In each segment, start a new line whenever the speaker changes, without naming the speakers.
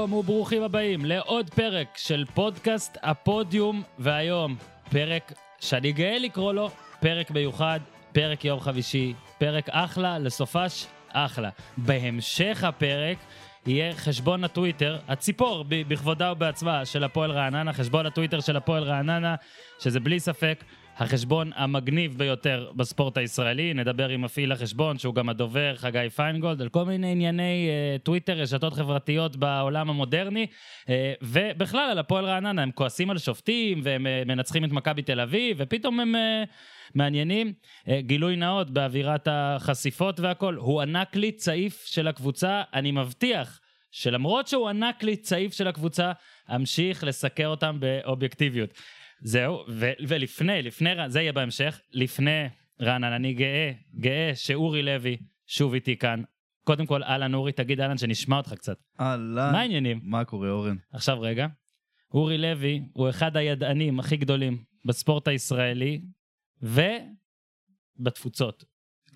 שלום וברוכים הבאים לעוד פרק של פודקאסט הפודיום, והיום פרק שאני גאה לקרוא לו פרק מיוחד, פרק יום חמישי, פרק אחלה לסופש אחלה. בהמשך הפרק יהיה חשבון הטוויטר, הציפור בכבודה ובעצמה של הפועל רעננה, חשבון הטוויטר של הפועל רעננה, שזה בלי ספק החשבון המגניב ביותר בספורט הישראלי. נדבר עם מפעיל החשבון, שהוא גם הדובר, חגי פיינגולד, על כל מיני ענייני אה, טוויטר, רשתות חברתיות בעולם המודרני, uh, ובכלל על הפועל רעננה. הם כועסים על שופטים, והם uh, מנצחים את מכבי תל אביב, ופתאום הם... Uh, מעניינים. אה, גילוי נאות באווירת החשיפות והכל, הוא ענק לי צעיף של הקבוצה, אני מבטיח שלמרות שהוא ענק לי צעיף של הקבוצה, אמשיך לסקר אותם באובייקטיביות. זהו, ו- ולפני, לפני, זה יהיה בהמשך, לפני רענן, אני גאה, גאה שאורי לוי שוב איתי כאן. קודם כל, אהלן אורי, תגיד אהלן שנשמע אותך קצת.
אהלן.
מה העניינים?
מה קורה, אורן?
עכשיו רגע, אורי לוי הוא אחד הידענים הכי גדולים בספורט הישראלי ובתפוצות.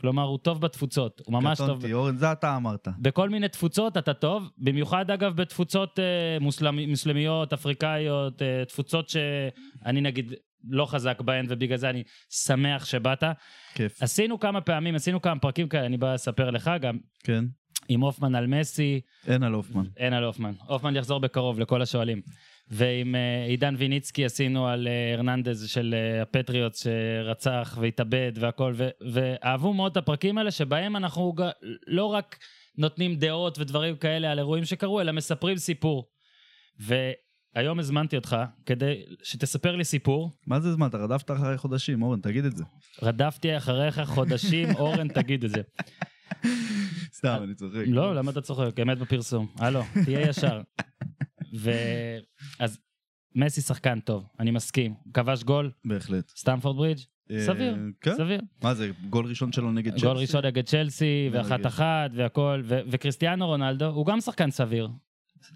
כלומר, הוא טוב בתפוצות, הוא ממש טוב.
קטונתי, אורן, זה אתה אמרת.
בכל מיני תפוצות אתה טוב, במיוחד אגב בתפוצות אה, מוסלמ, מוסלמיות, אפריקאיות, אה, תפוצות שאני נגיד לא חזק בהן ובגלל זה אני שמח שבאת.
כיף.
עשינו כמה פעמים, עשינו כמה פרקים כאלה, אני בא לספר לך גם,
כן.
עם הופמן על מסי,
אין על הופמן.
אין על הופמן. הופמן יחזור בקרוב לכל השואלים. ועם אה, עידן ויניצקי עשינו על אה, הרננדז של אה, הפטריוט שרצח והתאבד והכל, ו- ואהבו מאוד את הפרקים האלה שבהם אנחנו לא רק נותנים דעות ודברים כאלה על אירועים שקרו, אלא מספרים סיפור. והיום הזמנתי אותך כדי שתספר לי סיפור.
מה זה זמן? אתה רדפת אחרי חודשים, אורן, תגיד את זה.
רדפתי אחריך חודשים, אורן, תגיד את זה.
סתם, אני צוחק.
לא, למה אתה צוחק? אמת בפרסום. הלו, תהיה ישר. ו... אז מסי שחקן טוב, אני מסכים. כבש גול,
בהחלט.
סטמפורד ברידג',
אה,
סביר,
כן?
סביר.
מה זה, גול ראשון שלו נגד צ'לסי?
גול ראשון נגד צ'לסי. ואחת אחת, והכל, ו- וקריסטיאנו רונלדו, הוא גם שחקן סביר.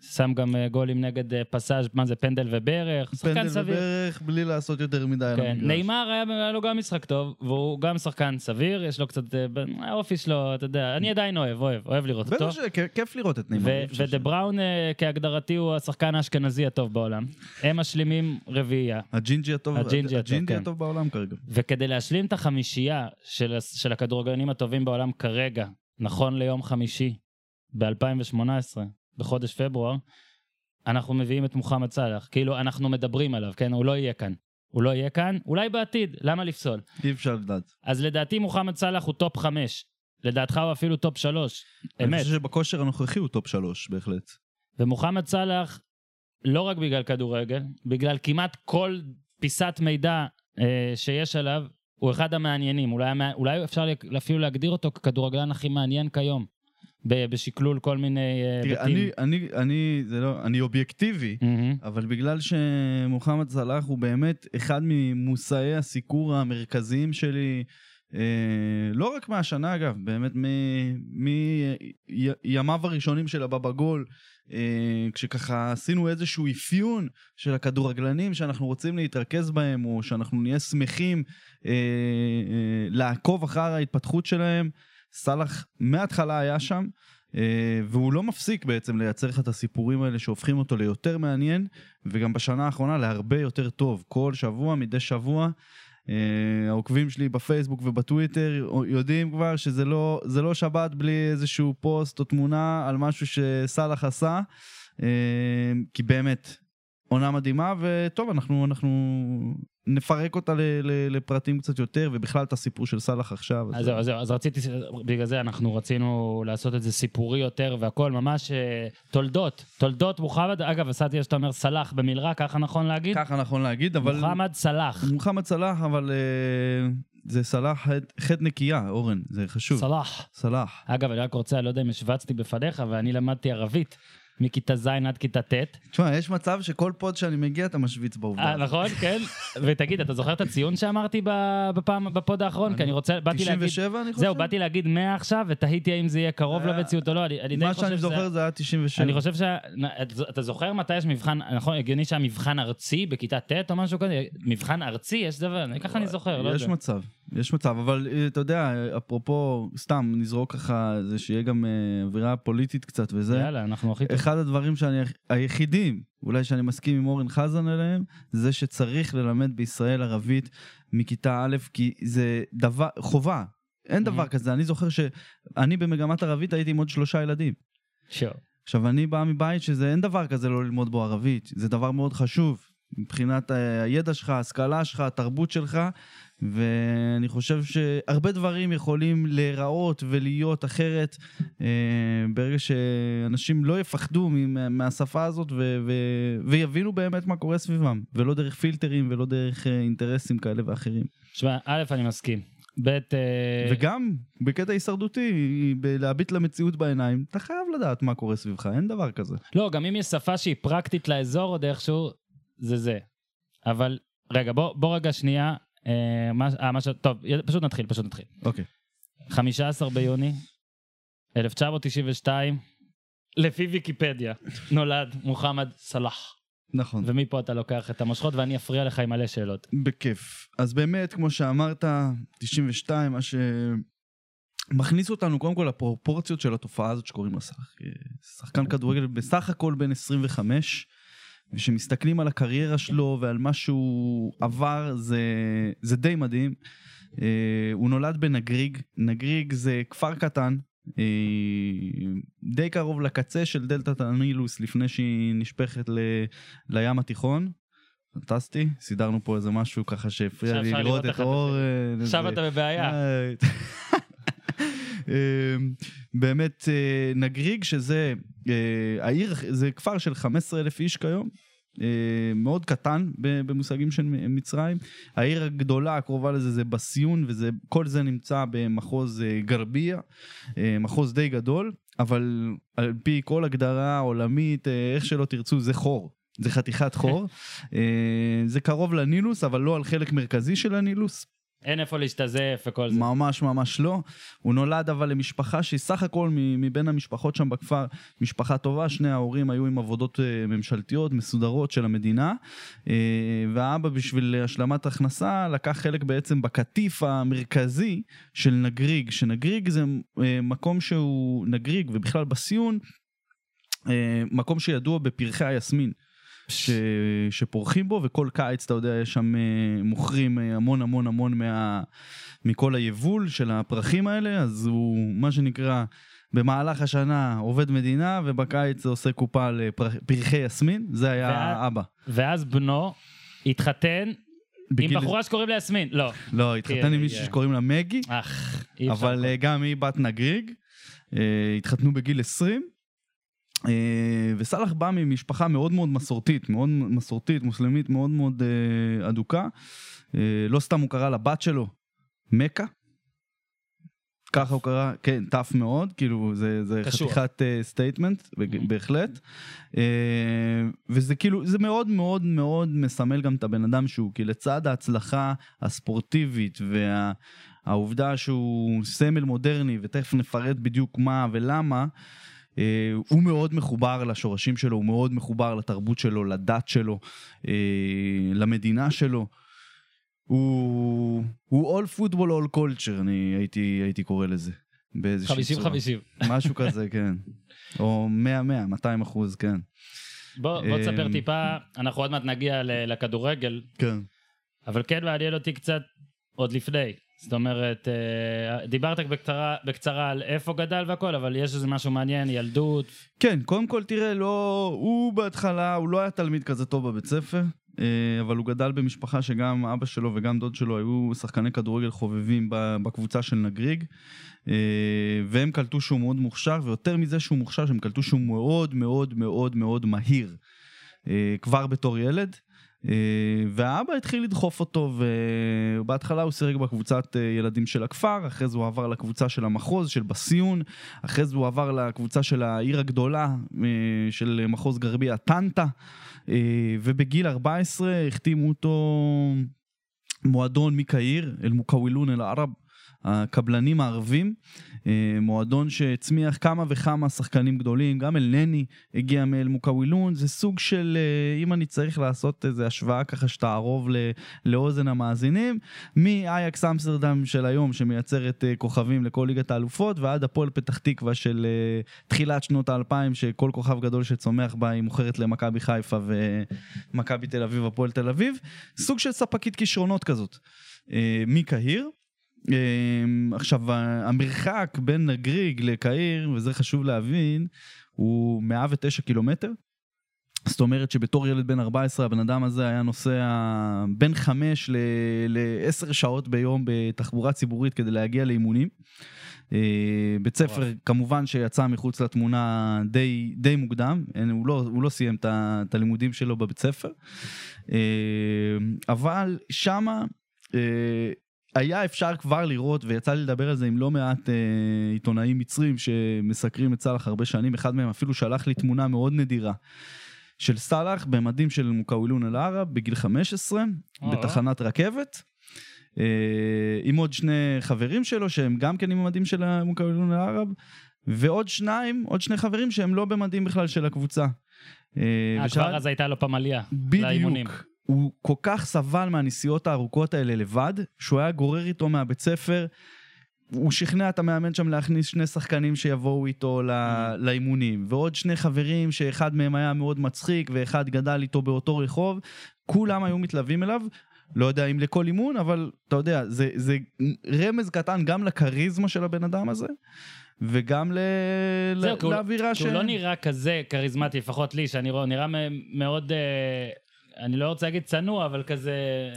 שם גם אה, גולים נגד אה, פסאז', מה זה, פנדל וברך,
פנדל
סביר.
וברך בלי לעשות יותר מדי על
כן,
המגרש.
נאמר היה, היה לו גם משחק טוב, והוא גם שחקן סביר, יש לו קצת, אה, האופי שלו, אתה יודע, אני עדיין אוהב, אוהב, אוהב לראות אותו.
בטח שכיף לראות את נאמר.
ודה
ש-
בראון כהגדרתי הוא השחקן האשכנזי הטוב בעולם. הם משלימים רביעייה.
הג'ינג'י הטוב,
הג'ינג'י הטוב,
הג'ינג'י
כן.
הטוב בעולם כרגע.
וכדי להשלים את החמישייה של, של הכדורגלנים הטובים בעולם כרגע, נכון ליום חמישי, ב-2018, בחודש פברואר, אנחנו מביאים את מוחמד סאלח. כאילו, אנחנו מדברים עליו, כן? הוא לא יהיה כאן. הוא לא יהיה כאן, אולי בעתיד, למה לפסול?
אי אפשר לדעת.
אז לדעתי מוחמד סאלח הוא טופ חמש. לדעתך הוא אפילו טופ שלוש.
אני
אמת.
חושב שבכושר הנוכחי הוא טופ שלוש, בהחלט.
ומוחמד סאלח, לא רק בגלל כדורגל, בגלל כמעט כל פיסת מידע אה, שיש עליו, הוא אחד המעניינים. אולי, אולי אפשר אפילו להגדיר אותו ככדורגלן הכי מעניין כיום. בשקלול כל מיני אה,
תראה,
היבטים.
אני, אני, אני, זה לא, אני אובייקטיבי,
מהמם.
אבל בגלל שמוחמד סלאח הוא באמת אחד ממושאי הסיקור המרכזיים שלי, אה, לא רק מהשנה אגב, באמת מימיו הראשונים של הבבא גול, אה, כשככה עשינו איזשהו אפיון של הכדורגלנים שאנחנו רוצים להתרכז בהם, או שאנחנו נהיה שמחים אה, אה, לעקוב אחר ההתפתחות שלהם, סאלח מההתחלה היה שם. Uh, והוא לא מפסיק בעצם לייצר לך את הסיפורים האלה שהופכים אותו ליותר מעניין, וגם בשנה האחרונה להרבה יותר טוב. כל שבוע, מדי שבוע. Uh, העוקבים שלי בפייסבוק ובטוויטר יודעים כבר שזה לא, לא שבת בלי איזשהו פוסט או תמונה על משהו שסאלח עשה, uh, כי באמת, עונה מדהימה, וטוב, אנחנו, אנחנו נפרק אותה ל, ל, לפרטים קצת יותר, ובכלל את הסיפור של סאלח עכשיו.
אז זהו, אז זהו, אז רציתי, בגלל זה אנחנו רצינו לעשות את זה סיפורי יותר והכל, ממש אה, תולדות, תולדות מוחמד, אגב, עשיתי שאתה אומר סלאח במלרע, ככה נכון להגיד?
ככה נכון להגיד, אבל...
מוחמד סלאח.
מוחמד סלאח, אבל אה, זה סלאח חטא- נקייה, אורן, זה חשוב.
סלאח.
סלאח.
אגב, אני רק רוצה, אני לא יודע אם השווצתי בפניך, ואני למדתי ערבית מכיתה ז' עד כיתה ט'.
תשמע, יש מצב שכל פוד שאני מגיע אתה משוויץ בעובדה.
אה. נכון? כן. ותגיד, אתה זוכר את הציון שאמרתי בפעם, בפוד האחרון? כי אני רוצה, באתי להגיד...
97 אני חושב?
זהו, באתי להגיד 100 עכשיו, ותהיתי האם זה יהיה קרוב
אה,
למציאות או לא.
מה שאני. זוכר זה היה 97.
אני חושב ש... אתה זוכר מתי יש מבחן, נכון, הגיוני שהיה מבחן ארצי בכיתה ט' או משהו כזה? מבחן ארצי? יש דבר, ככה אני זוכר, לא
יש
יודע.
מצב, יש מצב, אבל אה, אתה יודע, אפרופו, סתם נזרוק ככה, זה שיהיה גם אה, אווירה פוליטית קצת וזה.
יאללה, אנחנו הכי טוב.
אחד הדברים שאני, היחידים, אולי שאני מסכים עם אורן חזן עליהם, זה שצריך ללמד בישראל ערבית מכיתה א', כי זה דבר, חובה. אין דבר
Mhm.
כזה, אני זוכר שאני במגמת ערבית הייתי עם עוד שלושה ילדים.
שואו.
עכשיו, אני בא מבית שזה, אין דבר כזה לא ללמוד בו ערבית. זה דבר מאוד חשוב. מבחינת אה, הידע שלך, ההשכלה שלך, התרבות שלך, ואני חושב שהרבה דברים יכולים להיראות ולהיות אחרת אה, ברגע שאנשים לא יפחדו מהשפה הזאת ו- ו- ויבינו באמת מה קורה סביבם, ולא דרך פילטרים ולא דרך אה, אינטרסים כאלה ואחרים.
תשמע, א', אני מסכים. ב', אה,
וגם בקטע הישרדותי, בלהביט למציאות בעיניים, אתה חייב לדעת מה קורה סביבך, אין דבר כזה.
לא, גם אם יש שפה שהיא פרקטית לאזור עוד איכשהו, זה זה. אבל, רגע, בוא, בוא רגע שנייה. אה, מה, אה, מה ש... טוב, פשוט נתחיל, פשוט נתחיל.
אוקיי.
15 ביוני 1992, לפי ויקיפדיה, נולד מוחמד סלאח.
נכון.
ומפה אתה לוקח את המושכות ואני אפריע לך עם מלא שאלות.
בכיף. אז באמת, כמו שאמרת, 92, מה שמכניס אותנו קודם כל לפרופורציות של התופעה הזאת שקוראים לה שח... שחקן כדורגל בסך הכל בן 25, ושמסתכלים על הקריירה שלו ועל מה שהוא עבר, זה, זה די מדהים. אה, הוא נולד בנגריג, נגריג זה כפר קטן, אה, די קרוב לקצה של דלתת הנילוס לפני שהיא נשפכת ל... לים התיכון. פנטסטי, סידרנו פה איזה משהו ככה שהפריע לי לראות את אור. אה,
עכשיו אתה בבעיה.
אה, באמת אה, נגריג שזה אה, העיר זה כפר של 15 אלף איש כיום. אה, מאוד קטן במושגים של מצרים. העיר הגדולה הקרובה לזה זה בסיון וזה כל זה נמצא במחוז גרבייה, מחוז די גדול, אבל על פי כל הגדרה עולמית, איך שלא תרצו, זה חור. זה חתיכת חור. זה קרוב לנילוס, אבל לא על חלק מרכזי של הנילוס.
אין איפה להשתזף וכל זה.
ממש ממש לא. הוא נולד אבל למשפחה שהיא סך הכל מבין המשפחות שם בכפר, משפחה טובה, שני ההורים היו עם עבודות אה, ממשלתיות מסודרות של המדינה, אה, והאבא בשביל השלמת הכנסה לקח חלק בעצם בקטיף המרכזי של נגריג, שנגריג זה אה, מקום שהוא נגריג ובכלל בסיון, מקום שידוע בפרחי היסמין. ש... שפורחים בו וכל קיץ אתה יודע יש שם אה, מוכרים אה, המון המון המון מה... מכל היבול של הפרחים האלה אז הוא מה שנקרא במהלך השנה עובד מדינה ובקיץ זה עושה קופה לפרחי יסמין זה היה
ואת-
האבא.
ואז בנו התחתן עם
בגיל-
בחורה שקוראים לה יסמין. לא.
לא התחתן עם מישהי
כן.
שקוראים לה מגי
אך.
אבל אה, גם היא בת נגריג אה, התחתנו בגיל 20. אה, וסאלח בא ממשפחה מאוד מאוד מסורתית, מאוד מסורתית, מוסלמית, מאוד מאוד אה, אדוקה. אה, לא סתם הוא קרא לבת שלו מכה. ככה הוא קרא, כן, טף מאוד, כאילו זה, זה. חתיכת סטייטמנט, בהחלט. אה, וזה כאילו, זה מאוד מאוד מאוד מסמל גם את הבן אדם שהוא, כי לצד ההצלחה הספורטיבית והעובדה שהוא סמל מודרני, ותכף נפרט בדיוק מה ולמה, אה, הוא מאוד מחובר לשורשים שלו, הוא מאוד מחובר לתרבות שלו, לדת שלו, אה, למדינה שלו. הוא, הוא all football all culture, אני הייתי, הייתי קורא לזה. באיזושהי צורה.
50-50.
משהו כזה, כן. או 100-100, 200 אחוז, כן.
בוא בוא תספר
אמ,
טיפה, אנחנו עוד מעט נגיע לכדורגל,
כן.
אבל כן מעניין אותי קצת עוד לפני. זאת אומרת, אה, דיברת בקצרה, בקצרה על איפה גדל והכל, אבל יש איזה משהו מעניין, ילדות.
כן, קודם כל תראה, לא, הוא בהתחלה, הוא לא היה תלמיד כזה טוב בבית ספר, אה, אבל הוא גדל במשפחה שגם אבא שלו וגם דוד שלו היו שחקני כדורגל חובבים בקבוצה של נגריג, אה, והם קלטו שהוא מאוד מוכשר, ויותר מזה שהוא מוכשר, שהם קלטו שהוא מאוד מאוד מאוד מאוד מהיר, כבר בתור ילד. אה, והאבא התחיל לדחוף אותו, ובהתחלה הוא שיחק בקבוצת אה, ילדים של הכפר, אחרי זה הוא עבר לקבוצה של המחוז, של בסיון, אחרי זה הוא עבר לקבוצה של העיר הגדולה אה, של מחוז גרבייה, טנטה, ובגיל 14 החתימו אותו מועדון מקהיר, אל מוקאווילון אל ערב. הקבלנים הערבים, מועדון שהצמיח כמה וכמה שחקנים גדולים, גם אלנני הגיע מאל מוקאווילון, זה סוג של, אה, אם אני צריך לעשות איזו השוואה ככה שתערוב לאוזן המאזינים, מאייקס אמסטרדם של היום שמייצרת אה, כוכבים לכל ליגת האלופות, ועד הפועל פתח תקווה של אה, תחילת שנות האלפיים, שכל כוכב גדול שצומח בה היא מוכרת למכבי חיפה ומכבי תל אביב, הפועל תל אביב, סוג של ספקית כישרונות כזאת. אה, מקהיר. אה, עכשיו, המרחק בין נגריג לקהיר, וזה חשוב להבין, הוא 109 קילומטר. זאת אומרת שבתור ילד בן 14 הבן אדם הזה היה נוסע בין 5 ל-10 שעות ביום בתחבורה ציבורית כדי להגיע לאימונים. אה, בית ספר. כמובן שיצא מחוץ לתמונה די, די מוקדם, אין, הוא, לא, הוא לא סיים את הלימודים שלו בבית ספר, אה, אבל שמה אה, היה אפשר כבר לראות, ויצא לי לדבר על זה עם לא מעט אה, עיתונאים מצרים שמסקרים את סאלח הרבה שנים, אחד מהם אפילו שלח לי תמונה מאוד נדירה. של סאלח במדים של מוקאווילון אל-ערב בגיל 15
או.
בתחנת רכבת. אה, עם עוד שני חברים שלו שהם גם כן עם המדים של מוקאווילון אל-ערב ועוד שניים, עוד שני חברים שהם לא במדים בכלל של הקבוצה. אה,
אה,
ושאל-
כבר אז הייתה לו פעם עלייה. לאימונים.
הוא כל כך סבל מהנסיעות הארוכות האלה לבד, שהוא היה גורר איתו מהבית ספר. הוא שכנע את המאמן שם להכניס שני שחקנים שיבואו איתו ל-
Mm.
לאימונים, ועוד שני חברים שאחד מהם היה מאוד מצחיק ואחד גדל איתו באותו רחוב, כולם היו מתלווים אליו. לא יודע אם לכל אימון, אבל אתה יודע, זה, זה רמז קטן גם לכריזמה של הבן אדם הזה, וגם ל...
זהו,
ל-
כי הוא-
לאווירה
כי הוא לא נראה כזה כריזמטי, לפחות לי, שאני רואה, הוא נראה מאוד... אני לא רוצה להגיד צנוע, אבל כזה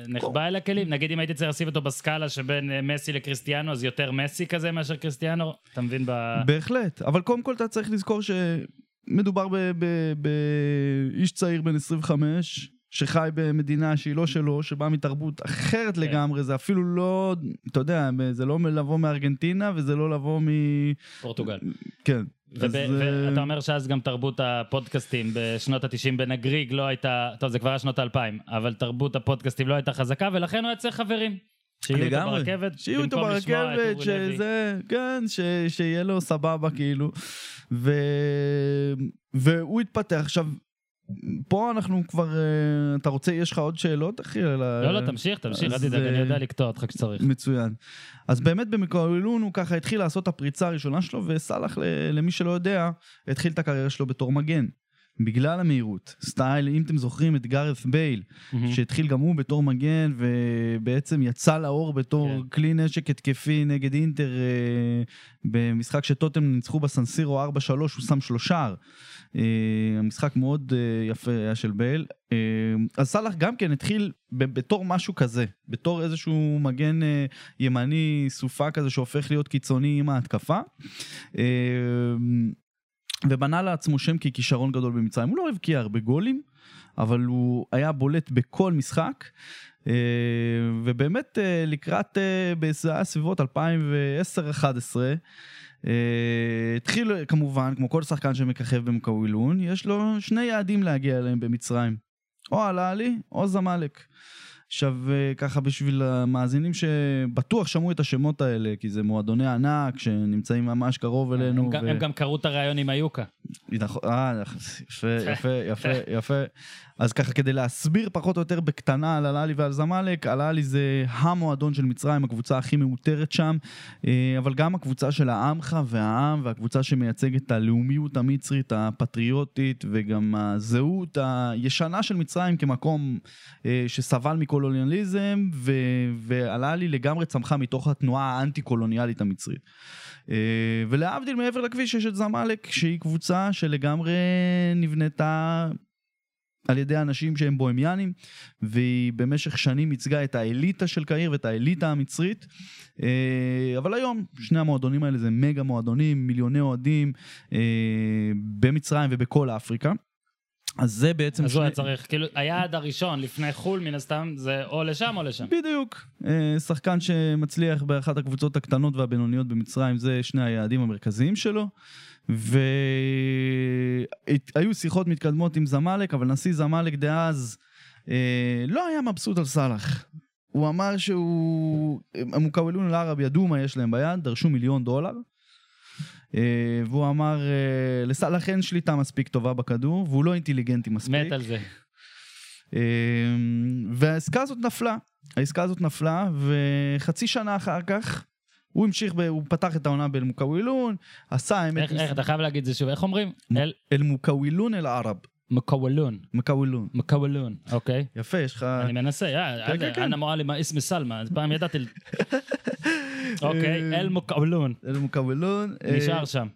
נחבא אל הכלים. נגיד אם הייתי צריך לשים אותו בסקאלה שבין אה, מסי לקריסטיאנו, אז יותר מסי כזה מאשר קריסטיאנו? אתה מבין ב...
בהחלט, אבל קודם כל אתה צריך לזכור שמדובר באיש צעיר בן 25, שחי במדינה שהיא לא שלו, שבא מתרבות אחרת
כן.
לגמרי, זה אפילו לא, אתה יודע, זה לא לבוא מארגנטינה וזה לא לבוא מ...
פורטוגל.
כן. אז, אה,
ואתה אומר שאז גם תרבות הפודקאסטים בשנות ה-90 בנגריג לא הייתה, טוב זה כבר היה שנות ה-2000, אבל תרבות הפודקאסטים לא הייתה חזקה ולכן הוא היה צריך חברים. שיהיו איתו. ברכבת,
שיהיו איתו ברכבת. שזה, כן, ש, שיהיה לו סבבה כאילו. ו... והוא התפתח. עכשיו, פה אנחנו כבר, אה, אתה רוצה, יש לך עוד שאלות, אחי?
לא, לא, תמשיך, תמשיך, אל תדאג, אני
אה,
יודע לקטוע אותך כשצריך.
מצוין. אז באמת במקואלון הוא ככה התחיל לעשות את הפריצה הראשונה שלו, וסאלח, למי שלא יודע, התחיל את הקריירה שלו בתור מגן. בגלל המהירות, סטייל, אם אתם זוכרים את גארת' בייל,
מהמם.
שהתחיל גם הוא בתור מגן, ובעצם יצא לאור בתור
כן.
כלי נשק התקפי נגד אינטר אה, במשחק שטוטם ניצחו בסנסירו 4-3, הוא שם שלושה. אה, המשחק מאוד אה, יפה היה של בייל. אה, אז סאלח גם כן התחיל בתור משהו כזה, בתור איזשהו מגן ימני סופה כזה שהופך להיות קיצוני עם ההתקפה. ובנה לעצמו שם ככישרון גדול במצרים. הוא לא הבקיע הרבה גולים, אבל הוא היה בולט בכל משחק. אה, ובאמת אה, לקראת, זה היה סביבות 2010-2011, אה, התחיל כמובן, כמו כל שחקן שמככב במקווילון, יש לו שני יעדים להגיע אליהם במצרים. או הלאלי או זמלק. עכשיו אה, ככה בשביל המאזינים שבטוח שמעו את השמות האלה, כי זה מועדוני ענק שנמצאים ממש קרוב אלינו.
הם גם-
ו-
הם גם קראו את הראיון עם איוקה.
נכון, אה, יפה, יפה, יפה, יפה. אז ככה, כדי להסביר פחות או יותר בקטנה על הלאלי ועל זמלק, הלאלי זה המועדון של מצרים, הקבוצה הכי מעוטרת שם, אה, אבל גם הקבוצה של העמך והעם, והקבוצה שמייצגת את הלאומיות המצרית, הפטריוטית, וגם הזהות הישנה של מצרים כמקום אה, שסבל מקולוניאליזם, ו- והלאלי לגמרי צמחה מתוך התנועה האנטי-קולוניאלית המצרית. אה, ולהבדיל מעבר לכביש יש את זמלק שהיא קבוצה שלגמרי נבנתה על ידי אנשים שהם בוהמיאנים והיא במשך שנים ייצגה את האליטה של קהיר ואת האליטה המצרית אה, אבל היום שני המועדונים האלה זה מגה מועדונים מיליוני אוהדים אה, במצרים ובכל אפריקה. אז זה בעצם
אז הוא היה צריך, כאילו, היעד הראשון לפני חו"ל, מן הסתם, זה או לשם או לשם.
בדיוק. אה, שחקן שמצליח באחת הקבוצות הקטנות והבינוניות במצרים, זה שני היעדים המרכזיים שלו. והיו שיחות מתקדמות עם זמלק, אבל נשיא זמלק דאז אה, לא היה מבסוט על סאלח. הוא אמר שהוא, המוקאוולון אל-ערב ידעו מה יש להם ביד, דרשו מיליון דולר. אה, והוא אמר, אה, לסאלח אין שליטה מספיק טובה בכדור, והוא לא אינטליגנטי מספיק.
מת על זה.
אה, והעסקה הזאת נפלה. העסקה הזאת נפלה, וחצי שנה אחר כך, הוא המשיך, ב, הוא פתח את העונה באל-מוקאוולון, עשה.
איך, איך, אתה חייב להגיד את זה שוב, איך אומרים? אל
אל-מוקאוולון אל-ערב.
מקוולון.
מקאוולון.
מקוולון, אוקיי.
יפה, יש לך...
אני מנסה, יא,
כן.
אנה מועלם איסמי סלמה, אז פעם ידעתי... אוקיי, אל מקוולון.
אל-מוקאוולון. אה,
נשאר שם.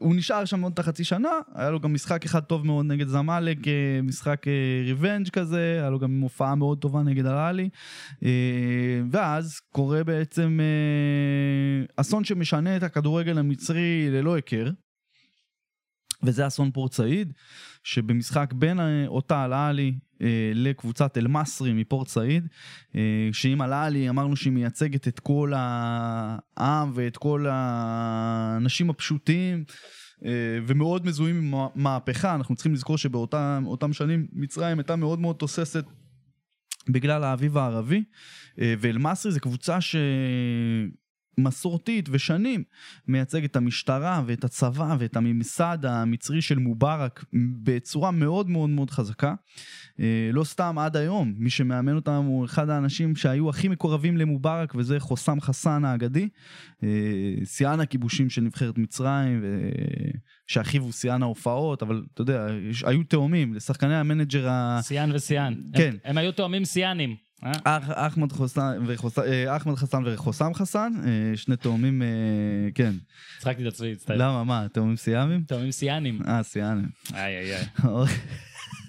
הוא נשאר שם עוד את החצי שנה, היה לו גם משחק אחד טוב מאוד נגד זמאלק, אה, משחק ריבנג' כזה, היה לו גם הופעה מאוד טובה נגד הראלי. אה, ואז קורה בעצם אה, אסון שמשנה את הכדורגל המצרי ללא היכר. וזה אסון פורט סעיד, שבמשחק בין אה, אותה אל-עלי אה, לקבוצת אל-מסרי מפורט סעיד, אה, שאם אל-עלי אמרנו שהיא מייצגת את כל העם ואת כל האנשים הפשוטים, ומאוד מזוהים עם מהפכה, אנחנו צריכים לזכור שבאותם שנים מצרים הייתה מאוד מאוד תוססת בגלל האביב הערבי, ואל-מסרי זו קבוצה שמסורתית ושנים מייצגת את המשטרה ואת הצבא ואת הממסד המצרי של מובארק בצורה מאוד מאוד מאוד חזקה. אה, לא סתם עד היום, מי שמאמן אותם הוא אחד האנשים שהיו הכי מקורבים למובארק וזה חוסם חסן האגדי, אה, שיאן הכיבושים של נבחרת מצרים, ו- שאחיו הוא שיאן ההופעות, אבל אתה יודע, היו תאומים, לשחקני המנג'ר ה...
שיאן ושיאן.
כן.
הם- הם היו תואמים שיאנים. אה?
אחמד אה, אחמד חסן וחוסם חסן, אה, שני תאומים, כן.
הצחקתי את עצמי, מצטער.
למה, מה, תאומים סיאמים?
תואמים שיאנים.
אה, סיאנים.
איי איי איי.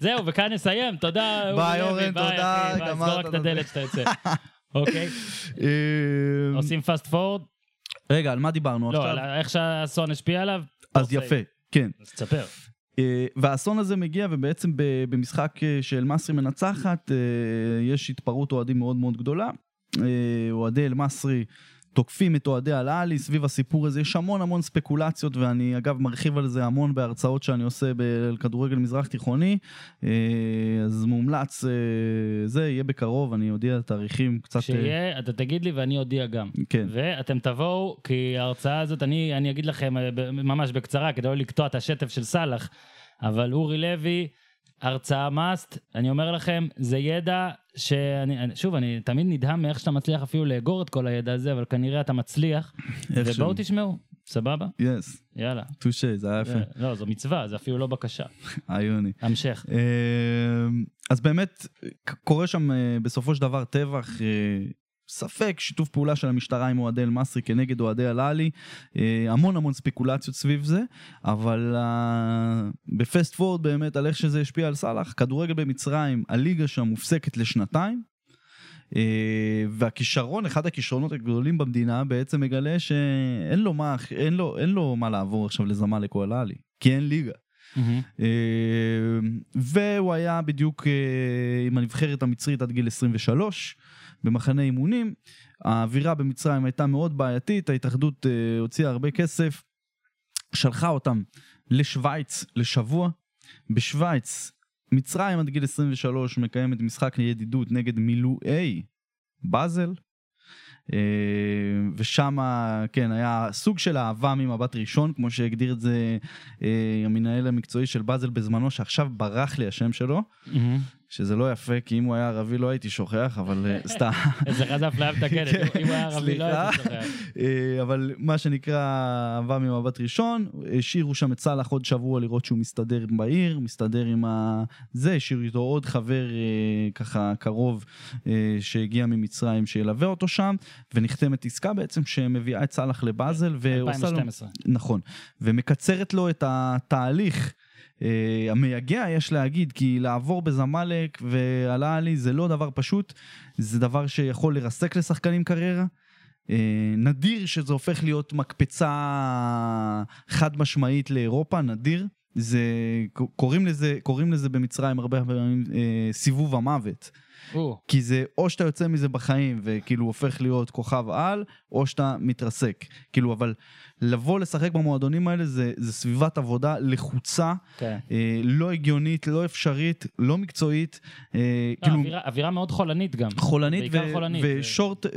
זהו, וכאן נסיים, תודה.
ביי, אורן, תודה,
סגור רק את הדלת שאתה יוצא. אוקיי,
אה,
עושים פאסט פורד?
רגע, על מה דיברנו
לא,
עכשיו?
על איך שהאסון השפיע עליו?
אז
אוקיי.
יפה, כן.
אז תספר.
אה, והאסון הזה מגיע ובעצם במשחק אה, של מסרי מנצחת אה, יש התפרעות אוהדים מאוד מאוד גדולה. אוהדי אל-מסרי תוקפים את אוהדי אל-עלי סביב הסיפור הזה. יש המון המון ספקולציות ואני אגב מרחיב על זה המון בהרצאות שאני עושה בכדורגל מזרח תיכוני. אה, אז מומלץ אה, זה יהיה בקרוב אני אודיע תאריכים קצת אה,
כשיהיה, אתה תגיד לי ואני אודיע גם.
כן.
ואתם תבואו, כי ההרצאה הזאת, אני, אני אגיד לכם ממש בקצרה, כדי לא לקטוע את השטף של סאלח, אבל אורי לוי, הרצאה מאסט, אני אומר לכם, זה ידע שאני, אני- שוב, אני תמיד נדהם מאיך שאתה מצליח אפילו לאגור את כל הידע הזה, אבל כנראה אתה מצליח,
איכשהו.
ובואו תשמעו, סבבה?
יס
יאללה.
טושה זה היה יפה
לא, זו מצווה, זה אפילו לא בקשה.
עיוני.
המשך.
אמ, אז באמת קורה שם אה, בסופו של דבר טבח. ספק שיתוף פעולה של המשטרה עם אוהדי אל-מסרי כנגד אוהדי אל-עלי, אה, המון המון ספקולציות סביב זה, אבל אה, בפסט פורד באמת על איך שזה השפיע על סאלח, כדורגל במצרים, הליגה שם מופסקת לשנתיים, אה, והכישרון, אחד הכישרונות הגדולים במדינה בעצם מגלה שאין לו מה, אין לו, אין לו מה לעבור עכשיו לזמאלק או אל-עלי, כי אין ליגה.
מהמם.
אה, והוא היה בדיוק אה, עם הנבחרת המצרית עד גיל 23 במחנה אימונים. האווירה במצרים הייתה מאוד בעייתית, ההתאחדות אה, הוציאה הרבה כסף, שלחה אותם לשוויץ לשבוע. בשוויץ, מצרים עד גיל 23 מקיימת משחק ידידות נגד מילואי באזל. אה, ושם כן היה סוג של אהבה ממבט ראשון כמו שהגדיר את זה אה, המנהל המקצועי של באזל בזמנו שעכשיו ברח לי השם שלו
מהמם.
שזה לא יפה כי אם הוא היה ערבי לא הייתי שוכח אבל אה, סתם
איזה חזה אפליה מתקנת,
כן,
אם הוא היה ערבי לא. הייתי שוכח.
אה, אבל מה שנקרא אהבה ממבט ראשון השאירו שם את סאלח עוד שבוע לראות שהוא מסתדר בעיר מסתדר עם ה... זה השאירו איתו עוד חבר אה, ככה קרוב שהגיע ממצרים שילווה אותו שם ונחתמת עסקה בעצם שמביאה את סאלח לבאזל ועושה לו
2012.
נכון, ומקצרת לו את התהליך. Uh, המייגע יש להגיד כי לעבור בזמאלק ועל-עלי זה לא דבר פשוט זה דבר שיכול לרסק לשחקנים קריירה. Uh, נדיר שזה הופך להיות מקפצה חד משמעית לאירופה נדיר זה קוראים לזה קוראים לזה במצרים הרבה פעמים uh, סיבוב המוות.
או,
כי זה או שאתה יוצא מזה בחיים וכאילו הופך להיות כוכב על, או שאתה מתרסק. כאילו, אבל לבוא לשחק במועדונים האלה זה, זה סביבת עבודה לחוצה,
כן.
אה, לא הגיונית, לא אפשרית, לא מקצועית. אה,
לא,
כאילו,
אווירה- אווירה מאוד חולנית גם.
חולנית
בעיקר חולנית.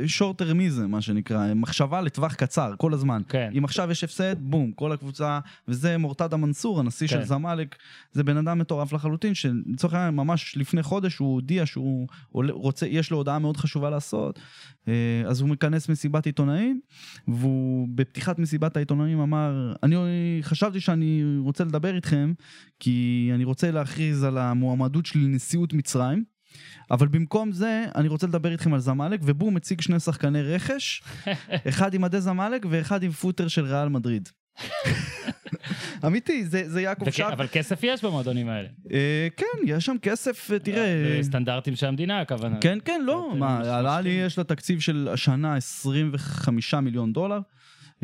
ושורט טרמיזם, מה שנקרא, מחשבה לטווח קצר, כל הזמן.
כן.
אם עכשיו יש הפסד, בום, כל הקבוצה, וזה מורטדה מנסור, הנשיא
כן.
של זמאלק, זה בן אדם מטורף לחלוטין, שלצורך העניין, ממש לפני חודש הוא הודיע שהוא רוצה, יש לו הודעה מאוד חשובה לעשות, אה, אז הוא מכנס מסיבת עיתונאים, והוא בפתיחת מסיבת העיתונאים אמר, אני חשבתי שאני רוצה לדבר איתכם, כי אני רוצה להכריז על המועמדות שלי לנשיאות מצרים. אבל במקום זה, אני רוצה לדבר איתכם על זמאלק, ובום, הציג שני שחקני רכש, אחד עם מדי זמאלק ואחד עם פוטר של ריאל מדריד. אמיתי, זה, זה יעקב שק.
אבל כסף יש במועדונים האלה.
אה, כן, יש שם כסף, אה, תראה...
בסטנדרטים של המדינה, הכוונה.
כן, כן, לא,
אתם
מה. על עלי יש לה תקציב של השנה 25 מיליון דולר.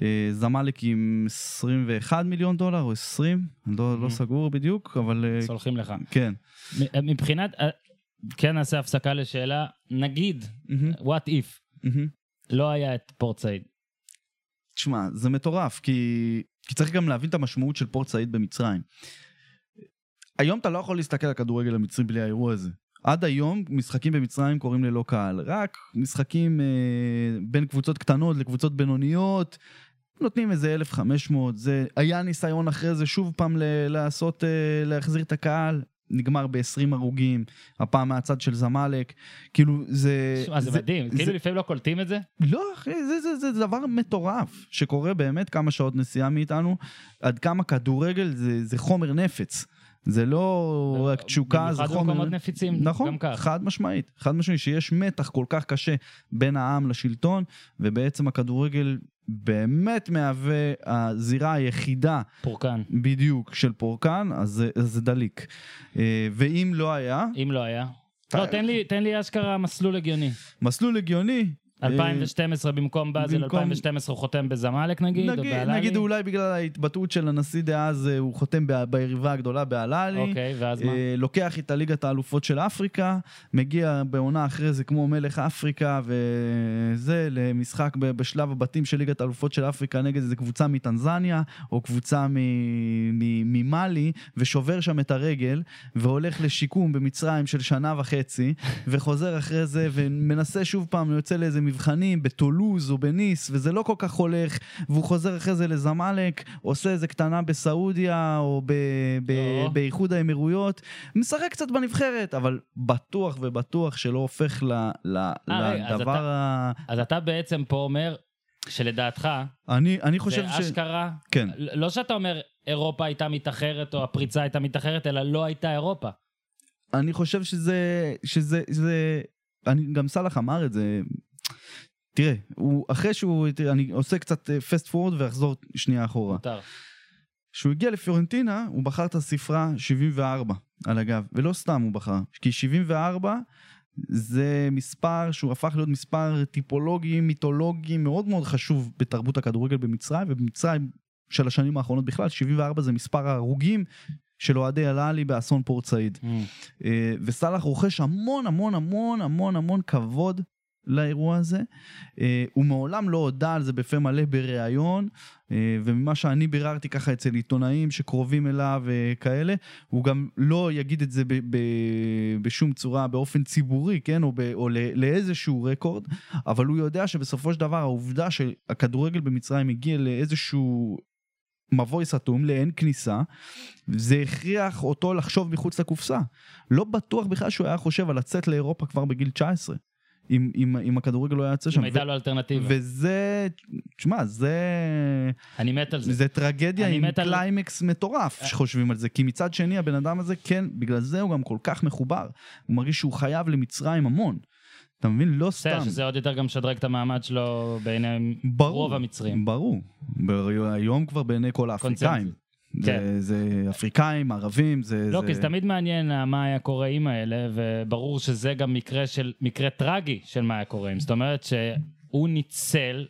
אה, זמאלק עם 21 מיליון דולר או 20, אני לא, לא
Mhm.
סגור בדיוק, אבל אה,
סולחים לך.
כן.
מבחינת, אה, כן נעשה הפסקה לשאלה, נגיד,
מהמם,
what if,
מהמם.
לא היה את פורט סעיד.
תשמע, זה מטורף, כי, כי צריך גם להבין את המשמעות של פורט סעיד במצרים. היום אתה לא יכול להסתכל על הכדורגל המצרי בלי האירוע הזה. עד היום משחקים במצרים קורים ללא קהל, רק משחקים אה, בין קבוצות קטנות לקבוצות בינוניות, נותנים איזה 1,500, זה היה ניסיון אחרי זה שוב פעם ל- לעשות, אה, להחזיר את הקהל, נגמר ב-20 הרוגים, הפעם מהצד של זמאלק, כאילו זה...
שמע, זה מדהים,
זה-
כאילו לפעמים לא קולטים את זה.
לא, אחי, זה, זה, זה, זה דבר מטורף, שקורה באמת כמה שעות נסיעה מאיתנו, עד כמה כדורגל זה, זה חומר נפץ. זה לא רק תשוקה, זה
במיוחד
חומר...
במקומות נפיצים,
נכון,
גם כך.
חד משמעית, חד משמעית, שיש מתח כל כך קשה בין העם לשלטון, ובעצם הכדורגל באמת מהווה הזירה היחידה
פורקן.
בדיוק של פורקן, אז זה, אז זה דליק. אה, ואם לא היה,
אם לא היה. לא, תן לי- תן לי אשכרה מסלול הגיוני.
מסלול הגיוני,
2012 במקום באזל,
במקום-
2012 הוא חותם בזמאלק נגיד, או
נגיד,
באלאלי?
נגיד אולי בגלל ההתבטאות של הנשיא דאז, אה, הוא חותם ביריבה הגדולה באלאלי.
אוקיי, ואז מה?
אה, לוקח את הליגת האלופות של אפריקה, מגיע בעונה אחרי זה כמו מלך אפריקה וזה, למשחק בשלב הבתים של ליגת האלופות של אפריקה נגד איזה קבוצה מטנזניה, או קבוצה מ- מ- ממאלי, ושובר שם את הרגל, והולך לשיקום במצרים של שנה וחצי, וחוזר אחרי זה ומנסה שוב פעם, יוצא לאיזה מבחנים בטולוז או בניס, וזה לא כל כך הולך, והוא חוזר אחרי זה לזמאלק, עושה איזה קטנה בסעודיה או ב- ב-
או.
באיחוד האמירויות, משחק קצת בנבחרת, אבל בטוח ובטוח שלא הופך ל- ל-
אה, רגע, אז
לדבר ה...
אז אתה בעצם פה אומר שלדעתך,
אני, אני חושב
זה
ש...
אשכרה,
כן.
לא שאתה אומר אירופה הייתה מתאחרת או הפריצה הייתה מתאחרת, אלא לא הייתה אירופה.
אני חושב שזה, שזה, זה, אני, גם סאלח אמר את זה, תראה, הוא, אחרי שהוא, תראה, אני עושה קצת פסט פורוד ואחזור שנייה אחורה.
מותר.
כשהוא הגיע לפיורנטינה, הוא בחר את הספרה 74 על הגב, ולא סתם הוא בחר, כי 74 זה מספר שהוא הפך להיות מספר טיפולוגי, מיתולוגי, מאוד מאוד חשוב בתרבות הכדורגל במצרים, ובמצרים של השנים האחרונות בכלל, 74 זה מספר ההרוגים של אוהדי אל-עלי באסון פורט סעיד.
Mm.
אה, וסאלח רוכש המון המון המון המון המון כבוד לאירוע הזה. אה, הוא מעולם לא הודה על זה בפה מלא בריאיון, אה, וממה שאני ביררתי ככה אצל עיתונאים שקרובים אליו וכאלה, הוא גם לא יגיד את זה ב- ב- בשום צורה באופן ציבורי, כן, או, ב- או ל- לאיזשהו רקורד, אבל הוא יודע שבסופו של דבר העובדה שהכדורגל במצרים הגיע לאיזשהו... מבוי סתום לאין כניסה, זה הכריח אותו לחשוב מחוץ לקופסה. לא בטוח בכלל שהוא היה חושב על לצאת לאירופה כבר בגיל 19, אם, אם, אם הכדורגל לא היה יוצא שם.
אם הייתה לו אלטרנטיבה.
וזה, תשמע, זה,
אני מת על זה.
זה טרגדיה עם
מת על-
קליימקס מטורף שחושבים על זה, כי מצד שני הבן אדם הזה, כן, בגלל זה הוא גם כל כך מחובר. הוא מרגיש שהוא חייב למצרים המון. אתה מבין? לא
בסדר,
סתם.
שזה עוד יותר גם משדרג את המעמד שלו בעיני
ברור,
רוב המצרים.
ברור. היום כבר בעיני כל האפריקאים.
כן.
זה אפריקאים, ערבים, זה...
לא,
זה...
כי זה תמיד מעניין אה, מה היה קורה עם האלה, וברור שזה גם מקרה של, מקרה טרגי של מה היה קורה עם. זאת אומרת שהוא ניצל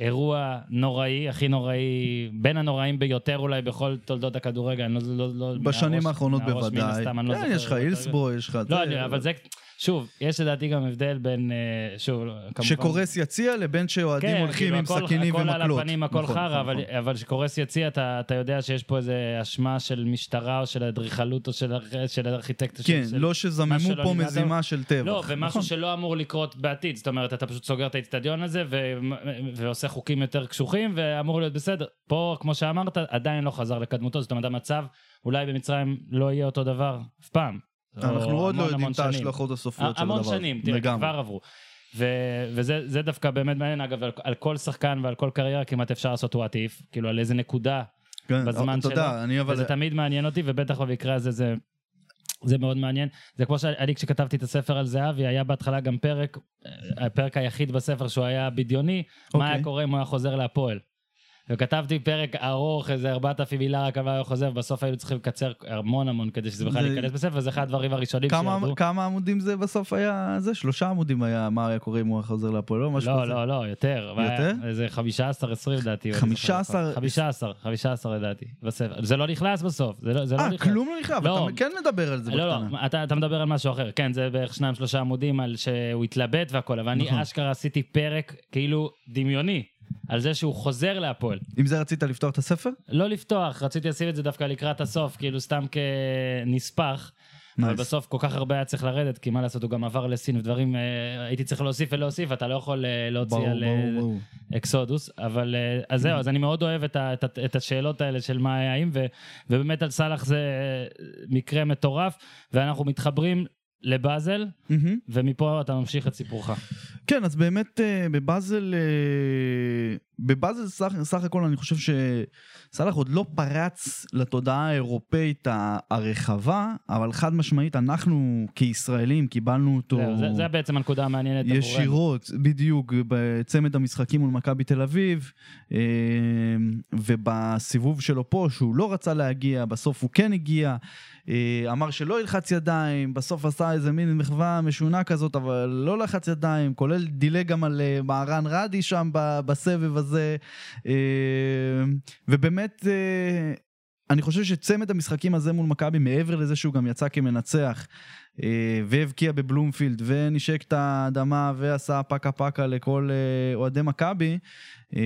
אירוע נוראי, הכי נוראי, בין הנוראים ביותר אולי בכל תולדות הכדורגל, אני לא... לא, לא
בשנים האחרונות
מהראש מן
בוודאי.
הסתם, אני לא
כן,
זוכר
יש לך
יותר.
אילסבו, יש לך...
לא, אני, אבל זה, שוב, יש לדעתי גם הבדל בין, אה, שוב, כמובן...
שקורס יציע לבין שאוהדים
כן,
הולכים
כאילו,
עם
הכל-
סכינים
הכל
ומקלות.
על הפנים, הכל
נכון,
חרא,
נכון,
אבל-
נכון.
אבל כשקורס יציע, אתה אתה יודע שיש פה איזה אשמה של משטרה או של אדריכלות או של של ארכיטקט.
כן,
של-
לא שזממו פה מזימה של טבח.
לא, ומשהו
נכון.
שלא אמור לקרות בעתיד. זאת אומרת, אתה פשוט סוגר את האיצטדיון הזה ו- ועושה חוקים יותר קשוחים, ואמור להיות בסדר. פה, כמו שאמרת, עדיין לא חזר לקדמותו. זאת אומרת, המצב אולי במצרים לא יהיה אותו דבר אף פעם.
אנחנו עוד לא יודעים את. ההשלכות הסופיות של הדבר.
המון שנים, תראה. כבר עברו. ו- וזה זה דווקא באמת מעניין, אגב, על, על כל שחקן ועל כל קריירה כמעט אפשר לעשות what if, כאילו על איזה נקודה,
כן,
בזמן שלו,
אני אבל...
וזה תמיד מעניין אותי, ובטח במקרה הזה זה... זה מאוד מעניין. זה כמו שאני כשכתבתי את הספר על זהבי, היה בהתחלה גם פרק, אה, הפרק היחיד בספר שהוא היה בדיוני, מה
אוקיי.
היה קורה אם הוא היה חוזר להפועל. וכתבתי פרק ארוך, איזה 4,000 מילה רק היה חוזר, ובסוף היינו צריכים לקצר המון המון כדי שזה בכלל
זה-
ייכנס בספר, וזה אחד הדברים הראשונים שירדו.
כמה עמודים זה בסוף היה? זה שלושה עמודים היה, מה היה קורה אם הוא היה חוזר להפועל, לא משהו
לא,
כזה.
לא, לא, יותר.
יותר?
איזה 15, 20 לדעתי. או
15?
15, 15 לדעתי, בספר. זה לא נכנס בסוף, זה לא זה לא
אה,
נכנס.
כלום לא נכנס, אבל
לא.
אתה כן מדבר על זה
לא, לא,
בקטנה.
אתה, אתה מדבר על משהו אחר. כן, זה בערך שניים, שלושה עמודים על שהוא התלבט והכל, אבל אני
נכון.
אשכרה עשיתי פרק כאילו דמיוני על זה שהוא חוזר להפועל.
עם זה רצית לפתוח את הספר?
לא לפתוח, רציתי לשים את זה דווקא לקראת הסוף, כאילו סתם כנספח. אבל
nice.
בסוף כל כך הרבה היה צריך לרדת, כי מה לעשות, הוא גם עבר לסין ודברים, אה, הייתי צריך להוסיף ולהוסיף, אתה לא יכול אה, להוציא
ברור,
על אה,
ברור.
אקסודוס, אבל אז זהו, אז אני מאוד אוהב את, ה, את, את השאלות האלה של מה היה אם, ו, ובאמת על סאלח זה מקרה מטורף, ואנחנו מתחברים לבאזל,
מהמם.
ומפה אתה ממשיך את סיפורך.
כן, אז באמת אה, בבאזל, אה, בבאזל סך, סך הכל אני חושב שסאלח עוד לא פרץ לתודעה האירופאית הרחבה, אבל חד משמעית אנחנו כישראלים קיבלנו אותו
זהו, זה, זה בעצם הנקודה המעניינת עבורנו.
ישירות, בדיוק, בצמד המשחקים מול מכבי תל אביב, אה, ובסיבוב שלו פה, שהוא לא רצה להגיע, בסוף הוא כן הגיע, אמר שלא ילחץ ידיים, בסוף עשה איזה מין מחווה משונה כזאת, אבל לא לחץ ידיים, כולל דילג גם על אה, מהרן רדי שם בסבב הזה, אה, ובאמת... אה, אני חושב שצמד המשחקים הזה מול מכבי, מעבר לזה שהוא גם יצא כמנצח, אה, והבקיע בבלומפילד, ונשק את האדמה, ועשה פקה פקה לכל אה, אוהדי מכבי, אה,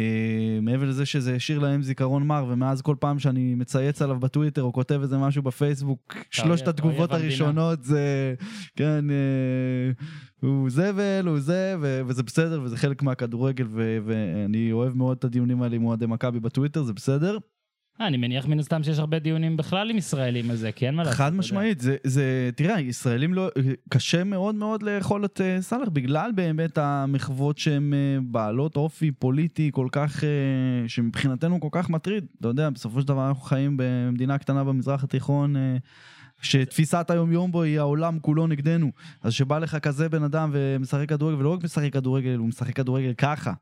מעבר לזה שזה השאיר להם זיכרון מר, ומאז כל פעם שאני מצייץ עליו בטוויטר, או כותב איזה משהו בפייסבוק, שלושת התגובות. הראשונות זה, כן, אה, הוא זבל, הוא זה, ו- וזה בסדר, וזה חלק מהכדורגל, ו- ואני אוהב מאוד את הדיונים האלה עם אוהדי מכבי בטוויטר, זה בסדר.
אה, אני מניח מן הסתם שיש הרבה דיונים בכלל עם ישראלים על זה, כי אין מה לעשות.
חד. משמעית, זה, זה, תראה, ישראלים לא, קשה מאוד מאוד לאכול את uh, סאלח בגלל באמת המחוות שהן uh, בעלות אופי פוליטי כל כך, uh, שמבחינתנו כל כך מטריד. אתה יודע, בסופו של דבר אנחנו חיים במדינה קטנה במזרח התיכון, uh, שתפיסת היום-יום בו היא העולם כולו נגדנו. אז שבא לך כזה בן אדם ומשחק כדורגל, ולא רק משחק כדורגל, הוא משחק כדורגל ככה.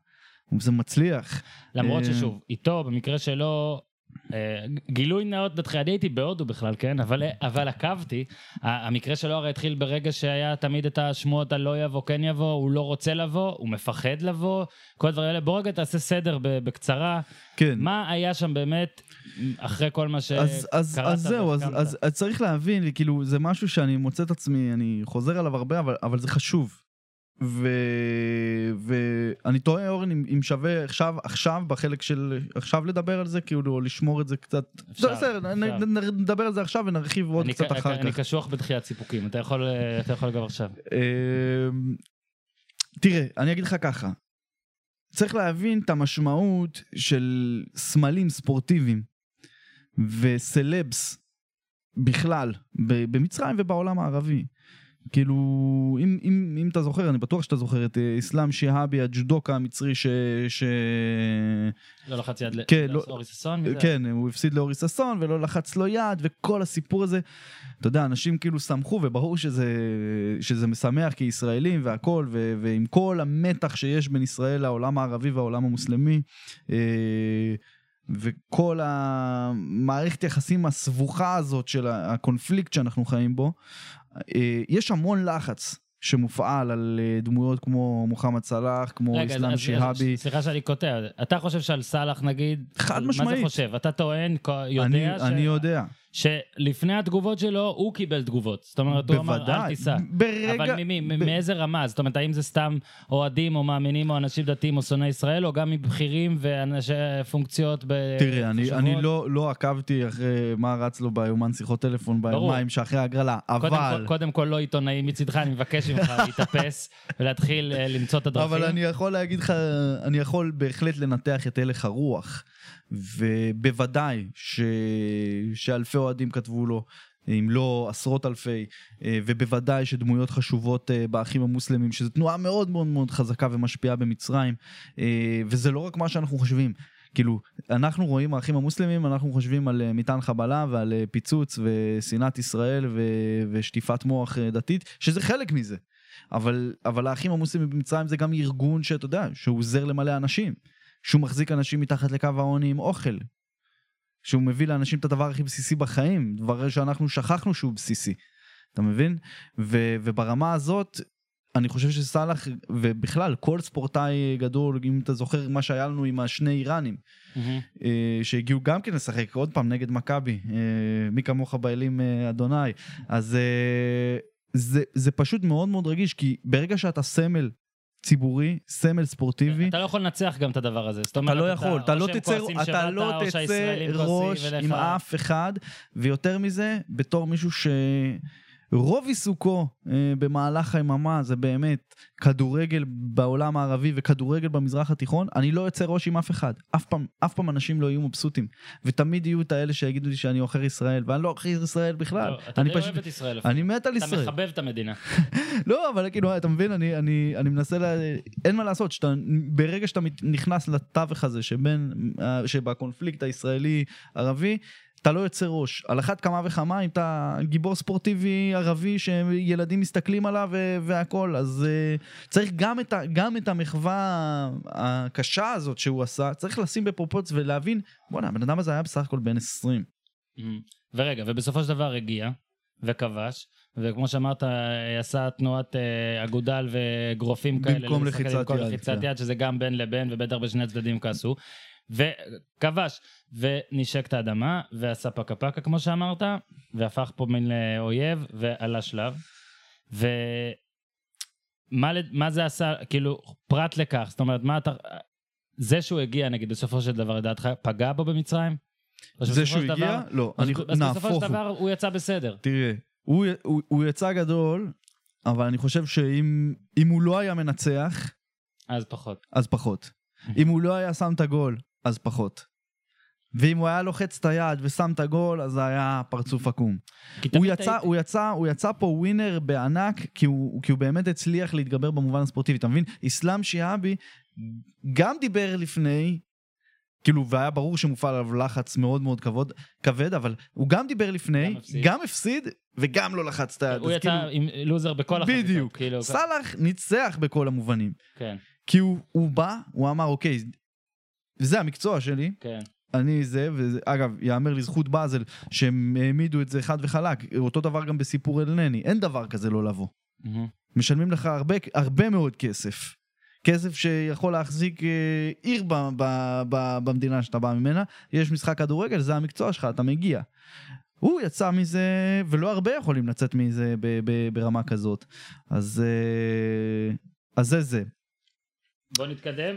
זה מצליח.
למרות
אה,
ששוב, איתו, במקרה שלו, אה, גילוי נאות נתחיל, אני הייתי בהודו בכלל, כן? אבל, אבל עקבתי, המקרה שלו הרי התחיל ברגע שהיה תמיד את השמועות על לא יבוא, כן יבוא, הוא לא רוצה לבוא, הוא מפחד לבוא, כל הדברים האלה. בוא רגע תעשה סדר בקצרה.
כן.
מה היה שם באמת, אחרי כל מה שקראת
אז, אז, אז זהו, אז? אז, אז צריך להבין, כאילו, זה משהו שאני מוצא את עצמי, אני חוזר עליו הרבה, אבל, אבל זה חשוב. ואני תוהה, אורן, אם, אם שווה עכשיו, עכשיו, בחלק של... עכשיו לדבר על זה, כאילו, או לשמור את זה קצת...
אפשר,
בסדר,
אפשר.
נ- נ- נדבר על זה עכשיו ונרחיב עוד
אני
קצת
ק-
אחר
אני
כך.
קשוח בדחיית סיפוקים, אתה יכול, אתה יכול גם עכשיו.
אמ, תראה, אני אגיד לך ככה, צריך להבין את המשמעות של סמלים ספורטיביים וסלבס בכלל, במצרים ובעולם הערבי. כאילו, אם, אם, אם אתה זוכר, אני בטוח שאתה זוכר את אה, אסלאם שיהאבי, הג'ודוקה המצרי ש... ש...
לא לחץ יד
כן, לא-
לאורי ששון? מי זה?
כן, הוא הפסיד לאורי ששון ולא לחץ לו יד וכל הסיפור הזה. אתה יודע, אנשים כאילו שמחו וברור שזה, שזה משמח כישראלים והכל, ו, ועם כל המתח שיש בין ישראל לעולם הערבי והעולם המוסלמי, אה, וכל המערכת יחסים הסבוכה הזאת של הקונפליקט שאנחנו חיים בו, אה, יש המון לחץ. שמופעל על אה, דמויות כמו מוחמד סלאח, כמו
רגע, אז-
שיהאבי.
סליחה שאני קוטע, אתה חושב שעל סאלח נגיד,
חד
מה
משמעית.
זה חושב? אתה טוען, יודע
אני,
ש...
אני יודע.
שלפני התגובות שלו הוא קיבל תגובות. זאת אומרת, הוא אמר, אל. תיסע.
ברגע...
אבל ממי,
ב-
מאיזה רמה? זאת אומרת, האם זה סתם אוהדים או מאמינים או אנשים דתיים או שונאי ישראל, או גם מבכירים ואנשי פונקציות ב...
תראה, אני? אני לא, לא עקבתי אחרי מה רץ לו ביומן שיחות טלפון. ביומיים שאחרי ההגרלה,
קודם,
אבל...
כל, קודם כל לא עיתונאי מצידך, אני מבקש ממך להתאפס ולהתחיל אה, למצוא את הדרכים.
אבל אני יכול להגיד לך, אני יכול בהחלט לנתח את הלך הרוח, ובוודאי ש... שאלפי אוהדים כתבו לו, אם לא עשרות אלפי, אה, ובוודאי שדמויות חשובות אה, באחים המוסלמים, שזו תנועה מאוד מאוד מאוד חזקה ומשפיעה במצרים, אה, וזה לא רק מה שאנחנו חושבים. כאילו, אנחנו רואים האחים המוסלמים, אנחנו חושבים על מטען חבלה ועל פיצוץ ושנאת ישראל ו- ושטיפת מוח דתית, שזה חלק מזה. אבל, אבל האחים המוסלמים במצרים זה גם ארגון שאתה יודע, שהוא עוזר למלא אנשים. שהוא מחזיק אנשים מתחת לקו העוני עם אוכל. שהוא מביא לאנשים את הדבר הכי בסיסי בחיים, דבר שאנחנו שכחנו שהוא בסיסי. אתה מבין? ו, וברמה הזאת, אני חושב שסאלח, ובכלל, כל ספורטאי גדול, אם אתה זוכר מה שהיה לנו עם השני איראנים. אה, שהגיעו גם כן לשחק עוד פעם נגד מכבי, אה, מי כמוך באלים אה, אדוני. אז זה, זה פשוט מאוד מאוד רגיש, כי ברגע שאתה סמל ציבורי, סמל ספורטיבי,
אתה לא יכול לנצח גם את הדבר הזה. זאת
אתה
אומרת,
לא יכול, אתה לא תצא, אתה לא תצא ראש עם אף אחד, ויותר מזה, בתור מישהו שרוב עיסוקו אה, במהלך היממה זה באמת כדורגל בעולם הערבי וכדורגל במזרח התיכון, אני לא יוצא ראש עם אף אחד. אף פעם, אף פעם אנשים לא יהיו מבסוטים. ותמיד יהיו את האלה שיגידו לי שאני עוכר ישראל, ואני לא עוכר ישראל בכלל.
לא, אתה די
פשוט...
אוהב את ישראל.
אני מת על
אתה
ישראל.
מחבב את המדינה.
לא, אבל כאילו, אתה מבין, אני, אני, אני מנסה ל... אין מה לעשות, שאתה, ברגע שאתה נכנס לתווך הזה שבין, אה, שבקונפליקט הישראלי-ערבי, אתה לא יוצא ראש. על אחת כמה וכמה, אם אתה גיבור ספורטיבי ערבי שילדים מסתכלים עליו ו- והכל, אז uh, צריך גם את, ה- גם את המחווה הקשה הזאת שהוא עשה, צריך לשים בפרופורציה ולהבין, בואנה, הבן אדם הזה היה בסך הכל בן 20.
מהמם. ורגע, ובסופו של דבר הגיע וכבש, וכמו שאמרת, אה, עשה תנועת אה, אגודל ואגרופים כאלה.
במקום לחיצת
במקום
יד,
לחיצת
כן.
יד, שזה גם בין לבין, ובטח בשני הצדדים כעסו. וכבש, ונשק את האדמה, ועשה פקה פקה כמו שאמרת, והפך פה מין לאויב, ועלה שלב. ומה מה זה עשה, כאילו, פרט לכך, זאת אומרת, מה אתה... זה שהוא הגיע, נגיד, בסופו של דבר, לדעתך, פגע בו במצרים?
זה שהוא הגיע?
דבר-
לא, אני,
אז בסופו
נהפוך
של
הוא.
דבר הוא יצא בסדר.
תראה, הוא, הוא, הוא יצא גדול, אבל אני חושב שאם אם הוא לא היה מנצח,
אז פחות.
אז פחות. אם הוא לא היה שם את הגול, אז פחות. ואם הוא היה לוחץ את היד ושם את הגול, אז זה היה פרצוף עקום. הוא יצא, הוא, יצא, הוא יצא פה ווינר בענק, כי הוא, כי הוא באמת הצליח להתגבר במובן הספורטיבי. אתה מבין? אסלאם שיאבי גם דיבר לפני, כאילו, והיה ברור שמופעל עליו לחץ מאוד מאוד כבוד, כבד, אבל הוא גם דיבר לפני,
גם הפסיד.
גם הפסיד, וגם לא לחץ את היד.
הוא יצא
כאילו,
עם לוזר בכל החזיתות.
בדיוק.
כאילו,
סאלח ניצח בכל המובנים.
כן,
כי הוא, הוא בא, הוא אמר, אוקיי, זה המקצוע שלי,
כן.
אני זה, ואגב, יאמר לזכות באזל, שהם העמידו את זה חד וחלק, אותו דבר גם בסיפור אל-נני, אין דבר כזה לא לבוא.
מהמם.
משלמים לך הרבה, הרבה מאוד כסף. כסף שיכול להחזיק אה, עיר ב, ב, ב, במדינה שאתה בא ממנה, יש משחק כדורגל, זה המקצוע שלך, אתה מגיע. הוא יצא מזה, ולא הרבה יכולים לצאת מזה ב, ב, ברמה כזאת. אז, אה, אז זה זה.
בוא נתקדם.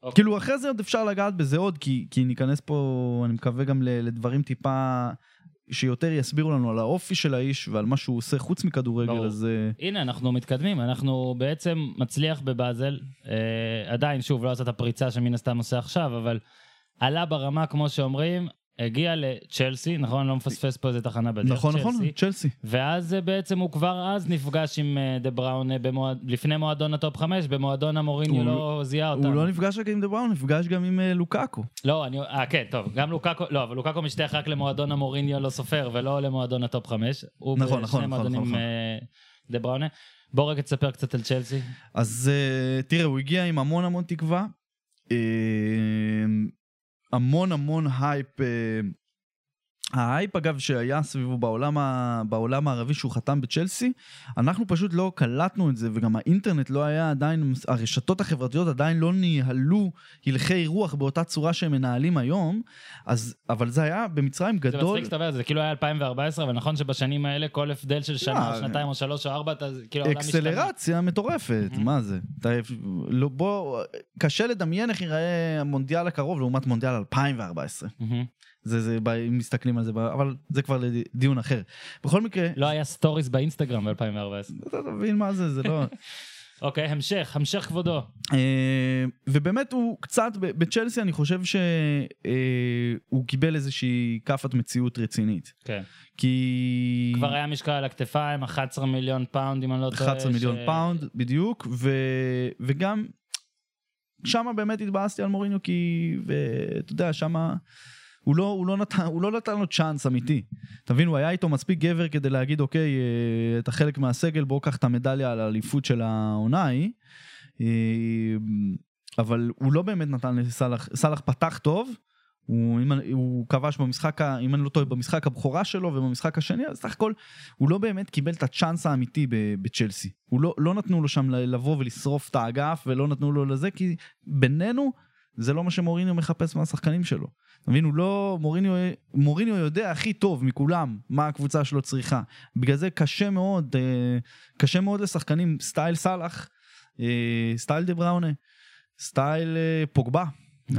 כן.
אוקיי.
כאילו אחרי זה עוד אפשר לגעת בזה עוד, כי, כי ניכנס פה, אני מקווה גם ל- לדברים טיפה שיותר יסבירו לנו על האופי של האיש ועל מה שהוא עושה חוץ מכדורגל,
ברור.
אז... אה,
הנה, אנחנו מתקדמים, אנחנו בעצם מצליח בבאזל. אה, עדיין, שוב, לא עשה את הפריצה שמן הסתם עושה עכשיו, אבל עלה ברמה, כמו שאומרים, הגיע לצ'לסי, נכון? לא מפספס פה איזה תחנה בדרך,
נכון, נכון,
צ'לסי. ואז בעצם הוא כבר אז נפגש עם אה, דה בראונה אה, במועד... לפני מועדון הטופ 5, במועדון המוריניו
הוא
לא זיהה אותנו.
הוא לא נפגש רק עם דה בראונה, נפגש גם עם אה, לוקאקו.
לא, אני... אה, כן, טוב, גם לוקאקו... לא, אבל לוקאקו משתייך רק למועדון המוריניו לא סופר, ולא למועדון הטופ 5. הוא
נכון, נכון, נכון, נכון.
אה, דה בראונה. בוא רק תספר קצת על צ'לסי.
אז אה, תראה, הוא הגיע עם המון המון תקווה, המון המון הייפ אה, ההייפ אגב שהיה סביבו בעולם, ה... בעולם הערבי שהוא חתם בצ'לסי, אנחנו פשוט לא קלטנו את זה וגם האינטרנט לא היה עדיין, הרשתות החברתיות עדיין לא ניהלו הלכי רוח באותה צורה שהם מנהלים היום, אז, אבל זה היה במצרים
זה
גדול.
מצחיק שאתה אומר, זה כאילו היה 2014, אבל נכון שבשנים האלה כל הבדל של שנה,
לא,
או שנתיים או שלוש או ארבע, אתה כאילו העולם משתנה.
אקסלרציה מטורפת. מה זה? אתה, לא, בוא, קשה לדמיין איך ייראה המונדיאל הקרוב לעומת מונדיאל 2014. זה, זה, אם מסתכלים על זה, אבל זה כבר לדיון אחר. בכל מקרה,
לא היה סטוריס באינסטגרם ב-2014.
אתה מבין מה זה, זה לא...
אוקיי, המשך, המשך כבודו.
אה, ובאמת הוא קצת, בצ'לסי אני חושב שהוא קיבל איזושהי כאפת מציאות רצינית.
כן.
כי...
כבר היה משקל על הכתפיים, 11 מיליון פאונד, אם אני לא טועה.
11 מיליון
ש-
פאונד, בדיוק, ו... וגם שם באמת התבאסתי על מוריניו, כי, ואתה יודע, שם הוא לא, הוא, לא נתן, הוא לא נתן לו צ'אנס אמיתי. אתה מבין, הוא היה איתו מספיק גבר כדי להגיד, אוקיי, אה, אתה חלק מהסגל, בוא קח את המדליה על האליפות של העונה ההיא. אה, אבל הוא לא באמת נתן לסאלח, סאלח פתח טוב. הוא, הוא כבש במשחק, אם אני לא טועה, במשחק הבכורה שלו ובמשחק השני, אז סך הכל הוא לא באמת קיבל את הצ'אנס האמיתי בצ'לסי. הוא לא, לא נתנו לו שם לבוא ולשרוף את האגף ולא נתנו לו לזה, כי בינינו זה לא מה שמוריניו מחפש מהשחקנים שלו. מבין, הוא לא, מוריניו, מוריניו יודע הכי טוב מכולם מה הקבוצה שלו צריכה. בגלל זה קשה מאוד, אה, קשה מאוד לשחקנים סטייל סאלח, אה, סטייל דה בראונה, סטייל אה, פוגבה.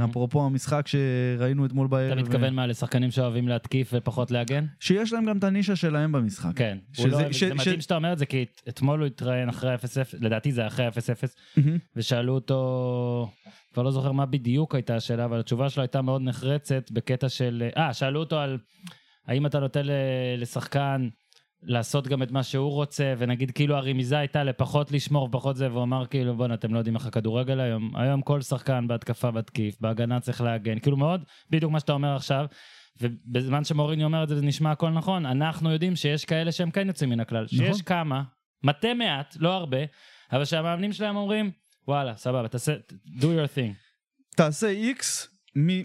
אפרופו המשחק שראינו אתמול בערב.
אתה מתכוון מה, לשחקנים שאוהבים להתקיף ופחות להגן?
שיש להם גם את הנישה שלהם במשחק.
כן. לא זה מדהים שאתה אומר את זה, כי את- אתמול הוא התראיין אחרי 0-0, לדעתי זה אחרי 0-0,
מהמם.
ושאלו אותו, כבר לא זוכר מה בדיוק הייתה השאלה, אבל התשובה שלו הייתה מאוד נחרצת בקטע של, אה, שאלו אותו על האם אתה נותן לשחקן לעשות גם את מה שהוא רוצה, ונגיד כאילו הרמיזה הייתה לפחות לשמור ופחות זה, והוא אמר כאילו בואנה אתם לא יודעים איך הכדורגל היום, היום כל שחקן בהתקפה מתקיף, בהגנה צריך להגן, כאילו מאוד בדיוק מה שאתה אומר עכשיו. ובזמן שמוריני אומר את זה, זה נשמע הכל נכון, אנחנו יודעים שיש כאלה שהם כן יוצאים מן הכלל, שיש
נכון.
כמה, מתי מעט, לא הרבה, אבל שהמאמנים שלהם אומרים, וואלה, סבבה, תעשה, do your thing.
תעשה איקס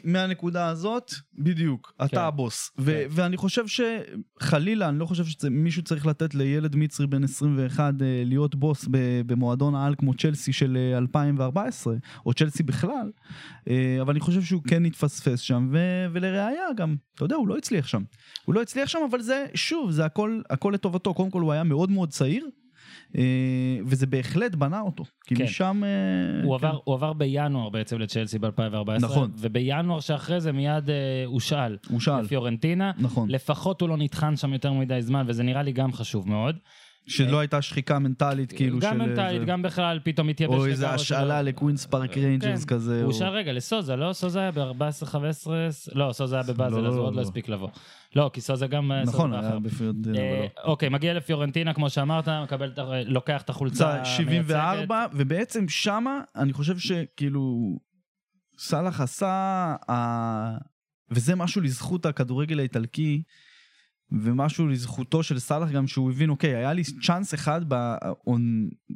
מהנקודה הזאת, בדיוק,
כן.
אתה הבוס. ו-
כן.
ואני חושב שחלילה, אני לא חושב שמישהו צריך לתת לילד מצרי בן 21 אה, להיות בוס ב- במועדון העל כמו צ'לסי של אה, 2014, או צ'לסי בכלל, אה, אבל אני חושב שהוא כן התפספס שם, ו- ולראיה גם, אתה יודע, הוא לא הצליח שם. הוא לא הצליח שם, אבל זה, שוב, זה הכל, הכל לטובתו. קודם כל הוא היה מאוד מאוד צעיר. אה, וזה בהחלט בנה אותו, כי
כן.
משם... אה,
הוא
כן.
עבר, הוא עבר בינואר בעצם לצ'לסי ב-2014,
נכון.
ובינואר שאחרי זה מיד אה,
הושאל. הושאל,
לפיורנטינה,
נכון.
לפחות הוא לא נטחן שם יותר מדי זמן, וזה נראה לי גם חשוב מאוד.
שלא הייתה שחיקה מנטלית כאילו
גם
של...
מנטלית,
איזה-
גם בכלל, פתאום התייבש
או איזה
לגמרי
השאלה. לקווינס פארק ריינג'רס
כן.
כזה.
הוא שאל רגע לסוזה, לא? סוזה היה ב-14-15, לא, סוזה היה בבאזל,
לא,
אז הוא
לא,
עוד לא
לא.
הספיק לבוא. לא, כי סוזה גם... אה,
נכון, היה. בפיורנטינה.
אה,
לא.
אוקיי, מגיע לפיורנטינה, כמו שאמרת, מקבל, לוקח את החולצה
קבוצה 74, ובעצם שמה אני חושב שכאילו סאלח עשה, וזה משהו לזכות הכדורגל האיטלקי, ומשהו לזכותו של סאלח גם שהוא הבין, אוקיי, היה לי צ'אנס אחד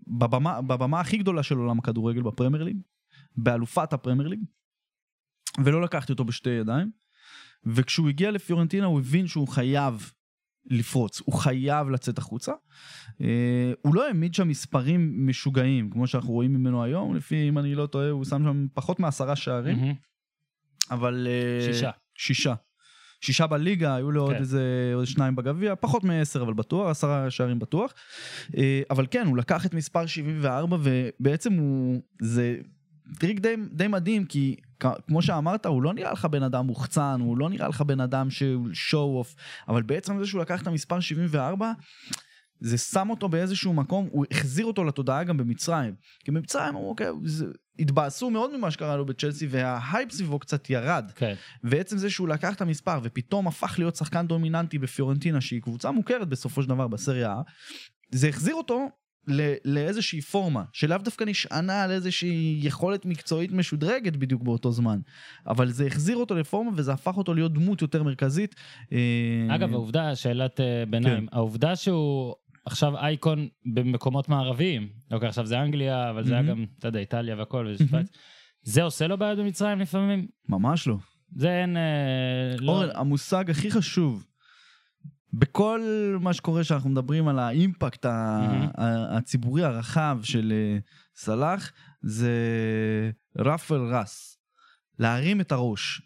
בבמה, בבמה הכי גדולה של עולם הכדורגל בפרמייר ליג, באלופת הפרמייר ליג, ולא לקחתי אותו בשתי ידיים, וכשהוא הגיע לפיורנטינה הוא הבין שהוא חייב לפרוץ, הוא חייב לצאת החוצה. אה, הוא לא העמיד שם מספרים משוגעים, כמו שאנחנו רואים ממנו היום, לפי, אם אני לא טועה, הוא שם שם פחות מעשרה שערים,
מהמם.
אבל... אה,
שישה.
שישה. שישה בליגה, היו לו עוד
כן.
איזה עוד שניים בגביע, פחות מעשר אבל בטוח, עשרה שערים בטוח. אה, אבל כן, הוא לקח את מספר 74 ובעצם הוא, זה טריק די, די מדהים, כי כמו שאמרת, הוא לא נראה לך בן אדם מוחצן, הוא לא נראה לך בן אדם שהוא show off, אבל בעצם זה שהוא לקח את המספר 74, זה שם אותו באיזשהו מקום, הוא החזיר אותו לתודעה גם במצרים. כי במצרים, אמרו, אוקיי, זה, התבאסו מאוד ממה שקרה לו בצ'לסי, וההייפ סביבו קצת ירד.
כן.
ועצם זה שהוא לקח את המספר ופתאום הפך להיות שחקן דומיננטי בפיורנטינה שהיא קבוצה מוכרת בסופו של דבר בסריה זה החזיר אותו ל- לאיזושהי פורמה שלאו דווקא נשענה על איזושהי יכולת מקצועית משודרגת בדיוק באותו זמן אבל זה החזיר אותו לפורמה וזה הפך אותו להיות דמות יותר מרכזית. אה,
אגב, העובדה, שאלת אה, ביניים,
כן.
העובדה שהוא עכשיו אייקון במקומות מערביים, אוקיי, עכשיו זה אנגליה, אבל זה היה
מהמם.
גם, אתה יודע, איטליה והכל, ושוויץ, זה עושה לו בעיות במצרים לפעמים?
ממש לא.
זה אין... אה, לא...
אורן, המושג הכי חשוב בכל מה שקורה שאנחנו מדברים על האימפקט. ה- הציבורי הרחב של אה, סלאח, זה רפל רס. להרים את הראש.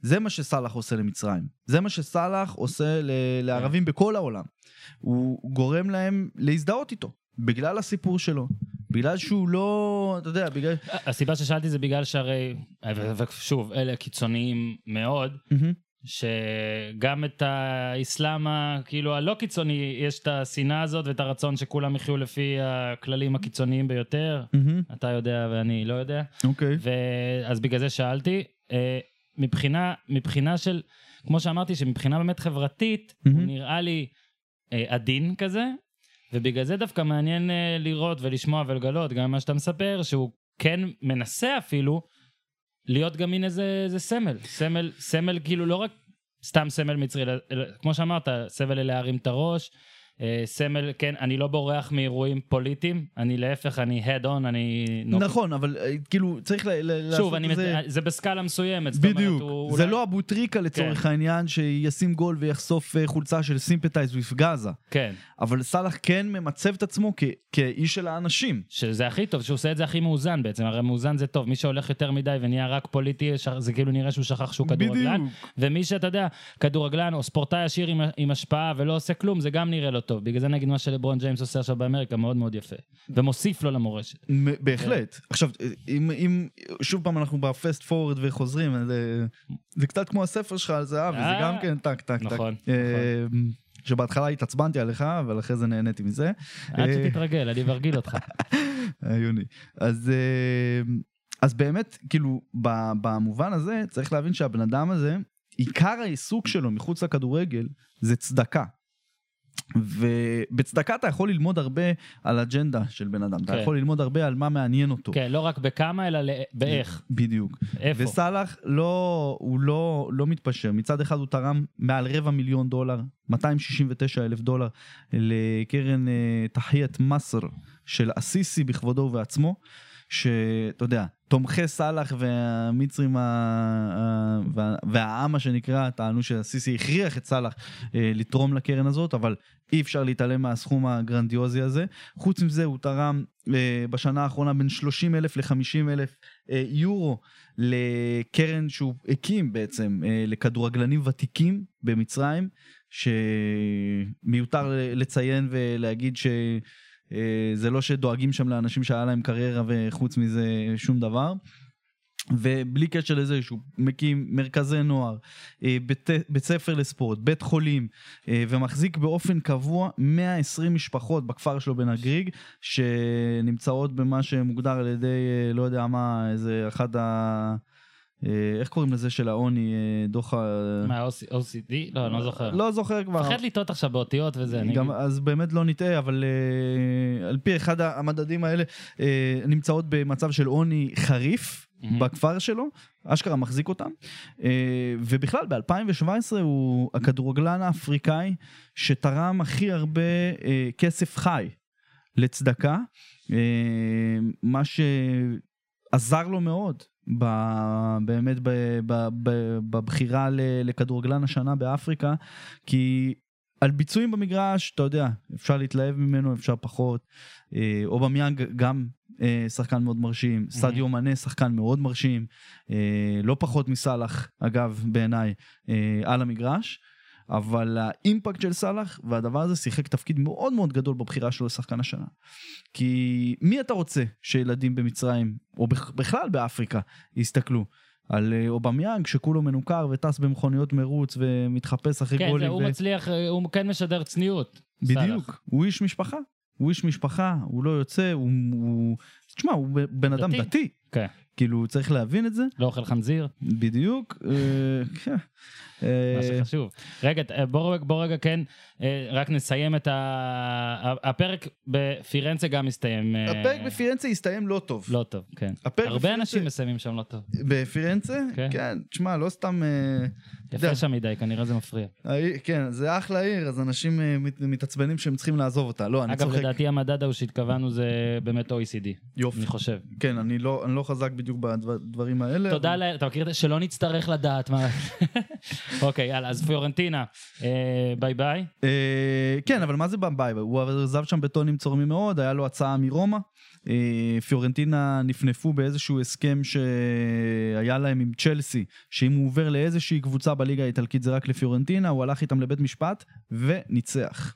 זה מה שסאלח עושה למצרים. זה מה שסאלח עושה ל- לערבים בכל העולם. הוא גורם להם להזדהות איתו, בגלל הסיפור שלו. בגלל שהוא לא, אתה יודע, בגלל...
הסיבה ששאלתי זה בגלל שהרי, ושוב, אלה קיצוניים מאוד, שגם את האסלאם כאילו הלא קיצוני, יש את השנאה הזאת ואת הרצון שכולם יחיו לפי הכללים הקיצוניים ביותר. אתה יודע ואני לא יודע.
אוקיי.
ואז בגלל זה שאלתי. אה, מבחינה, מבחינה של, כמו שאמרתי, שמבחינה באמת חברתית, הוא
מהמם.
נראה לי עדין כזה, ובגלל זה דווקא מעניין אה, לראות ולשמוע ולגלות, גם מה שאתה מספר, שהוא כן מנסה אפילו להיות גם מין איזה, איזה סמל. סמל, סמל כאילו לא רק סתם סמל מצרי, אלא, כמו שאמרת, סמל להרים את הראש. אה, סמל, כן, אני לא בורח מאירועים פוליטיים, אני להפך, אני head on, אני...
נכון, אבל אה, כאילו צריך לעשות
שוב, אני,
זה...
בסקאלה מסוימת. אומרת,
בדיוק,
הוא
זה
אולי-
לא אבו טריקה לצורך
כן.
העניין שישים גול ויחשוף אה, חולצה של sympathize with Gaza,
כן,
אבל סאלח כן ממצב את עצמו כ- כאיש של האנשים.
שזה הכי טוב, שהוא עושה את זה הכי מאוזן בעצם, הרי מאוזן זה טוב, מי שהולך יותר מדי ונהיה רק פוליטי, זה כאילו נראה שהוא שכח שהוא כדורגלן, ומי שאתה יודע, כדורגלן או ספורטאי עשיר עם, עם השפעה ולא עושה כלום, זה גם נראה לא טוב. בגלל זה נגיד מה שלברון ג'יימס עושה עכשיו באמריקה מאוד מאוד יפה, ומוסיף לו למורשת.
בהחלט. עכשיו, אם, אם שוב פעם אנחנו ב fast forward וחוזרים, אז, אה, זה קצת כמו הספר שלך על זהב, וזה
אה,
גם כן טק טק טק.
נכון,
אה, שבהתחלה התעצבנתי עליך, אבל אחרי זה נהניתי מזה.
עד שתתרגל, אני מרגיל אותך.
עיוני. אז, אז באמת, כאילו, במובן הזה, צריך להבין שהבן אדם הזה, עיקר העיסוק שלו מחוץ לכדורגל זה צדקה. ובצדקה אתה יכול ללמוד הרבה על אג'נדה של בן אדם, אתה
כן.
יכול ללמוד הרבה על מה מעניין אותו.
כן, לא רק בכמה, אלא באיך,
בדיוק.
איפה.
וסאלח לא, הוא לא, לא מתפשר. מצד אחד הוא תרם מעל רבע מיליון דולר, 269 אלף דולר, לקרן אה, תחיית מסר של אסיסי בכבודו ובעצמו, שאתה יודע, תומכי סאלח והמצרים ה- וה- והעם שנקרא טענו שהסיסי הכריח את סאלח אה, לתרום לקרן הזאת, אבל אי אפשר להתעלם מהסכום הגרנדיוזי הזה. חוץ מזה הוא תרם אה, בשנה האחרונה בין 30 אלף ל-50 אלף אה, יורו לקרן שהוא הקים בעצם לכדורגלנים ותיקים במצרים, שמיותר לציין ולהגיד ש... אה, זה לא שדואגים שם לאנשים שהיה להם קריירה וחוץ מזה שום דבר. ובלי קשר לזה שהוא מקים מרכזי נוער, אה, בית, בית ספר לספורט, בית חולים, אה, ומחזיק באופן קבוע 120 משפחות בכפר שלו בנגריג, שנמצאות במה שמוגדר על ידי, לא יודע מה, איזה אחד ה... אה, איך קוראים לזה של העוני, אה, דוח ה...
מה, OCD? לא, אני לא זוכר.
לא זוכר כבר.
מפחד לטעות עכשיו באותיות וזה.
גם. אז באמת לא נטעה, אבל uh, על פי אחד המדדים האלה, נמצאות במצב של עוני חריף. בכפר שלו, אשכרה מחזיק אותם. ובכלל, ב-2017 הוא הכדורגלן האפריקאי שתרם הכי הרבה כסף חי לצדקה, מה שעזר לו מאוד. ב, באמת ב, ב, ב, בבחירה ל, לכדורגלן השנה באפריקה, כי על ביצועים במגרש, אתה יודע, אפשר להתלהב ממנו, אפשר פחות. אה, אובמיאנג גם אה, שחקן מאוד מרשים, סטדיו מנה שחקן מאוד מרשים, אה, לא פחות מסאלח, אגב, בעיניי, אה, על המגרש. אבל האימפקט של סאלח והדבר הזה שיחק תפקיד מאוד מאוד גדול בבחירה שלו לשחקן השנה. כי מי אתה רוצה שילדים במצרים, או בכ- בכלל באפריקה, יסתכלו? על אה, אובמיאנג שכולו מנוכר וטס במכוניות מרוץ ומתחפש אחרי
כן,
גולים.
הוא
ו-
מצליח, אה, הוא כן משדר צניעות.
בדיוק,
סאלח.
הוא איש משפחה. הוא איש משפחה, הוא לא יוצא, הוא... הוא... תשמע, הוא בן אדם
דתי. כן.
כאילו, צריך להבין את זה,
לא אוכל חנזיר,
בדיוק. אה, כן. אה,
מה שחשוב. רגע, אה, בוא, רגע- בוא רגע כן, אה, רק נסיים את ה... הפרק בפירנצה גם מסתיים. אה,
הפרק בפירנצה הסתיים לא טוב.
לא טוב, כן. הרבה
בפירנצה-
אנשים מסיימים שם לא טוב.
בפירנצה?
כן.
כן. תשמע, לא סתם... אה,
יפה. שם מדי, כנראה זה מפריע.
כן, זה אחלה עיר, אז אנשים אה, מת- מתעצבנים שהם צריכים לעזוב אותה. לא, אני
אגב,
צוחק.
לדעתי המדד ההוא שהתכוונו זה באמת OECD,
יופי.
אני חושב.
כן, אני לא אני לא חזק בדיוק בדברים האלה.
תודה,
אבל-
ל- אתה מכיר את זה? שלא נצטרך לדעת מה... אוקיי, יאללה, אז פיורנטינה, אה, ביי ביי.
אה, כן, אבל מה זה ביי? הוא עזב שם בטונים צורמים מאוד, היה לו הצעה מרומא. אה, פיורנטינה נפנפו באיזשהו הסכם שהיה להם עם צ'לסי, שאם הוא עובר לאיזושהי קבוצה בליגה האיטלקית זה רק לפיורנטינה, הוא הלך איתם לבית משפט וניצח.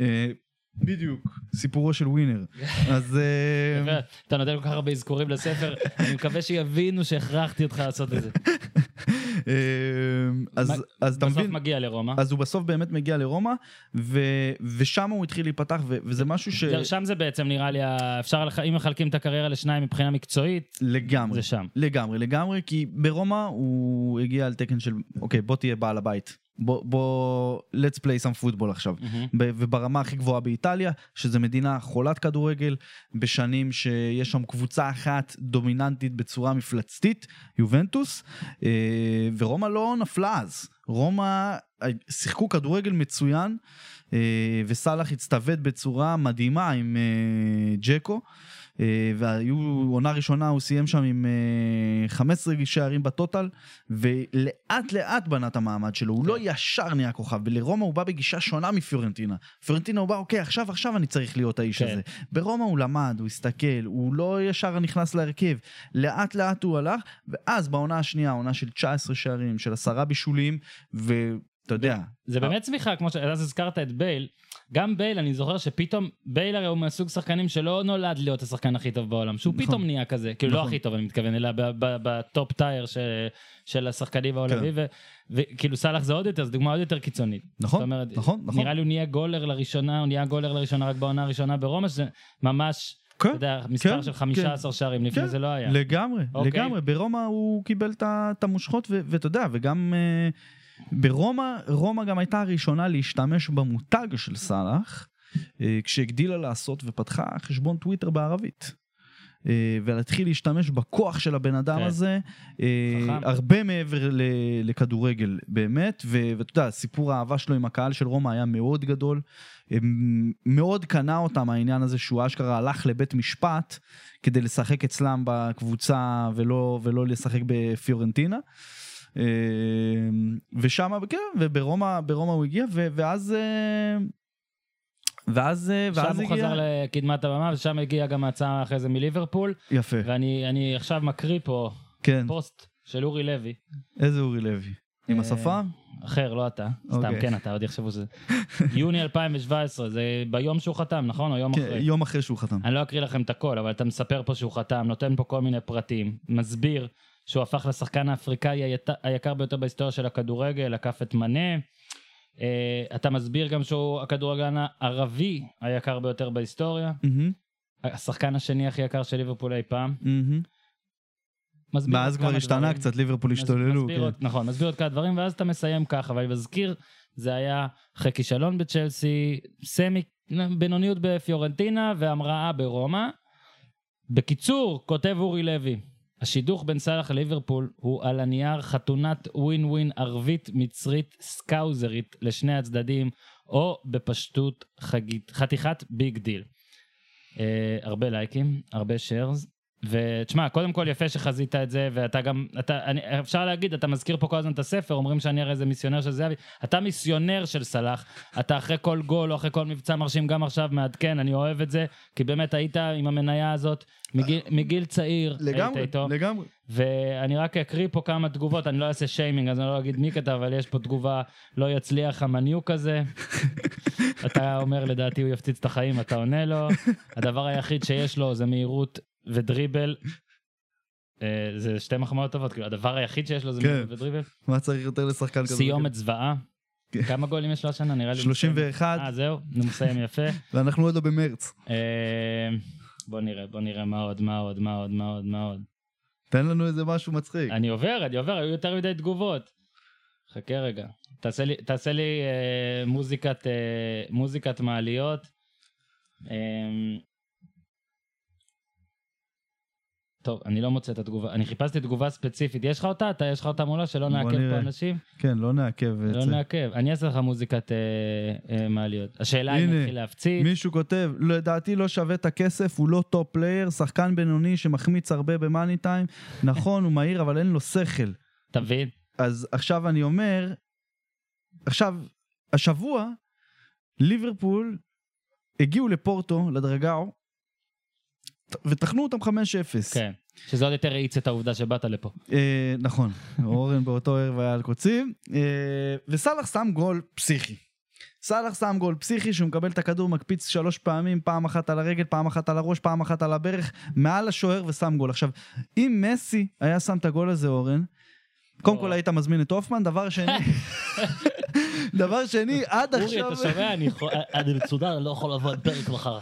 אה, בדיוק, סיפורו של ווינר. אז... אה,
אתה נותן כל כך הרבה אזכורים לספר, אני מקווה שיבינו שהכרחתי אותך לעשות את זה.
אה, אז אתה
בסוף
מבין?
מגיע לרומא.
אז הוא בסוף באמת מגיע לרומא, ו- ושם הוא התחיל להיפתח, ו- וזה משהו ש...
שם זה בעצם נראה לי, אפשר, אם מחלקים את הקריירה לשניים מבחינה מקצועית,
לגמרי.
זה שם.
לגמרי, לגמרי, כי ברומא הוא הגיע על תקן של, אוקיי, בוא תהיה בעל הבית. בוא, בוא, let's play some football עכשיו. ב- וברמה הכי גבוהה באיטליה, שזו מדינה חולת כדורגל, בשנים שיש שם קבוצה אחת דומיננטית בצורה מפלצתית, יובנטוס, אה, ורומא לא נפלה אז. רומא אה, שיחקו כדורגל מצוין, אה, וסאלח הצטוות בצורה מדהימה עם ג'קו. אה, והיו עונה ראשונה הוא סיים שם עם אה, 15 שערים בטוטל ולאט לאט בנה את המעמד שלו הוא
כן.
לא ישר נהיה כוכב ולרומא הוא בא בגישה שונה מפיורנטינה פיורנטינה הוא בא אוקיי עכשיו עכשיו אני צריך להיות האיש
כן.
הזה ברומא הוא למד הוא הסתכל הוא לא ישר נכנס להרכב לאט לאט הוא הלך ואז בעונה השנייה עונה של 19 שערים של עשרה בישולים ואתה יודע
זה באמת צמיחה, כמו שאז הזכרת את בייל. גם בייל, אני זוכר שפתאום, בייל הרי הוא מהסוג שחקנים שלא נולד להיות השחקן הכי טוב בעולם, שהוא
נכון.
פתאום נהיה כזה, כאילו לא
נכון.
הכי טוב אני מתכוון, אלא ב top tier של- של השחקנים העולמי, ו- וכאילו סאלח זה עוד יותר, זו דוגמה עוד יותר קיצונית.
נכון
אומרת,
נכון נכון
נראה לי הוא נהיה גולר לראשונה, הוא נהיה גולר לראשונה רק בעונה הראשונה ברומא, שזה ממש,
כן,
אתה יודע, מספר
כן,
של 15 שערים, לפני
כן.
זה לא היה.
לגמרי,
אוקיי.
לגמרי. ברומא הוא קיבל את המושכות, ואתה יודע, וגם אה, ברומא, רומא גם הייתה הראשונה להשתמש במותג של סאלח, אה, כשהגדילה לעשות ופתחה חשבון טוויטר בערבית. אה, ולהתחיל להשתמש בכוח של הבן אדם
כן.
הזה, אה,
חכם.
הרבה מעבר ל- לכדורגל באמת, ואתה יודע, סיפור האהבה שלו עם הקהל של רומא היה מאוד גדול, מאוד קנה אותם העניין הזה שהוא אשכרה הלך לבית משפט כדי לשחק אצלם בקבוצה ולא, ולא לשחק בפיורנטינה. אה, ושם, כן, וברומא ברומא הוא הגיע, ואז... אה, ואז, אה,
שם
ואז
הוא
הגיע...
חזר לקדמת הבמה, ושם הגיעה גם ההצעה אחרי זה מליברפול,
יפה,
ואני אני עכשיו מקריא פה
כן.
פוסט של אורי לוי,
איזה אורי לוי? עם השפה?
אחר, לא אתה, סתם,
אוקיי.
כן, אתה עוד יחשבו שזה. יוני 2017, זה ביום שהוא חתם, נכון? או יום
כן,
אחרי?
יום אחרי שהוא חתם.
אני לא אקריא לכם את הכל, אבל אתה מספר פה שהוא חתם, נותן פה כל מיני פרטים, מסביר שהוא הפך לשחקן האפריקאי היקר ביותר בהיסטוריה של הכדורגל, עקף את מנה. Uh, אתה מסביר גם שהוא הכדורגלן הערבי היקר ביותר בהיסטוריה,
מהמם,
השחקן השני הכי יקר של ליברפול אי פעם.
מאז
עוד
כבר השתנה
דברים.
קצת, ליברפול השתוללו.
מסביר
כן.
עוד, נכון, מסביר עוד כמה דברים, ואז אתה מסיים ככה, אבל אני מזכיר, זה היה אחרי כישלון בצ'לסי, סמי, בינוניות בפיורנטינה והמראה ברומא. בקיצור, כותב אורי לוי, השידוך בין סאלח לליברפול הוא על הנייר חתונת ווין ווין ערבית מצרית סקאוזרית לשני הצדדים, או בפשטות חגית, חתיכת big deal. אה, הרבה לייקים, הרבה shares. ותשמע, קודם כל יפה שחזית את זה, ואתה גם, אתה, אני, אפשר להגיד, אתה מזכיר פה כל הזמן את הספר, אומרים שאני הרי איזה מיסיונר של זהבי, אתה מיסיונר של סלאח, אתה אחרי כל גול או אחרי כל מבצע מרשים, גם עכשיו מעדכן, אני אוהב את זה, כי באמת היית עם המניה הזאת מגיל, מגיל צעיר,
לגמרי,
היית איתו,
לגמרי.
ואני רק אקריא פה כמה תגובות, אני לא אעשה שיימינג, אז אני לא אגיד מי כתב, אבל יש פה תגובה, לא יצליח המניוק הזה. אתה אומר, לדעתי הוא יפציץ את החיים, אתה עונה לו. הדבר היחיד שיש לו זה מהירות ודריבל. אה, זה שתי מחמאות טובות, כאילו, הדבר היחיד שיש לו זה
כן.
מהירות ודריבל.
מה צריך יותר לשחקן כזה?
סיומת זוועה.
כן.
כמה גולים יש לו השנה? נראה לי... הוא מסיים-
31,
אה, זהו, הוא מסיים יפה.
ואנחנו עוד לא במרץ.
אה, בוא נראה, בוא נראה מה עוד, מה עוד, מה עוד, מה עוד, מה עוד.
תן לנו איזה משהו מצחיק.
אני עובר, אני עובר, היו יותר מדי תגובות. חכה רגע. תעשה לי, תעשה לי אה, מוזיקת, אה, מוזיקת מעליות. אה, טוב, אני לא מוצא את התגובה. אני חיפשתי תגובה ספציפית. יש לך אותה? אתה, יש לך אותה מולה? שלא נעכב פה. אנשים?
כן, לא נעכב את
לא
זה.
נעכב. אני אעשה לך מוזיקת אה, אה, מעליות. השאלה אם
הנה,
נתחיל להפציץ.
מישהו כותב, לדעתי לא שווה את הכסף, הוא לא top player, שחקן בינוני שמחמיץ הרבה ב money time. נכון, הוא מהיר, אבל אין לו שכל.
אתה מבין?
אז עכשיו אני אומר, עכשיו, השבוע, ליברפול הגיעו לפורטו, לדרגאו, וטחנו אותם 5-0.
כן. שזה עוד יותר האיץ את העובדה שבאת לפה.
אה, נכון, אורן באותו ערב היה על קוצים, אה, וסאלח שם גול פסיכי. סאלח שם גול פסיכי שהוא מקבל את הכדור, מקפיץ שלוש פעמים, פעם אחת על הרגל, פעם אחת על הראש, פעם אחת על הברך, מעל השוער ושם גול. עכשיו, אם מסי היה שם את הגול הזה, אורן, קודם. כל היית מזמין את הופמן, דבר שני, דבר שני, עד
אורי,
עכשיו...
אתה שומע? אני מצודר, אני לא יכול לבוא עם פרק מחר.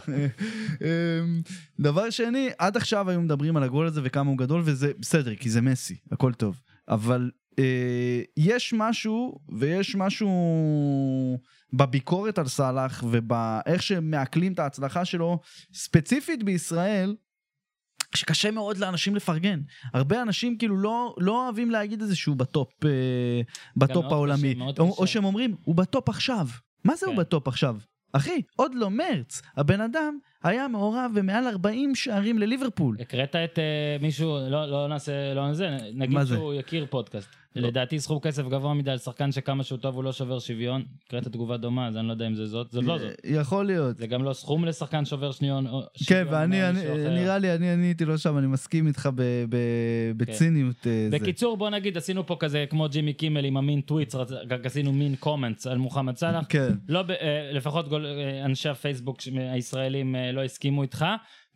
אמ, דבר שני, עד עכשיו היו מדברים על הגול הזה וכמה הוא גדול, וזה בסדר, כי זה מסי, הכל טוב. אבל אה, יש משהו, ויש משהו בביקורת על סאלח, ובאיך שמעכלים את ההצלחה שלו, ספציפית בישראל, שקשה מאוד לאנשים לפרגן. הרבה אנשים כאילו לא, לא אוהבים להגיד איזה שהוא בטופ, אה, בטופ העולמי.
קשה,
או. או שהם אומרים, הוא בטופ עכשיו. מה זה הוא
כן.
בטופ עכשיו? אחי, עוד לא מרץ. הבן אדם היה מעורב במעל 40 שערים לליברפול.
הקראת את אה, מישהו, לא לא נעשה, לא נעשה, נגיד
מה זה?
שהוא יכיר פודקאסט.
לא.
לדעתי סכום כסף גבוה מדי על שחקן שכמה שהוא טוב הוא לא שובר שוויון. הקראת תגובה דומה, אז אני לא יודע אם זה זאת, זאת לא זאת.
יכול להיות.
זה גם לא סכום לשחקן שובר שוויון. או
כן,
שוויון
ואני. נראה לי, אני הייתי לא שם, אני מסכים איתך ב- ב- בציניות. אה, זה.
בקיצור, בוא נגיד, עשינו פה כזה כמו ג'ימי קימל עם המין טוויטס, עשינו mean comments על מוחמד סלאח.
כן.
לא, אה, לפחות גול- אנשי הפייסבוק הישראלים לא הסכימו איתך,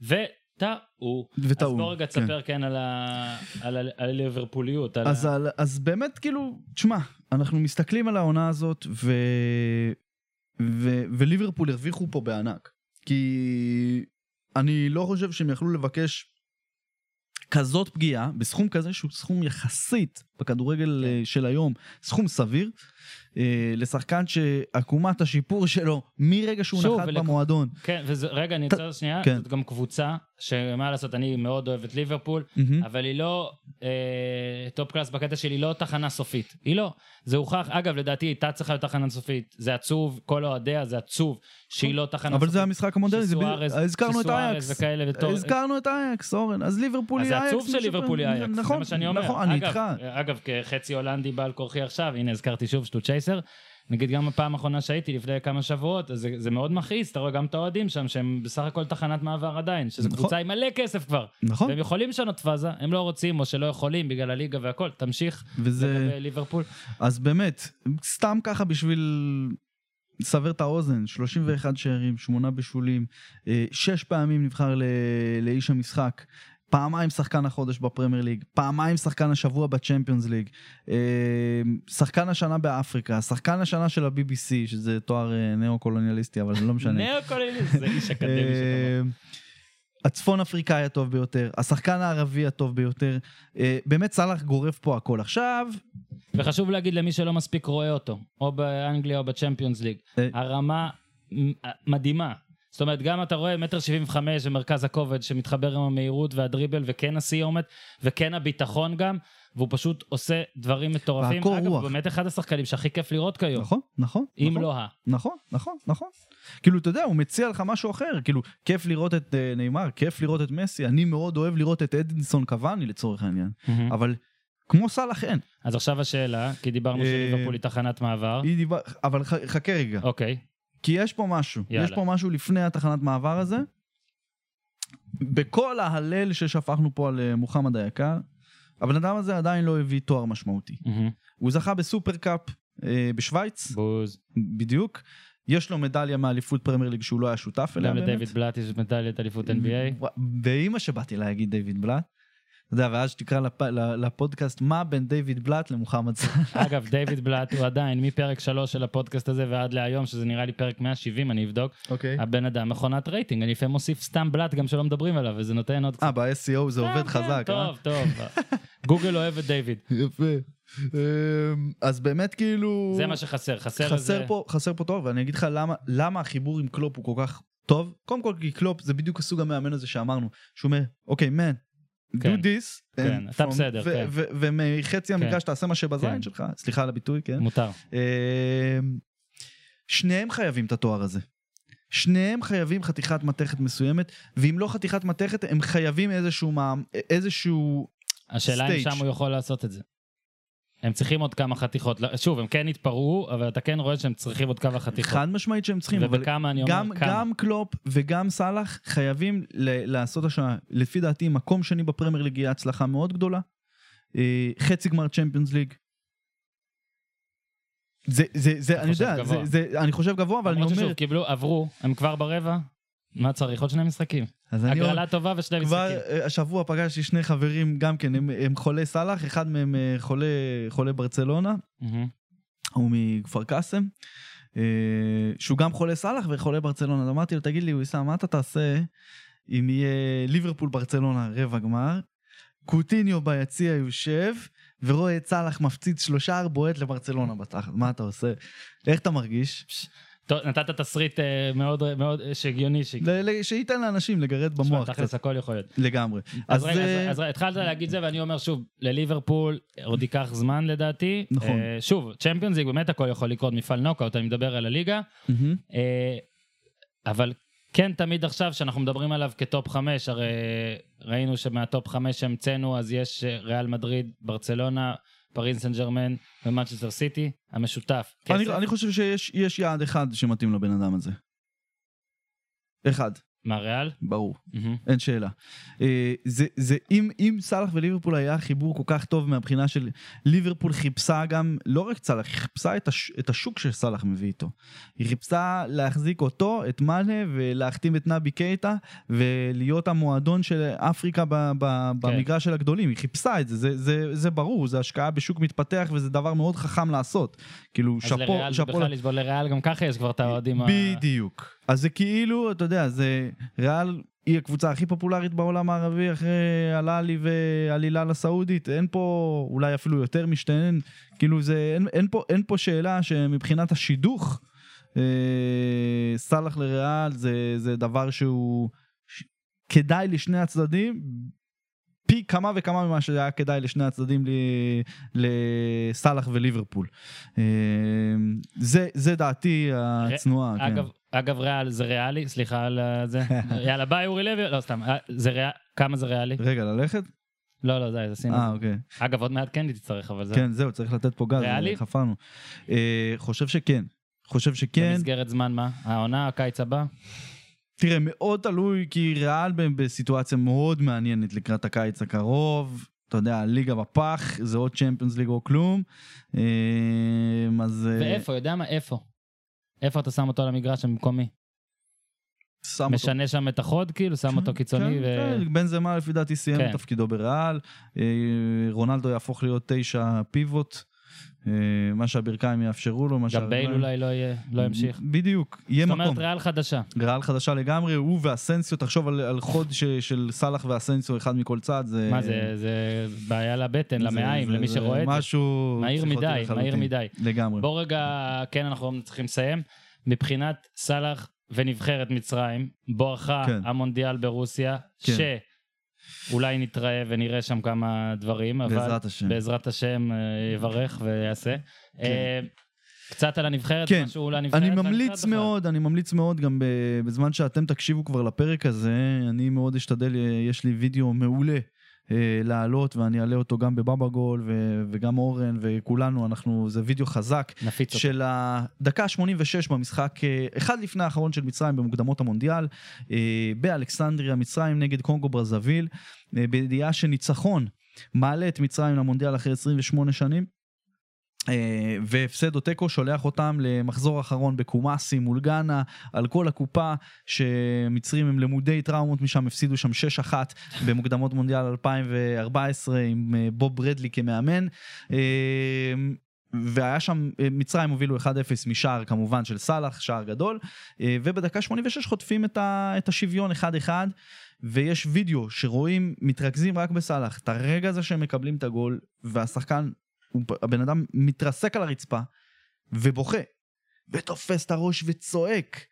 וטעו.
וטעו,
אז בוא רגע
כן.
תספר כן על ה- על ה- על הליברפוליות. על
אז,
ה-
על, אז באמת, כאילו, תשמע, אנחנו מסתכלים על העונה הזאת, ו... ו... וליברפול הרוויחו פה בענק. כי אני לא חושב שהם יכלו לבקש כזאת פגיעה, בסכום כזה שהוא סכום יחסית בכדורגל
כן.
אה, של היום, סכום סביר, אה, לשחקן שעקומת השיפור שלו מרגע שהוא
שוב,
נחת
ולק-
במועדון.
כן, וזה, רגע, אני
ת-
אצטרך שנייה,
כן.
זאת גם קבוצה, שמה לעשות, אני מאוד אוהב את ליברפול,
מהמם.
אבל היא לא אה, top class בקטע שלי, היא לא תחנה סופית. היא לא. זה הוכח, אגב, לדעתי הייתה צריכה להיות תחנה סופית. זה עצוב, כל אוהדיה זה עצוב שהיא לא תחנה
אבל
סופית.
זה המשחק המודרני, זה בדיוק- הזכרנו את אייקס.
וכאלה, וטוב-
הזכרנו את אייקס, אורן, אז ליברפול
אז
היא
זה
אייקס.
עצוב שליברפול היא אייקס, זה
נכון,
מה שאני אומר.
נכון, אני
אגב,
איתך.
אגב, כחצי הולנדי בעל כורחי עכשיו, הנה הזכרתי שוב שטו צ'ייסר. נגיד גם הפעם האחרונה שהייתי לפני כמה שבועות, אז זה, זה מאוד מכעיס, אתה רואה גם את האוהדים שם, שהם בסך הכל תחנת מעבר עדיין, שזו
נכון.
קבוצה עם מלא כסף כבר.
נכון,
והם יכולים לשנות פאזה, הם לא רוצים או שלא יכולים בגלל הליגה והכל, תמשיך
וזה,
ליברפול.
אז באמת, סתם ככה בשביל לסבר את האוזן, 31 שערים, 8 בשולים, אה, שש פעמים נבחר ל- לאיש המשחק. פעמיים שחקן החודש בפרמייר ליג, פעמיים שחקן השבוע בצ'מפיונס ליג, אה, שחקן השנה באפריקה, שחקן השנה של ה-BBC, שזה תואר אה, ניאו-קולוניאליסטי, אבל לא משנה.
נאו-קולוניאליסט, זה איש אקדמי.
אה, הצפון אפריקאי הטוב ביותר, השחקן הערבי הטוב ביותר, אה, באמת סאלח גורף פה הכל. עכשיו,
וחשוב להגיד למי שלא מספיק רואה אותו, או באנגליה או בצ'מפיונס ליג. הרמה מדהימה. זאת אומרת, גם אתה רואה מטר שבעים וחמש ומרכז הכובד שמתחבר עם המהירות והדריבל וכן הסיומת וכן הביטחון גם, והוא פשוט עושה דברים מטורפים.
והקור
אגב,
רוח.
הוא באמת אחד השחקנים שהכי כיף לראות כיום.
נכון, נכון.
אם
נכון.
לא ה...
נכון, נכון, נכון. כאילו, אתה יודע, הוא מציע לך משהו אחר. כאילו, כיף לראות את אה, נאמר, כיף לראות את מסי. אני מאוד אוהב לראות את אדינסון קוואני לצורך העניין. אבל כמו סלאח אין.
אז עכשיו השאלה, כי דיברנו
אה,
שליברפול היא תחנת מעבר.
היא דיבר... אבל ח- חכה רגע.
אוקיי,
כי יש פה משהו.
יאללה.
יש פה משהו לפני התחנת מעבר הזה. בכל ההלל ששפכנו פה על אה, מוחמד היקר, הבן אדם הזה עדיין לא הביא תואר משמעותי.
מהמם.
הוא זכה בסופר קאפ אה, בשוויץ,
בוז.
בדיוק. יש לו מדליה מאליפות פרמייר ליג שהוא לא היה שותף אליה
גם
באמת.
לדייוויד בלאט יש מדליית אליפות NBA.
ווא, באימא שבאתי להגיד דיוויד בלאט. אתה יודע, ואז שתקרא לפ... לפודקאסט מה בין דיוויד בלאט למוחמד סאלח.
אגב, דיוויד בלאט הוא עדיין מפרק 3 של הפודקאסט הזה ועד להיום, שזה נראה לי פרק 170, אני אבדוק.
אוקיי.
הבן אדם מכונת רייטינג, אני לפעמים מוסיף סתם בלאט גם שלא מדברים עליו, וזה נותן עוד קצת.
אה, ב-SEO זה עובד
כן,
חזק, אה?
טוב, טוב. גוגל אוהב את דיוויד.
יפה. אמ, אז באמת כאילו...
זה מה שחסר, חסר
חסר
איזה...
פה, חסר פה טוב, ואני אגיד לך למה, למה החיבור עם קלופ הוא כל כך טוב. קודם כל כי קלופ זה בדיוק הסוג המאמן הזה שאמרנו, שהוא אומר, אוקיי, מן, do
כן.
this.
כן, אתה בסדר, כן.
ומחצי המגרש תעשה מה שבזין
כן.
שלך, סליחה על הביטוי, כן.
מותר.
אה, שניהם חייבים את התואר הזה. שניהם חייבים חתיכת מתכת מסוימת, ואם לא חתיכת מתכת, הם חייבים איזשהו, מע"מ- איזשהו
השאלה אם. שם הוא יכול לעשות את זה. הם צריכים עוד כמה חתיכות. לא, שוב, הם כן התפרעו, אבל אתה כן רואה שהם צריכים עוד כמה חתיכות.
חד משמעית שהם צריכים, אבל
אני אומר,
גם. גם קלופ וגם סאלח חייבים ל- לעשות השנה, לפי דעתי, מקום שני בפרמייר ליג יהיה הצלחה מאוד גדולה. אה, חצי גמר צ'מפיונס ליג. זה, זה, זה, אני יודע, זה. זה, אני חושב גבוה, אבל אני
למרות
אומר,
ששוב, קיבלו, עברו, הם כבר ברבע, מה צריך? עוד שני משחקים. הגרלה טובה ושני
כבר
משחקים.
אה, השבוע פגשתי שני חברים, גם כן, הם, הם חולי סאלח, אחד מהם אה, חולה, חולה ברצלונה,
מהמם.
הוא מכפר קאסם, אה, שהוא גם חולה סאלח וחולה ברצלונה. אז אמרתי לו, תגיד לי, ויסאם, מה אתה תעשה אם יהיה ליברפול ברצלונה רבע גמר, קוטיניו ביציע יושב, ורואה את סאלח מפציץ שלושה בועט לברצלונה בתחת, מה אתה עושה? איך אתה מרגיש?
טוב, נתת תסריט אה, מאוד מאוד אה, שהגיוני.
שייתן לאנשים לגרד במוח
תכלס
קצת,
הכל יכול להיות.
לגמרי.
אז רגע,
אה,
אז- התחלת להגיד זה, ואני אומר שוב, לליברפול עוד ייקח זמן לדעתי.
נכון.
אה, שוב, צ'מפיונס ליג באמת הכל יכול לקרות, מפעל נוקאוט, אני מדבר על הליגה. אה, אבל כן תמיד עכשיו שאנחנו מדברים עליו כטופ חמש, הרי ראינו שמהטופ חמש שהמצאנו אז יש אה, ריאל מדריד, ברצלונה, פריז סן ג'רמן ומנצ'סטר סיטי, המשותף.
אני? אני חושב שיש יש יעד אחד שמתאים לבן אדם הזה. אחד,
מה ריאל?
ברור,
מהמם.
אין שאלה. אה, זה, זה, אם, אם סלאח וליברפול היה חיבור כל כך טוב מהבחינה של ליברפול חיפשה גם, לא רק סלאח, היא חיפשה את, הש, את השוק שסלאח מביא איתו. היא חיפשה להחזיק אותו, את מאנה, ולהחתים את נבי קייטה, ולהיות המועדון של אפריקה ב, ב, במגרש של הגדולים. היא חיפשה את זה, זה, זה, זה ברור, זה השקעה בשוק מתפתח, וזה דבר מאוד חכם לעשות. כאילו,
אז
שאפו,
לריאל זה
שאפו
בכלל לריאל, גם ככה יש כבר את האוהדים ה...
בדיוק. אז זה כאילו, אתה יודע, זה ריאל היא הקבוצה הכי פופולרית בעולם הערבי אחרי הלאלי והלילה הסעודית, אין פה אולי אפילו יותר משתיהן, כאילו זה, אין, אין, פה, אין פה שאלה שמבחינת השידוך, אה, סאלח לריאל זה, זה דבר שהוא ש- כדאי לשני הצדדים. פי כמה וכמה ממה שהיה כדאי לשני הצדדים ל- לסאלח וליברפול. אה, זה, זה דעתי הצנועה. כן.
אגב, אגב ריאל זה ריאלי, סליחה על זה. יאללה ביי אורי לוי, לא סתם, אה, זה ריאל, כמה זה ריאלי?
רגע, ללכת?
לא, לא, די, עשינו.
אה, אוקיי.
אגב, עוד מעט כן תצטרך, אבל זה
כן, זהו, צריך לתת פה גז,
ריאלי?
חפרנו. אה, חושב שכן. חושב שכן.
במסגרת זמן מה? העונה, הקיץ הבא?
תראה, מאוד תלוי, כי ריאל בסיטואציה מאוד מעניינת לקראת הקיץ הקרוב. אתה יודע, הליגה בפח, זה עוד צ'מפיונס ליג או כלום. אה, אז...
ואיפה, יודע מה? איפה? איפה אתה שם אותו על המגרש במקומי?
שם אותו.
משנה שם את החוד, כאילו? שם אותו קיצוני?
כן,
ו-
כן, בן זמה לפי דעתי סיים
כן.
את תפקידו בריאל. אה, רונלדו יהפוך להיות תשע פיבוט. אה, מה שהברכיים יאפשרו לו, מה
גם בייל אולי לא יהיה- לא ימשיך.
בדיוק, יהיה
זאת
מקום.
אומרת, ריאל חדשה.
ריאל חדשה לגמרי, הוא ואסנסיו, תחשוב על, על חוד ש, של סאלח ואסנסיו, אחד מכל צד. זה,
מה זה, זה בעיה לבטן,
זה-
למעיים,
זה-
למי
זה
שרואה את זה.
משהו...
מהיר מדי,
לחלוטין.
מהיר מדי.
לגמרי.
בוא רגע, כן, אנחנו צריכים לסיים. מבחינת סאלח ונבחרת מצרים, בואכה
כן.
המונדיאל ברוסיה,
כן.
שאולי נתראה ונראה שם כמה דברים, אבל
בעזרת השם.
בעזרת השם אה, יברך ויעשה. אה, קצת על הנבחרת,
כן.
משהו על הנבחרת.
אני ממליץ. מאוד, אני ממליץ מאוד גם בזמן שאתם תקשיבו כבר לפרק הזה, אני מאוד אשתדל, יש לי וידאו מעולה להעלות ואני אעלה אותו גם בבבא גול ו- וגם אורן וכולנו, אנחנו, זה וידאו חזק
נפיץ אותו.
של הדקה 86 במשחק, אה, אחד לפני האחרון של מצרים במוקדמות המונדיאל, אה, באלכסנדריה, מצרים נגד קונגו ברזוויל, אה, בידיעה שניצחון מעלה את מצרים למונדיאל אחרי 28 שנים. אה, והפסד או תיקו שולח אותם למחזור אחרון בקומאסי מול גאנה על כל הקופה שמצרים הם למודי טראומות משם הפסידו שם 6-1 במוקדמות מונדיאל 2014 עם אה, בוב ברדלי כמאמן. אה, והיה שם, מצרים הובילו 1-0 משער כמובן של סאלח, שער גדול, ובדקה 86 חוטפים את, ה, את השוויון 1-1, ויש וידאו שרואים, מתרכזים רק בסאלח, את הרגע הזה שהם מקבלים את הגול, והשחקן, הבן אדם מתרסק על הרצפה, ובוכה, ותופס את הראש וצועק.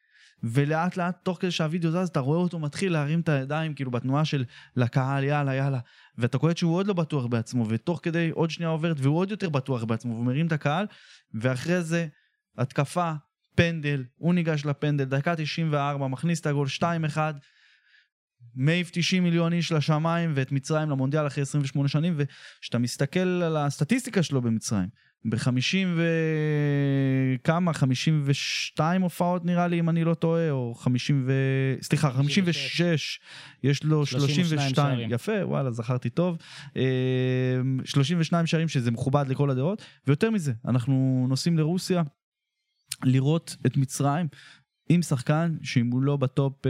ולאט לאט, תוך כדי שהווידאו זז, אתה רואה אותו מתחיל להרים את הידיים, כאילו בתנועה של לקהל, יאללה, יאללה. ואתה קולט שהוא עוד לא בטוח בעצמו, ותוך כדי עוד שנייה עוברת, והוא עוד יותר בטוח בעצמו, והוא מרים את הקהל, ואחרי זה, התקפה, פנדל, הוא ניגש לפנדל, דקה 94, מכניס את הגול 2-1, מעיף 90 מיליון איש לשמיים ואת מצרים למונדיאל אחרי 28 שנים, וכשאתה מסתכל על הסטטיסטיקה שלו במצרים, ב-50 וכמה, 52 הופעות נראה לי, אם אני לא טועה, או 50 ו... סליחה, 56, יש לו 32,
שערים.
יפה, וואלה, זכרתי טוב. אה, 32 שערים שזה מכובד לכל הדעות, ויותר מזה, אנחנו נוסעים לרוסיה לראות את מצרים עם שחקן שאם הוא לא בטופ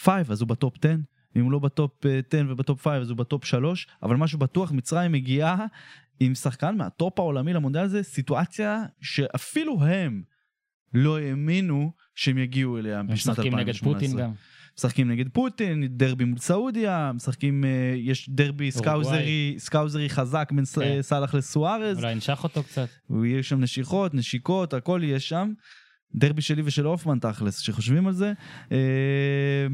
5 אז הוא בטופ 10. אם הוא לא בטופ 10 ובטופ 5 אז הוא בטופ 3, אבל משהו בטוח, מצרים מגיעה עם שחקן מהטופ העולמי למונדיאל הזה, סיטואציה שאפילו הם לא האמינו שהם יגיעו אליה בשנת
משחקים
2018.
נגד פוטין גם.
משחקים נגד פוטין, דרבי מול סעודיה, משחקים, אה, יש דרבי סקאוזרי, סקאוזרי חזק בין
כן.
סאלח לסוארז,
אולי נשך אותו קצת.
ויש שם נשיכות, נשיקות, הכל יהיה שם. דרבי שלי ושל הופמן תכלס, שחושבים על זה. אה,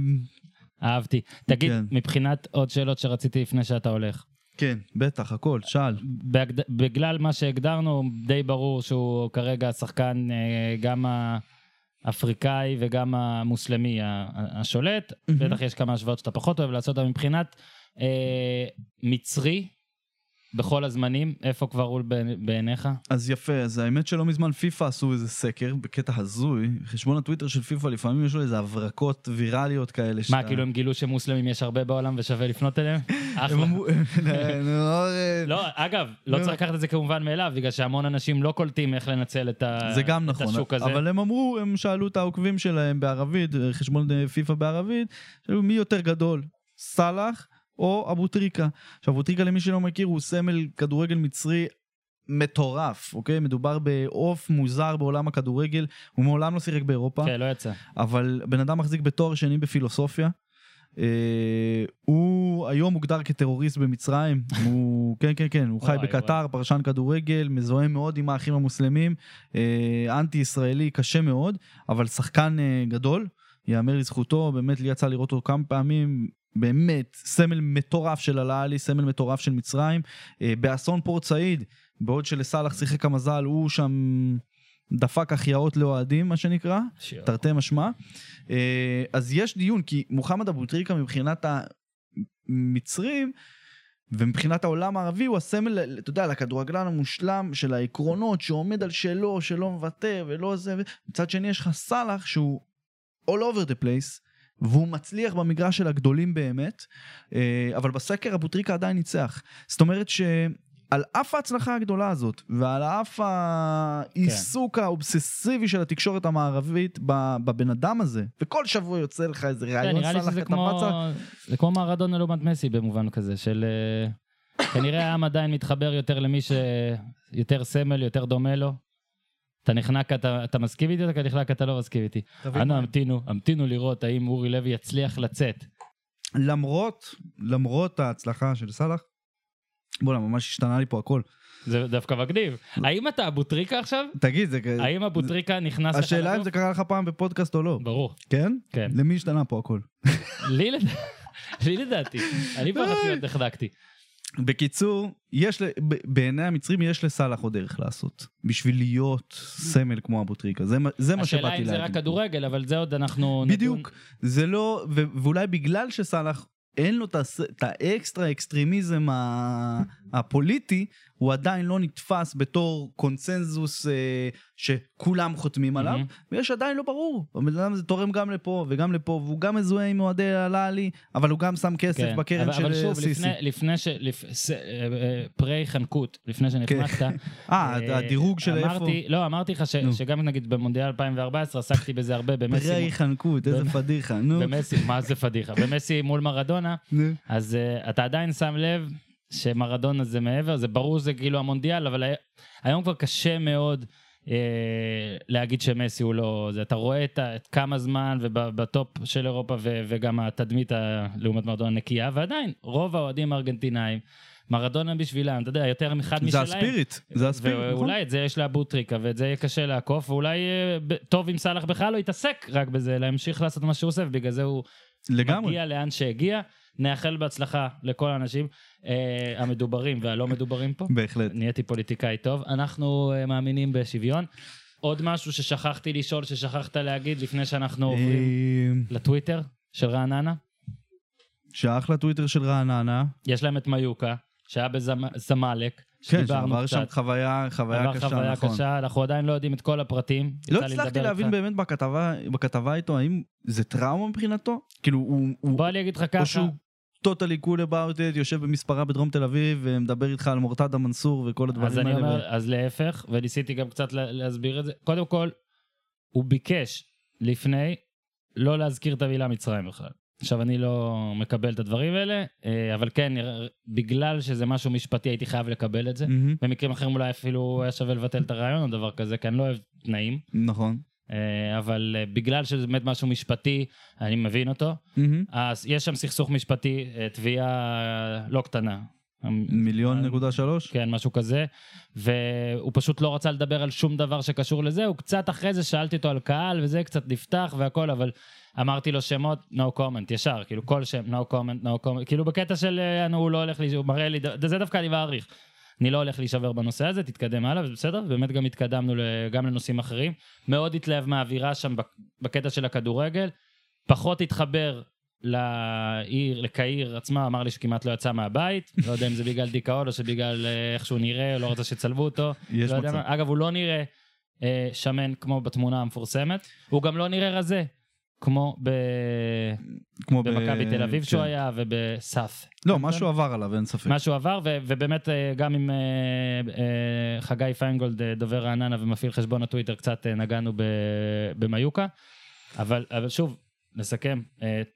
אהבתי. תגיד,
כן.
מבחינת עוד שאלות שרציתי לפני שאתה הולך.
כן, בטח, הכל, שאל.
בהגד... בגלל מה שהגדרנו, די ברור שהוא כרגע השחקן אה, גם האפריקאי וגם המוסלמי השולט.
מהמם.
בטח יש כמה השוואות שאתה פחות אוהב לעשות, אבל מבחינת אה, מצרי, בכל הזמנים, איפה כבר הוא בעיני- בעיניך?
אז יפה, אז האמת שלא מזמן פיפא עשו איזה סקר בקטע הזוי, חשבון הטוויטר של פיפא לפעמים יש לו איזה הברקות ויראליות כאלה.
מה, כאילו הם גילו שמוסלמים יש הרבה בעולם ושווה לפנות אליהם?
הם
אחלה.
לא,
אגב, לא. צריך לקחת את זה כמובן מאליו, בגלל שהמון אנשים לא קולטים איך לנצל את ה-
זה גם נכון,
השוק הזה.
אבל הם אמרו, הם שאלו את העוקבים שלהם בערבית, חשבון פיפא בערבית, שאלו מי יותר גדול, סאלח או אבו טריקה. עכשיו אבו טריקה למי שלא מכיר הוא סמל כדורגל מצרי מטורף, אוקיי? מדובר בעוף מוזר בעולם הכדורגל, הוא מעולם לא שיחק באירופה.
כן, לא יצא.
אבל בן אדם מחזיק בתואר שני בפילוסופיה. אה, הוא היום מוגדר כטרוריסט במצרים, הוא, כן כן כן, הוא חי
וואי,
בקטר, פרשן כדורגל, מזוהה מאוד עם האחים המוסלמים, אה, אנטי ישראלי קשה מאוד, אבל שחקן אה, גדול, יאמר לזכותו, באמת לי יצא לראות אותו כמה פעמים, באמת סמל מטורף של הלאלי, סמל מטורף של מצרים, אה, באסון פורט סעיד, בעוד שלסאלח שיחק המזל, הוא שם דפק החייאות לאוהדים מה שנקרא. תרתי משמע. אה, אז יש דיון, כי מוחמד אבו טריקה מבחינת המצרים ומבחינת העולם הערבי הוא הסמל, אתה יודע, לכדורגלן המושלם של העקרונות שעומד על שלו, שלא מוותר ולא זה, מצד שני יש לך סאלח שהוא all over the place. והוא מצליח במגרש של הגדולים באמת, אה, אבל בסקר אבו טריקה עדיין ניצח. זאת אומרת שעל אף ההצלחה הגדולה הזאת, ועל אף העיסוק האובססיבי של התקשורת המערבית בבן אדם הזה, וכל שבוע יוצא לך איזה
כן, שזה
אתה
כמו,
רצה-
זה כמו מרדונה לעומת מסי במובן כזה, של אה, כנראה העם עדיין מתחבר יותר למי שיותר סמל, יותר דומה לו. אתה נחנק, אתה, אתה מסכים איתי, אתה נחנק, אתה לא מסכים איתי.
מה?
המתינו, המתינו לראות האם אורי לוי יצליח לצאת.
למרות, למרות ההצלחה של סאלח, בוא'נה, ממש השתנה לי פה הכל.
זה דווקא מגניב. האם אתה אבו טריקה עכשיו?
תגיד, זה...
האם אבו טריקה נכנס לך
השאלה אם? זה קרה לך פעם בפודקאסט או לא.
ברור,
כן?
כן.
למי השתנה פה הכל?
לי לד- לי לדעתי. אני פחד להיות נחנקתי.
בקיצור, יש, בעיני המצרים יש לסאלח עוד דרך לעשות, בשביל להיות סמל כמו אבו טריקה, זה, מה- זה מה
השאלה
שבאתי
אם
להגיד.
זה רק כדורגל, אבל זה עוד אנחנו... נדון.
בדיוק, זה לא, ו- ואולי בגלל שסאלח אין לו את האקסטרה אקסטרימיזם הפוליטי, הוא עדיין לא נתפס בתור קונצנזוס אה, שכולם חותמים עליו,
מהמם.
ויש עדיין לא ברור. הבן אדם הזה תורם גם לפה וגם לפה, והוא גם מזוהה עם אוהדי אל-אהלי, אבל הוא גם שם כסף
כן,
בקרן
אבל,
של
אבל
אה,
שוב,
סיסי.
לפני, לפני ש... לפ... ס... אה, אה, פרה חנקות, לפני שנחנקת.
אה, הדירוג של איפה?
אמרתי, לא, אמרתי לך ש... שגם נגיד במונדיאל 2014 עסקתי בזה הרבה במסי.
פרי חנקות, איזה פדיחה, נו.
במסי, מה זה פדיחה? במסי מול מרדונה. אז uh, אתה עדיין שם לב שמרדונה זה מעבר, זה ברור שזה כאילו המונדיאל, אבל הי- היום כבר קשה מאוד. אה, להגיד שמסי הוא לא... זה, אתה רואה את, את כמה זמן ובטופ של אירופה ו, וגם התדמית ה- לעומת מרדונה נקייה, ועדיין, רוב האוהדים הארגנטינאים, מרדונה בשבילם, אתה יודע, יותר מאחד
זה
משלהם.
הספיריט, זה הספיריט, נכון?
ואולי את זה יש לאבו טריקה, ואת זה יהיה קשה לעקוף, ואולי אה, טוב אם סאלח בכלל לא יתעסק רק בזה, אלא ימשיך לעשות מה שהוא עושה, ובגלל זה הוא
לגמרי.
מגיע לאן שהגיע. נאחל בהצלחה לכל האנשים אה, המדוברים והלא מדוברים פה.
בהחלט.
נהייתי פוליטיקאי טוב. אנחנו אה, מאמינים בשוויון. עוד משהו ששכחתי לשאול, ששכחת להגיד לפני שאנחנו עוברים
אה,
לטוויטר של רעננה?
שאחלה טוויטר של רעננה.
יש להם את מיוקה, שהיה בזמלק,
כן, שעבר שם. חוויה חוויה
עבר
קשה,
חוויה
נכון.
קשה, אנחנו עדיין לא יודעים את כל הפרטים.
לא הצלחתי להבין. באמת בכתבה, בכתבה איתו, האם זה טראומה מבחינתו? כאילו, הוא,
בוא אני אגיד לך ככה,
טוטלי קול about it, יושב במספרה בדרום תל אביב, ומדבר איתך על מורטדה מנסור וכל הדברים
אז
האלה.
אני אומר,
ו-
אז להפך, וניסיתי גם קצת לה- להסביר את זה. קודם כל, הוא ביקש לפני לא להזכיר את המילה מצרים בכלל. עכשיו, אני לא מקבל את הדברים האלה, אה, אבל כן, בגלל שזה משהו משפטי, הייתי חייב לקבל את זה.
מהמם,
במקרים אחרים אולי אפילו היה שווה לבטל את הרעיון או דבר כזה, כי אני לא אוהב תנאים.
נכון.
אה, אבל אה, בגלל שזה באמת משהו משפטי, אני מבין אותו.
מהמם.
אז יש שם סכסוך משפטי, אה, תביעה לא קטנה.
מיליון נקודה שלוש?
כן, משהו כזה, והוא פשוט לא רצה לדבר על שום דבר שקשור לזה, הוא קצת אחרי זה שאלתי אותו על קהל וזה, קצת נפתח והכל, אבל אמרתי לו שמות, no comment, ישר, כאילו כל שם, no comment, no comment, כאילו בקטע של, הוא לא הולך, לי, הוא מראה לי, זה דווקא אני מעריך. אני לא הולך להישבר בנושא הזה, תתקדם הלאה, וזה בסדר, באמת גם התקדמנו גם לנושאים אחרים. מאוד התלהב מהאווירה שם בק- בקטע של הכדורגל, פחות התחבר לעיר, לקהיר עצמה, אמר לי שכמעט לא יצא מהבית, לא יודע אם זה בגלל דיכאון או שבגלל אה, איך שהוא נראה, או לא רצה שיצלבו אותו.
יש
לא
מצב.
אגב, הוא לא נראה אה, שמן כמו בתמונה המפורסמת, הוא גם לא נראה רזה, כמו ב...
כמו ב-
במכבי תל אביב שהוא
כן.
היה ובסף.
לא, משהו עבר עליו, אין ספק.
מה שהוא עבר, ו- ובאמת אה, גם עם אה, אה, חגי פיינגולד, דובר רעננה ומפעיל חשבון הטוויטר, קצת נגענו ב- במיוקה. אבל, אבל שוב, נסכם,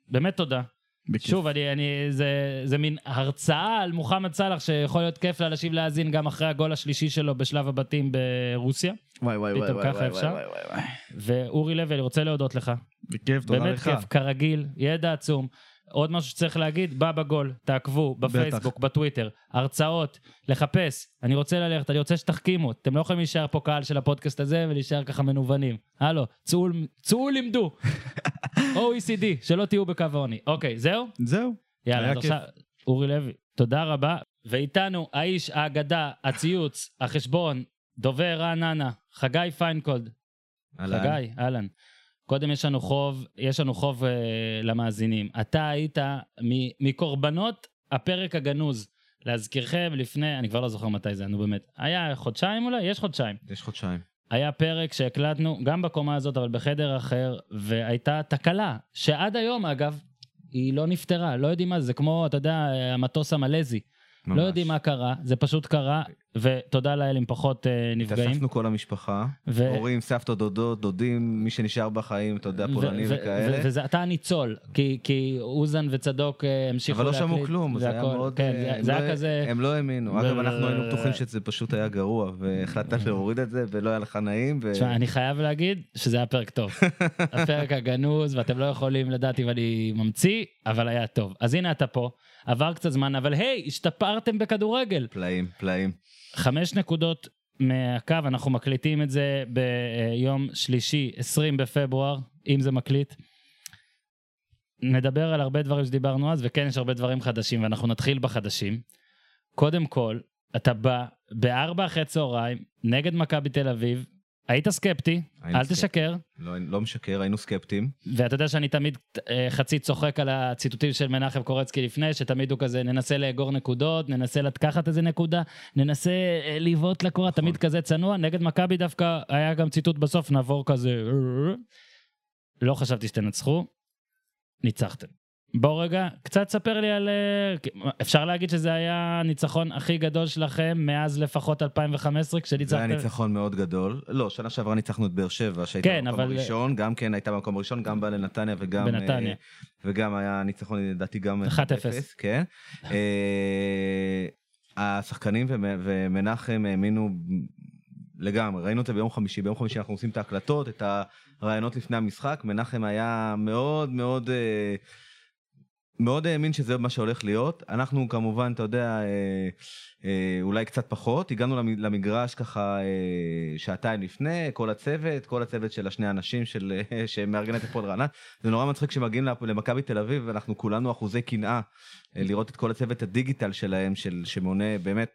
באמת תודה.
בכיף.
שוב, אני, אני, זה, זה מין הרצאה על מוחמד סאלח שיכול להיות כיף לאנשים להאזין גם אחרי הגול השלישי שלו בשלב הבתים ברוסיה.
וואי וואי וואי וואי וואי
אפשר?
וואי וואי וואי.
ואורי לוי, אני רוצה להודות לך.
בכיף, תודה
באמת
לך.
כיף, כרגיל, ידע עצום. עוד משהו שצריך להגיד, בא בגול, תעקבו, בפייסבוק, בטוויטר, הרצאות, לחפש, אני רוצה ללכת, אני רוצה שתחכימו, אתם לא יכולים להישאר פה קהל של הפודקאסט הזה ולהישאר ככה מנוונים. הלו, צאו, צאו לימדו. OECD, שלא תהיו בקו העוני. אוקיי, זהו?
זהו.
יאללה,
היה
אז עכשיו, אורי לוי, תודה רבה. ואיתנו האיש, האגדה, הציוץ, החשבון, דובר רעננה, חגי פיינקולד.
אהלן.
חגי, אהלן. קודם יש לנו חוב, יש לנו חוב אה, למאזינים. אתה היית מ- מקורבנות הפרק הגנוז. להזכירכם, לפני, אני כבר לא זוכר מתי זה, נו באמת. היה חודשיים אולי? יש חודשיים.
יש חודשיים.
היה פרק שהקלטנו גם בקומה הזאת, אבל בחדר אחר, והייתה תקלה, שעד היום, אגב, היא לא נפתרה. לא יודעים מה זה, זה כמו, אתה יודע, המטוס המלזי.
ממש.
לא יודעים מה קרה, זה פשוט קרה, ותודה לאל עם פחות אה, נפגעים.
התאספנו כל המשפחה,
ו-
הורים, סבתות, דודות, דודים, מי שנשאר בחיים, אתה יודע, פולנים
ו-
וכאלה.
ו- וזה אתה הניצול, כי, כי אוזן וצדוק אה, המשיכו
אבל לא
להקליט.
שמעו כלום, זה היה. מאוד...
כן,
אה,
זה-
הם
זה
לא-
היה כזה...
הם לא האמינו. אגב, אנחנו היינו בטוחים שזה פשוט היה גרוע, והחלטת להוריד את זה, ולא היה לך נעים, ו...
תשמע, אני חייב להגיד שזה היה פרק טוב. הפרק הגנוז, ואתם לא יכולים לדעת אם אני ממציא, אבל היה טוב. אז הנה אתה פה, עבר קצת זמן, אבל היי, השתפרתם בכדורגל.
פלאים, פלאים.
חמש נקודות מהקו, אנחנו מקליטים את זה ביום שלישי, 20 בפברואר, אם זה מקליט. נדבר על הרבה דברים שדיברנו אז, וכן, יש הרבה דברים חדשים, ואנחנו נתחיל בחדשים. קודם כל, אתה בא בארבע אחרי צהריים, נגד מכבי תל אביב, היית סקפטי, אל
סקפטיים.
תשקר,
לא, לא משקר, היינו סקפטיים.
ואתה יודע שאני תמיד אה, חצי צוחק על הציטוטים של מנחם קורצקי לפני, שתמיד הוא כזה, ננסה לאגור נקודות, ננסה לקחת איזה נקודה, ננסה אה, לבעוט לקורה, תמיד כזה צנוע. נגד מכבי דווקא היה גם ציטוט בסוף, נעבור כזה... לא חשבתי שתנצחו, ניצחתם. בוא רגע, קצת ספר לי על... אה, אפשר להגיד שזה היה הניצחון הכי גדול שלכם מאז לפחות 2015,
זה היה
כשניצחתם?
ניצחון מאוד גדול. לא, שנה שעברה ניצחנו את באר שבע, שהייתה
כן,
במקום
אבל-
הראשון, גם כן הייתה במקום הראשון, גם באה לנתניה וגם...
בנתניה.
אה, וגם היה ניצחון, לדעתי, גם...
1-0.
כן. אה, השחקנים ומ- ומנחם האמינו לגמרי, ראינו את זה ביום חמישי, ביום חמישי אנחנו עושים את ההקלטות, את הרעיונות לפני המשחק, מנחם היה מאוד מאוד... אה, מאוד האמין שזה מה שהולך להיות. אנחנו כמובן, אתה יודע, אה, אה, אולי קצת פחות. הגענו למ- למגרש ככה אה, שעתיים לפני, כל הצוות, כל הצוות של השני אנשים של, אה, שמארגן את הפועל רעננה. זה נורא מצחיק כשמגיעים למכבי תל אביב, ואנחנו כולנו אחוזי קנאה, אה, לראות את כל הצוות הדיגיטל שלהם, של, שמונה באמת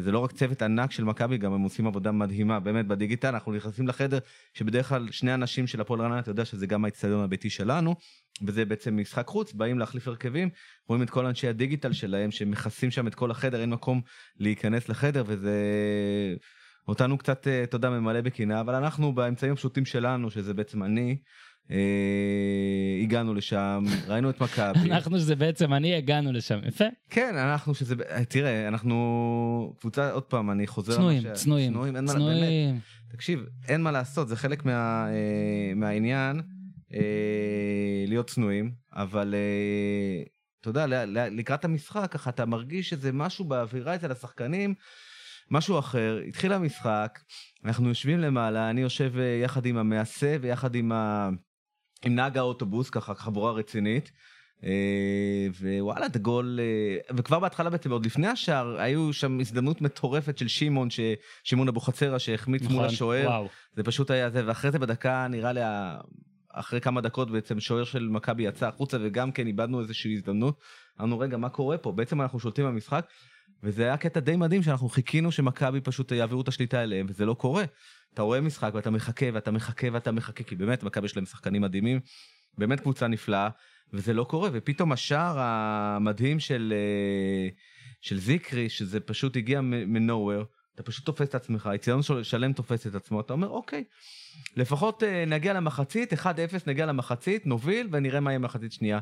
זה לא רק צוות ענק של מכבי, גם הם עושים עבודה מדהימה, באמת בדיגיטל, אנחנו נכנסים לחדר שבדרך כלל שני אנשים של הפועל רעננה, אתה יודע שזה גם האצטדיון הביתי שלנו, וזה בעצם משחק חוץ, באים להחליף הרכבים, רואים את כל אנשי הדיגיטל שלהם שמכסים שם את כל החדר, אין מקום להיכנס לחדר, וזה אותנו קצת, אה, אתה יודע, ממלא בקנאה, אבל אנחנו באמצעים הפשוטים שלנו, שזה בעצם אני, הגענו לשם, ראינו את מכבי.
אנחנו שזה בעצם אני הגענו לשם, יפה.
כן, אנחנו שזה, תראה, אנחנו קבוצה, עוד פעם, אני חוזר...
צנועים, צנועים,
צנועים. תקשיב, אין מה לעשות, זה חלק מה, אה, מהעניין אה, להיות צנועים, אבל אה, אתה יודע, לקראת המשחק, ככה אתה מרגיש שזה משהו באווירה אצל השחקנים, משהו אחר. התחיל המשחק, אנחנו יושבים למעלה, אני יושב אה, יחד עם המעשה ויחד עם, ה... עם נהג האוטובוס, ככה חבורה רצינית. אה, ווואלה, את הגול, אה, וכבר בהתחלה בעצם, עוד לפני השער, היו שם הזדמנות מטורפת של שמעון, ש- שמעון אבוחצירא שהחמיץ מול
נכון,
השוער.
וואו.
זה פשוט היה זה, ואחרי זה בדקה, נראה לי, אחרי כמה דקות בעצם שוער של מכבי יצא החוצה, וגם כן איבדנו איזושהי הזדמנות. אמרנו, רגע, מה קורה פה? בעצם אנחנו שולטים במשחק, וזה היה קטע די מדהים שאנחנו חיכינו שמכבי פשוט יעבירו את השליטה אליהם, וזה לא קורה. אתה רואה משחק ואתה מחכה ואתה מחכה ואתה מחכה, כי באמת מכבי יש להם שחקנים מדהימים, באמת קבוצה נפלאה, וזה לא קורה, ופתאום השער המדהים של, אה, של זיקרי, שזה פשוט הגיע מ-nowhere, אתה פשוט תופס את עצמך, יציון של- שלם תופס את עצמו, אתה אומר, אוקיי, לפחות אה, נגיע למחצית, 1-0 נגיע למחצית, נוביל ונראה מה יהיה מחצית שנייה.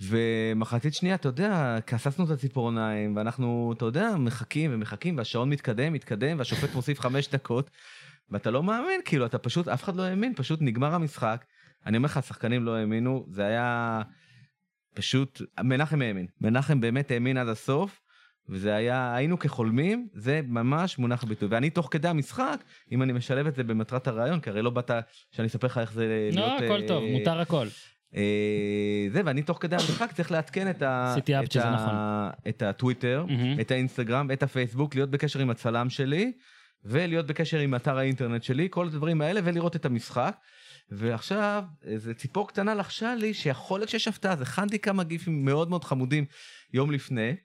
ומחצית שנייה, אתה יודע, כססנו את הציפורניים, ואנחנו, אתה יודע, מחכים ומחכים, והשעון מתקדם, מתקדם, והשופט מוסיף חמש דקות, ואתה לא מאמין, כאילו, אתה פשוט, אף אחד לא האמין, פשוט נגמר המשחק. אני אומר לך, השחקנים לא האמינו, זה היה פשוט, מנחם האמין, מנחם באמת האמין עד הסוף, וזה היה, היינו כחולמים, זה ממש מונח ביטוי. ואני תוך כדי המשחק, אם אני משלב את זה במטרת הרעיון, כי הרי לא באת שאני אספר לך איך זה
לא,
להיות...
הכל
אה,
טוב, מותר הכל.
אה, זה, ואני תוך כדי המשחק צריך לעדכן את, ה, את, ה,
נכון.
את הטוויטר,
מהמם.
את האינסטגרם, את הפייסבוק, להיות בקשר עם הצלם שלי, ולהיות בקשר עם אתר האינטרנט שלי, כל הדברים האלה, ולראות את המשחק. ועכשיו, איזה ציפור קטנה לחשה לי שיכול להיות שיש הפתעה, אז הכנתי כמה גיפים מאוד מאוד חמודים יום לפני.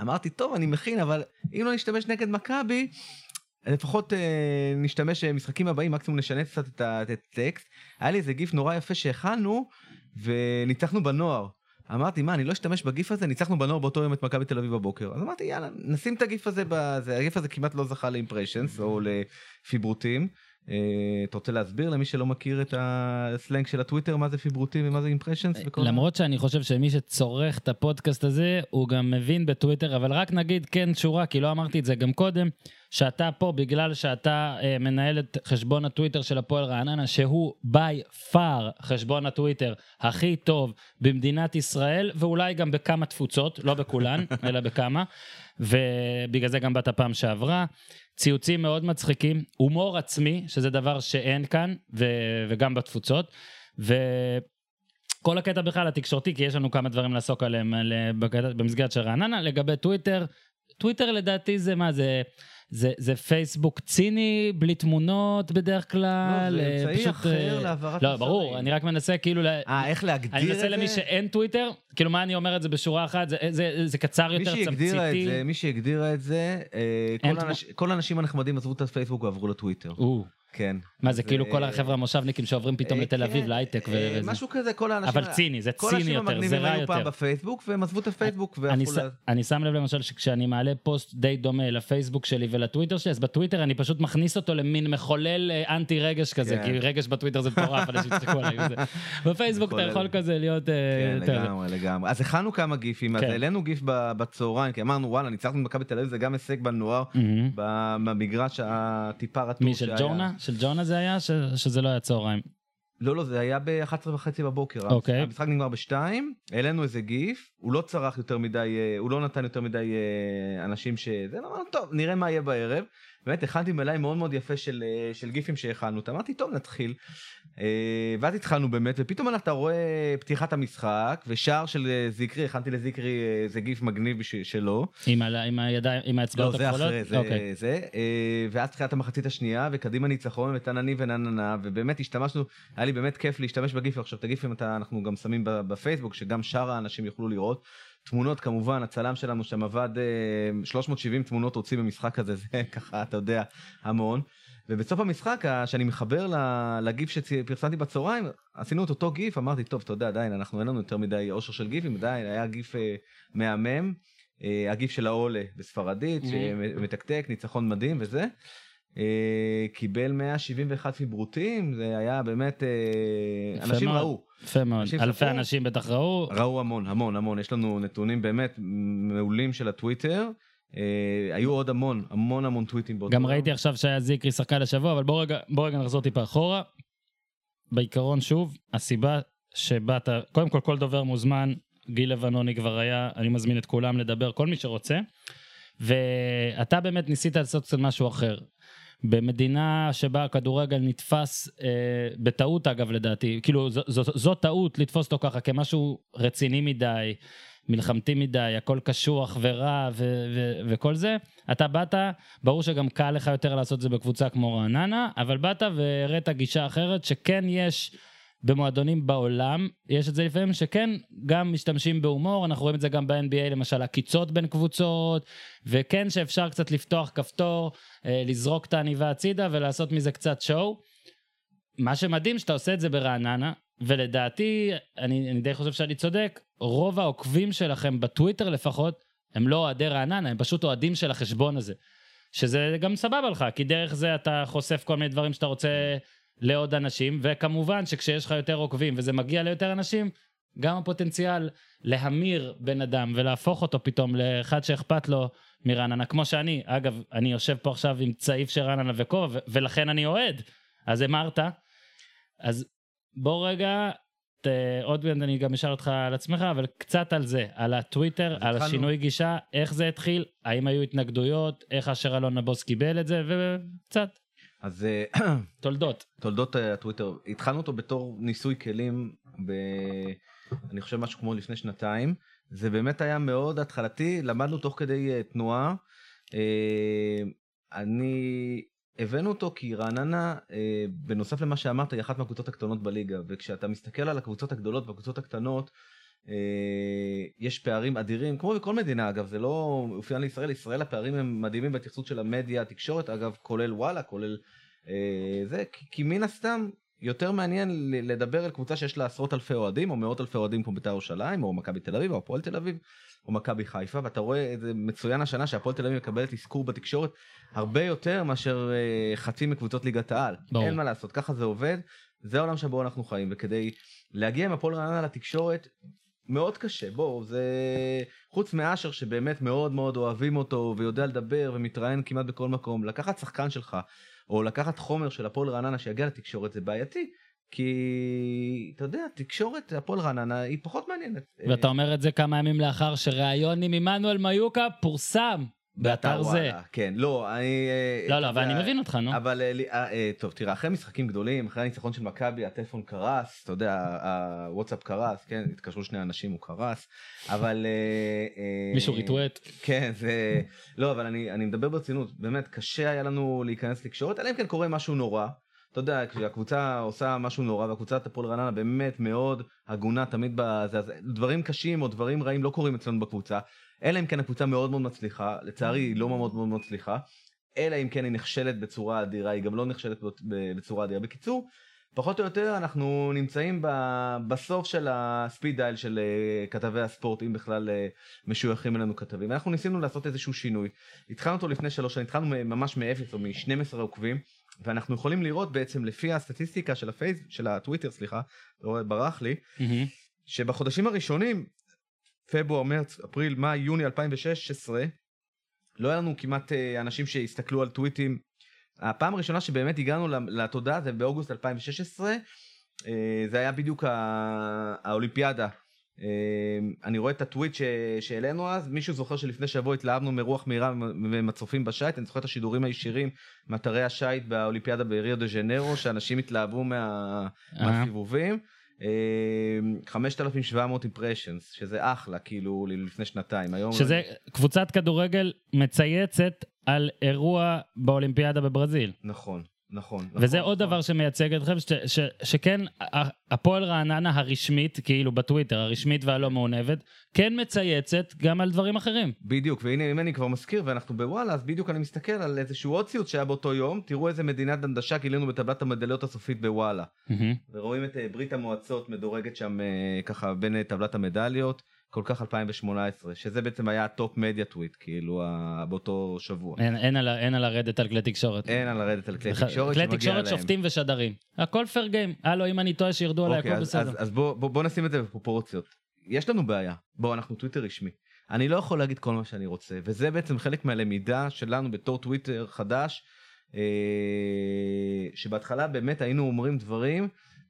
אמרתי, טוב, אני מכין, אבל אם לא נשתמש נגד מכבי, לפחות אה, נשתמש במשחקים הבאים, מקסימום נשנה קצת את הטקסט. היה לי איזה גיף נורא יפה שהכנו, וניצחנו בנוער. אמרתי, מה, אני לא אשתמש בגיף הזה? ניצחנו בנוער באותו יום את מכבי תל אביב בבוקר. אז אמרתי, יאללה, נשים את הגיף הזה בזה. הגיף הזה כמעט לא זכה לאימפרשנס או לפיברוטים. אה, אתה רוצה להסביר למי שלא מכיר את הסלנג של הטוויטר, מה זה פיברוטים ומה זה אימפרשנס? וכל-
למרות שאני חושב שמי שצורך את הפודקאסט הזה, הוא גם מבין בטוויטר, אבל רק נגיד כן שורה, כי לא אמרתי את זה גם קודם, שאתה פה בגלל שאתה אה, מנהל את חשבון הטוויטר של הפועל רעננה, שהוא by far חשבון הטוויטר הכי טוב במדינת ישראל, ואולי גם בכמה תפוצות, לא בכולן, אלא בכמה, ובגלל זה גם באת פעם שעברה. ציוצים מאוד מצחיקים, הומור עצמי, שזה דבר שאין כאן, ו- וגם בתפוצות. ו... כל הקטע בכלל התקשורתי, כי יש לנו כמה דברים לעסוק עליהם על, בקטע- במסגרת של רעננה, לגבי טוויטר, טוויטר לדעתי זה מה זה, זה, זה פייסבוק ציני, בלי תמונות בדרך כלל,
לא, זה
אה,
אמצעי
פשוט,
אחר
אה,
להעברת
לא,
מסרים.
ברור, אני רק מנסה כאילו,
אה, איך להגדיר
אני
את זה?
מנסה למי שאין טוויטר, כאילו מה אני אומר את זה בשורה אחת, זה, זה, זה קצר יותר,
שהגדירה את
צמציתי.
זה, מי שהגדירה את זה, אה, כל האנש- כל האנשים הנחמדים עזבו את הפייסבוק ועברו לטוויטר.
או,
כן.
מה זה כאילו כל החבר'ה המושבניקים שעוברים פתאום
אה,
לתל אביב
כן,
להייטק
אה,
וזה.
משהו כזה, כל האנשים...
אבל ציני, זה
כל
ציני
האנשים
יותר, זה
המגניבים
רע
היו פעם
יותר.
בפייסבוק והם עזבו את הפייסבוק
אני,
והלכו. ל...
אני שם לב למשל שכשאני מעלה פוסט די דומה לפייסבוק שלי ולטוויטר שלי, אז בטוויטר אני פשוט מכניס אותו למין מחולל אה, אנטי רגש כזה,
כן.
כי רגש בטוויטר זה מטורף, אנשים יצחקו עליי וזה. בפייסבוק אתה. יכול כזה להיות
כן,
יותר...
לגמרי, לגמרי. אז הכנו כמה גיפים, אז
כן.
העלינו גיף ב- בצהריים, כי אמרנו, וואלה, ניצחנו את מכבי תל אביב, זה גם הישג בנוער,
מהמם.
ב- במגרש הטיפה רטוב
מי של ג'ונה? של ג'ונה זה היה? ש... שזה לא היה צהריים.
לא, לא, זה היה ב-11 וחצי בבוקר.
אוקיי.
המשחק נגמר בשתיים, העלינו איזה גיף, הוא לא צרח יותר מדי, אה, הוא לא נתן יותר מדי אה, אנשים ש... זה אמרנו, טוב, נראה מה יהיה בערב. באמת הכנתי מלאי מאוד מאוד יפה של, אה, של גיפים שהכנו אותם, אמרתי טוב נתחיל. אה, ואז התחלנו באמת, ופתאום אתה רואה פתיחת המשחק, ושער של אה, זיקרי, הכנתי לזיקרי איזה גיף מגניב שלו.
עם ה- עם הידיים, עם
לא,
האצבעות
זה
הכחולות?
אחרי, זה,
אוקיי.
זה, ואז תחילת המחצית השנייה, וקדימה ניצחון, ותנני ונננה, ובאמת השתמשנו, היה לי באמת כיף להשתמש בגיפים, עכשיו את הגיפים אתה, אנחנו גם שמים בפייסבוק, שגם שאר האנשים יוכלו לראות. תמונות כמובן, הצלם שלנו שם עבד אה, 370 תמונות הוציא במשחק הזה, זה ככה, אתה יודע, המון. ובסוף המשחק, שאני מחבר לגיף שפרסמתי בצהריים, עשינו את אותו גיף, אמרתי, טוב, אתה יודע, עדיין, אנחנו אין לנו יותר מדי אושר של גיפים, עדיין, היה גיף אה, מהמם, אה, הגיף של העולה בספרדית,
Mhm.
שמתקתק, ניצחון מדהים וזה. אה, קיבל 171 פיברוטים, זה היה באמת, אה, אנשים
מאוד.
ראו,
יפה מאוד.
אנשים
אלפי
ספרו.
אנשים בטח ראו.
ראו המון, המון, המון, יש לנו נתונים באמת מעולים של הטוויטר. אה, היו עוד המון, המון המון טוויטים באותו
גם. ראיתי עכשיו שהיה זיקרי שחקן השבוע, אבל בוא רגע, בוא רגע נחזור טיפה אחורה. בעיקרון שוב, הסיבה שבאת, קודם כל כל דובר מוזמן, גיל לבנוני כבר היה, אני מזמין את כולם לדבר, כל מי שרוצה. ואתה באמת ניסית לעשות קצת משהו אחר. במדינה שבה הכדורגל נתפס, אה, בטעות אגב לדעתי, כאילו זו, טעות לתפוס אותו ככה כמשהו רציני מדי, מלחמתי מדי, הכל קשוח ורע וכל זה, אתה באת, ברור שגם קל לך יותר לעשות את זה בקבוצה כמו רעננה, אבל באת והראית גישה אחרת שכן יש במועדונים בעולם, יש את זה לפעמים שכן גם משתמשים בהומור, אנחנו רואים את זה גם ב-NBA למשל, עקיצות בין קבוצות, וכן שאפשר קצת לפתוח כפתור, אה, לזרוק את העניבה הצידה ולעשות מזה קצת שואו. מה שמדהים שאתה עושה את זה ברעננה, ולדעתי, אני, אני די חושב שאני צודק, רוב העוקבים שלכם בטוויטר לפחות, הם לא אוהדי רעננה, הם פשוט אוהדים של החשבון הזה. שזה גם סבבה לך, כי דרך זה אתה חושף כל מיני דברים שאתה רוצה לעוד אנשים, וכמובן שכשיש לך יותר עוקבים וזה מגיע ליותר אנשים, גם הפוטנציאל להמיר בן אדם ולהפוך אותו פתאום לאחד שאכפת לו מרעננה, כמו שאני. אגב, אני יושב פה עכשיו עם צעיף של רעננה וכובע, ולכן אני אוהד. אז המרת. אז בוא רגע, ת, עוד מעט אני גם אשאל אותך על עצמך, אבל קצת על זה, על הטוויטר, על
התחלנו.
השינוי גישה, איך זה התחיל, האם היו התנגדויות, איך אשר אלון הבוס קיבל את זה, וקצת
אז אה,
תולדות.
תולדות אה, הטוויטר, התחלנו אותו בתור ניסוי כלים, ב... אני חושב משהו כמו לפני שנתיים. זה באמת היה מאוד התחלתי, למדנו תוך כדי אה, תנועה. אני, הבאנו אותו כי רעננה, בנוסף למה שאמרת, היא אחת מהקבוצות הקטנות בליגה, וכשאתה מסתכל על הקבוצות הגדולות והקבוצות הקטנות, יש פערים אדירים, כמו בכל מדינה אגב, זה לא אופיין לישראל, ישראל הפערים הם מדהימים בהתייחסות של המדיה, התקשורת אגב, כולל וואלה, כולל אה, זה, כי, כי מן הסתם יותר מעניין לדבר על קבוצה שיש לה עשרות אלפי אוהדים, או מאות אלפי אוהדים כמו בית"ר ירושלים, או מכבי תל אביב, או הפועל תל אביב, או מכבי חיפה, ואתה רואה את זה מצוין השנה שהפועל תל אביב מקבלת אזכור בתקשורת הרבה יותר מאשר אה, חצי מקבוצות ליגת העל.
ברור.
אין מה לעשות, ככה זה עובד, זה העולם שבו אנחנו חיים, וכדי להגיע עם הפועל רעננה לתקשורת, מאוד קשה, בואו, זה... חוץ מאשר שבאמת מאוד מאוד אוהבים אותו, ויודע לדבר, ומתראיין כמעט בכל מקום, לקחת שחקן שלך, או לקחת חומר של הפועל רעננה שיגיע לתקשורת, זה בעייתי. כי, אתה יודע, תקשורת הפועל רעננה היא פחות מעניינת.
ואתה אומר את זה כמה ימים לאחר שראיון עם עמנואל מיוקה פורסם באתר זה.
וואלה, כן, לא, אני... אה,
לא, לא, אבל אני מבין אותך, נו.
אבל אה, אה, אה, טוב תראה אחרי משחקים גדולים אחרי הניצחון של מכבי הטלפון קרס אתה יודע הוואטסאפ קרס כן התקשרו שני אנשים הוא קרס אבל אה, אה,
מישהו ריטואט.
כן זה לא אבל אני אני מדבר ברצינות באמת קשה היה לנו להיכנס לתקשורת אלא אם כן קורה משהו נורא. אתה יודע כשהקבוצה עושה משהו נורא והקבוצת הפועל רעננה באמת מאוד הגונה תמיד בזה אז דברים קשים או דברים רעים לא קורים אצלנו בקבוצה אלא אם כן הקבוצה מאוד מאוד מצליחה לצערי היא לא מאוד מאוד מצליחה אלא אם כן היא נכשלת בצורה אדירה, היא גם לא נכשלת בצורה אדירה. בקיצור, פחות או יותר אנחנו נמצאים ב- בסוף של הספיד דייל של אה, כתבי הספורט, אם בכלל אה, משויכים אלינו כתבים. ואנחנו ניסינו לעשות איזשהו שינוי. התחלנו אותו לפני שלוש שנים, התחלנו ממש מאפס או מ-12 עוקבים, ואנחנו יכולים לראות בעצם לפי הסטטיסטיקה של הפייס, של הטוויטר, סליחה, לא ברח לי,
מהמם.
שבחודשים הראשונים, פברואר, מרץ, אפריל, מאי, יוני 2016, לא היה לנו כמעט אה, אנשים שהסתכלו על טוויטים. הפעם הראשונה שבאמת הגענו לתודעה זה באוגוסט 2016, אה, זה היה בדיוק האולימפיאדה. אה, אני רואה את הטוויט שהעלינו אז, מישהו זוכר שלפני שבוע התלהבנו מרוח מהירה ומצופים בשייט, אני זוכר את השידורים הישירים מאתרי השייט באולימפיאדה בריו דה ז'נרו, שאנשים התלהבו מה... מהסיבובים. אה, 5,700 אימפרשנס, שזה אחלה, כאילו, לפני שנתיים. היום...
שזה קבוצת כדורגל מצייצת על אירוע באולימפיאדה בברזיל.
נכון, נכון.
וזה
נכון,
עוד
נכון.
דבר שמייצג אתכם, ש, ש, שכן, ה- הפועל רעננה הרשמית, כאילו בטוויטר, הרשמית והלא מעונבת, כן מצייצת גם על דברים אחרים.
בדיוק, והנה אם אני כבר מזכיר ואנחנו בוואלה, אז בדיוק אני מסתכל על איזשהו עוד ציוץ שהיה באותו יום, תראו איזה מדינה חדשה גילינו בטבלת המדליות הסופית בוואלה. ורואים את אה, ברית המועצות מדורגת שם אה, ככה בין אה, טבלת המדליות, כל כך 2018, שזה בעצם היה ה top media tweet, כאילו, ה- באותו שבוע.
אין, אין, על, אין על לרדת על כלי תקשורת.
אין על לרדת על כלי תקשורת
כלי
שמגיע
תקשורת
להם.
שופטים ושדרים. הכל פייר גיים. הלו, אם אני טועה שירדו עליי,
אוקיי,
הכל בסדר.
אז, אז בוא, בוא, בוא נשים את זה בפרופורציות. יש לנו בעיה. בוא, אנחנו טוויטר רשמי. אני לא יכול להגיד כל מה שאני רוצה, וזה בעצם חלק מהלמידה שלנו בתור טוויטר חדש, אה, שבהתחלה באמת היינו אומרים דברים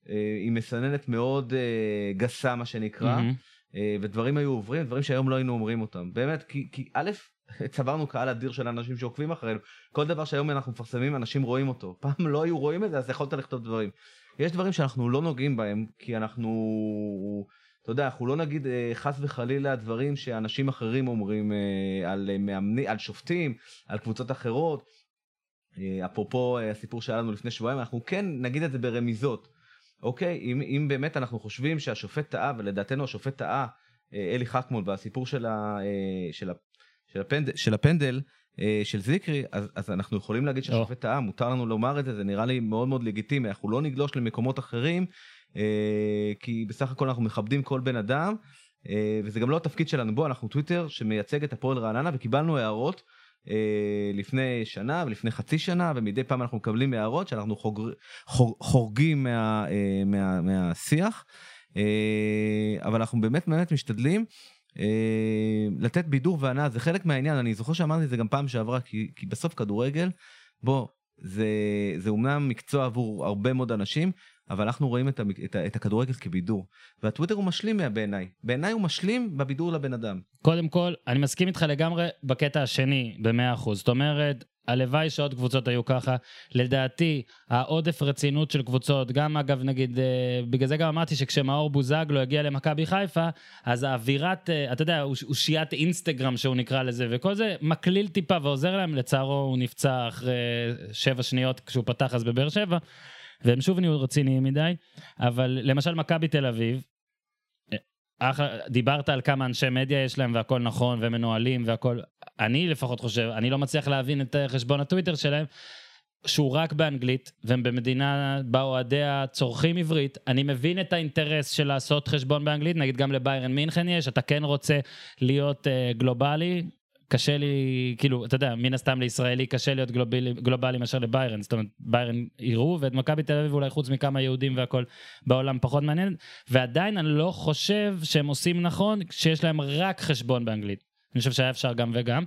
אה, עם מסננת מאוד אה, גסה, מה שנקרא,
מהמם.
אה, ודברים היו עוברים, דברים שהיום לא היינו אומרים אותם. באמת, כי, כי א', צברנו קהל אדיר של אנשים שעוקבים אחרינו. כל דבר שהיום אנחנו מפרסמים, אנשים רואים אותו. פעם לא היו רואים את זה, אז יכולת לכתוב דברים. יש דברים שאנחנו לא נוגעים בהם, כי אנחנו, אתה יודע, אנחנו לא נגיד אה, חס וחלילה דברים שאנשים אחרים אומרים אה, על מאמנים, על שופטים, על קבוצות אחרות. אפרופו הסיפור שהיה לנו לפני שבועיים, אנחנו כן נגיד את זה ברמיזות. אוקיי, אם, אם באמת אנחנו חושבים שהשופט טעה, ולדעתנו השופט טעה, אה, אלי חכמון, בסיפור של, ה, אה, של, ה, של, הפנדל, של הפנדל אה, של זיקרי, אז, אז אנחנו יכולים להגיד שהשופט טעה, מותר לנו לומר את זה, זה נראה לי מאוד מאוד לגיטימי, אנחנו לא נגלוש למקומות אחרים, כי בסך הכל אנחנו מכבדים כל בן אדם, וזה גם לא התפקיד שלנו. בוא, אנחנו טוויטר שמייצג את הפועל רעננה, וקיבלנו הערות. אה, לפני שנה ולפני חצי שנה ומדי פעם אנחנו מקבלים הערות שאנחנו חוגר, חור, חורגים מה, אה, מה, מהשיח. אה, אבל אנחנו באמת באמת משתדלים לתת בידור והנאה. זה חלק מהעניין. אני זוכר שאמרתי את זה גם פעם שעברה כי, כי בסוף כדורגל בוא זה זה אומנם מקצוע עבור הרבה מאוד אנשים אבל אנחנו רואים את, המק- את, ה- את הכדורגל כבידור והטוויטר הוא משלים בעיניי בעיניי הוא משלים בבידור לבן אדם.
קודם כל, אני מסכים איתך לגמרי בקטע השני, ב-100%. זאת אומרת, הלוואי שעוד קבוצות היו ככה. לדעתי, העודף רצינות של קבוצות, גם אגב, נגיד, אה, בגלל זה גם אמרתי שכשמאור בוזגלו הגיע למכבי חיפה, אז האווירת, אה, אתה יודע, אוש- אושיית אינסטגרם שהוא נקרא לזה, וכל זה מקליל טיפה ועוזר להם. לצערו הוא נפצע אחרי שבע שניות כשהוא פתח אז בבאר שבע, והם שוב נהיו רציניים מדי. אבל למשל, מכבי תל אביב, אחלה, דיברת על כמה אנשי מדיה יש להם והכל נכון והם מנוהלים והכל, אני לפחות חושב, אני לא מצליח להבין את אה, חשבון הטוויטר שלהם, שהוא רק באנגלית, והם במדינה בה אוהדיה צורכים עברית, אני מבין את האינטרס של לעשות חשבון באנגלית, נגיד גם לביירן מינכן יש, אתה כן רוצה להיות uh, גלובלי, קשה לי, כאילו, אתה יודע, מן הסתם לישראלי קשה להיות גלובלי, גלובלי מאשר לביירן, זאת אומרת, ביירן יראו, ואת מכבי תל אביב אולי חוץ מכמה יהודים והכל בעולם פחות מעניין, ועדיין אני לא חושב שהם עושים נכון שיש להם רק חשבון באנגלית. אני חושב שהיה אפשר גם וגם.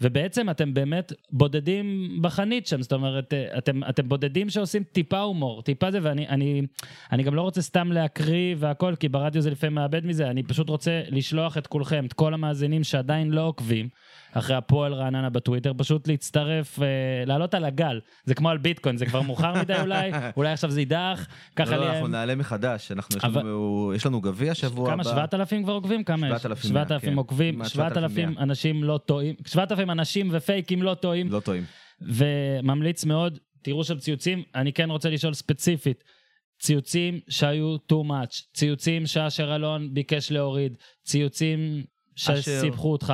ובעצם אתם באמת בודדים בחנית שם, זאת אומרת, אתם, אתם בודדים שעושים טיפה הומור, טיפה זה, ואני אני, אני גם לא רוצה סתם להקריא והכל, כי ברדיו זה לפעמים מאבד מזה, אני פשוט רוצה לשלוח את כולכם, את כל המאזינים שעדיין לא עוקבים, אחרי הפועל רעננה בטוויטר, פשוט להצטרף, אה, לעלות על הגל. זה כמו על ביטקוין, זה כבר מאוחר מדי אולי, אולי עכשיו זה יידח, ככה
לא,
לי...
אנחנו נעלה מחדש, אנחנו, יש, לנו, יש לנו גביע שבוע
כמה?
הבא.
7,000 כבר עוקבים? כמה יש?
7,100,
7,000
כן.
עוקבים,
כמעט
7,000
7,100.
אנשים לא טועים, 7,000 אנשים ופייקים לא טועים,
לא טועים.
וממליץ מאוד, תראו שם ציוצים, אני כן רוצה לשאול ספציפית, ציוצים שהיו too much, ציוצים שאשר אלון ביקש להוריד, ציוצים שסיבכו אותך,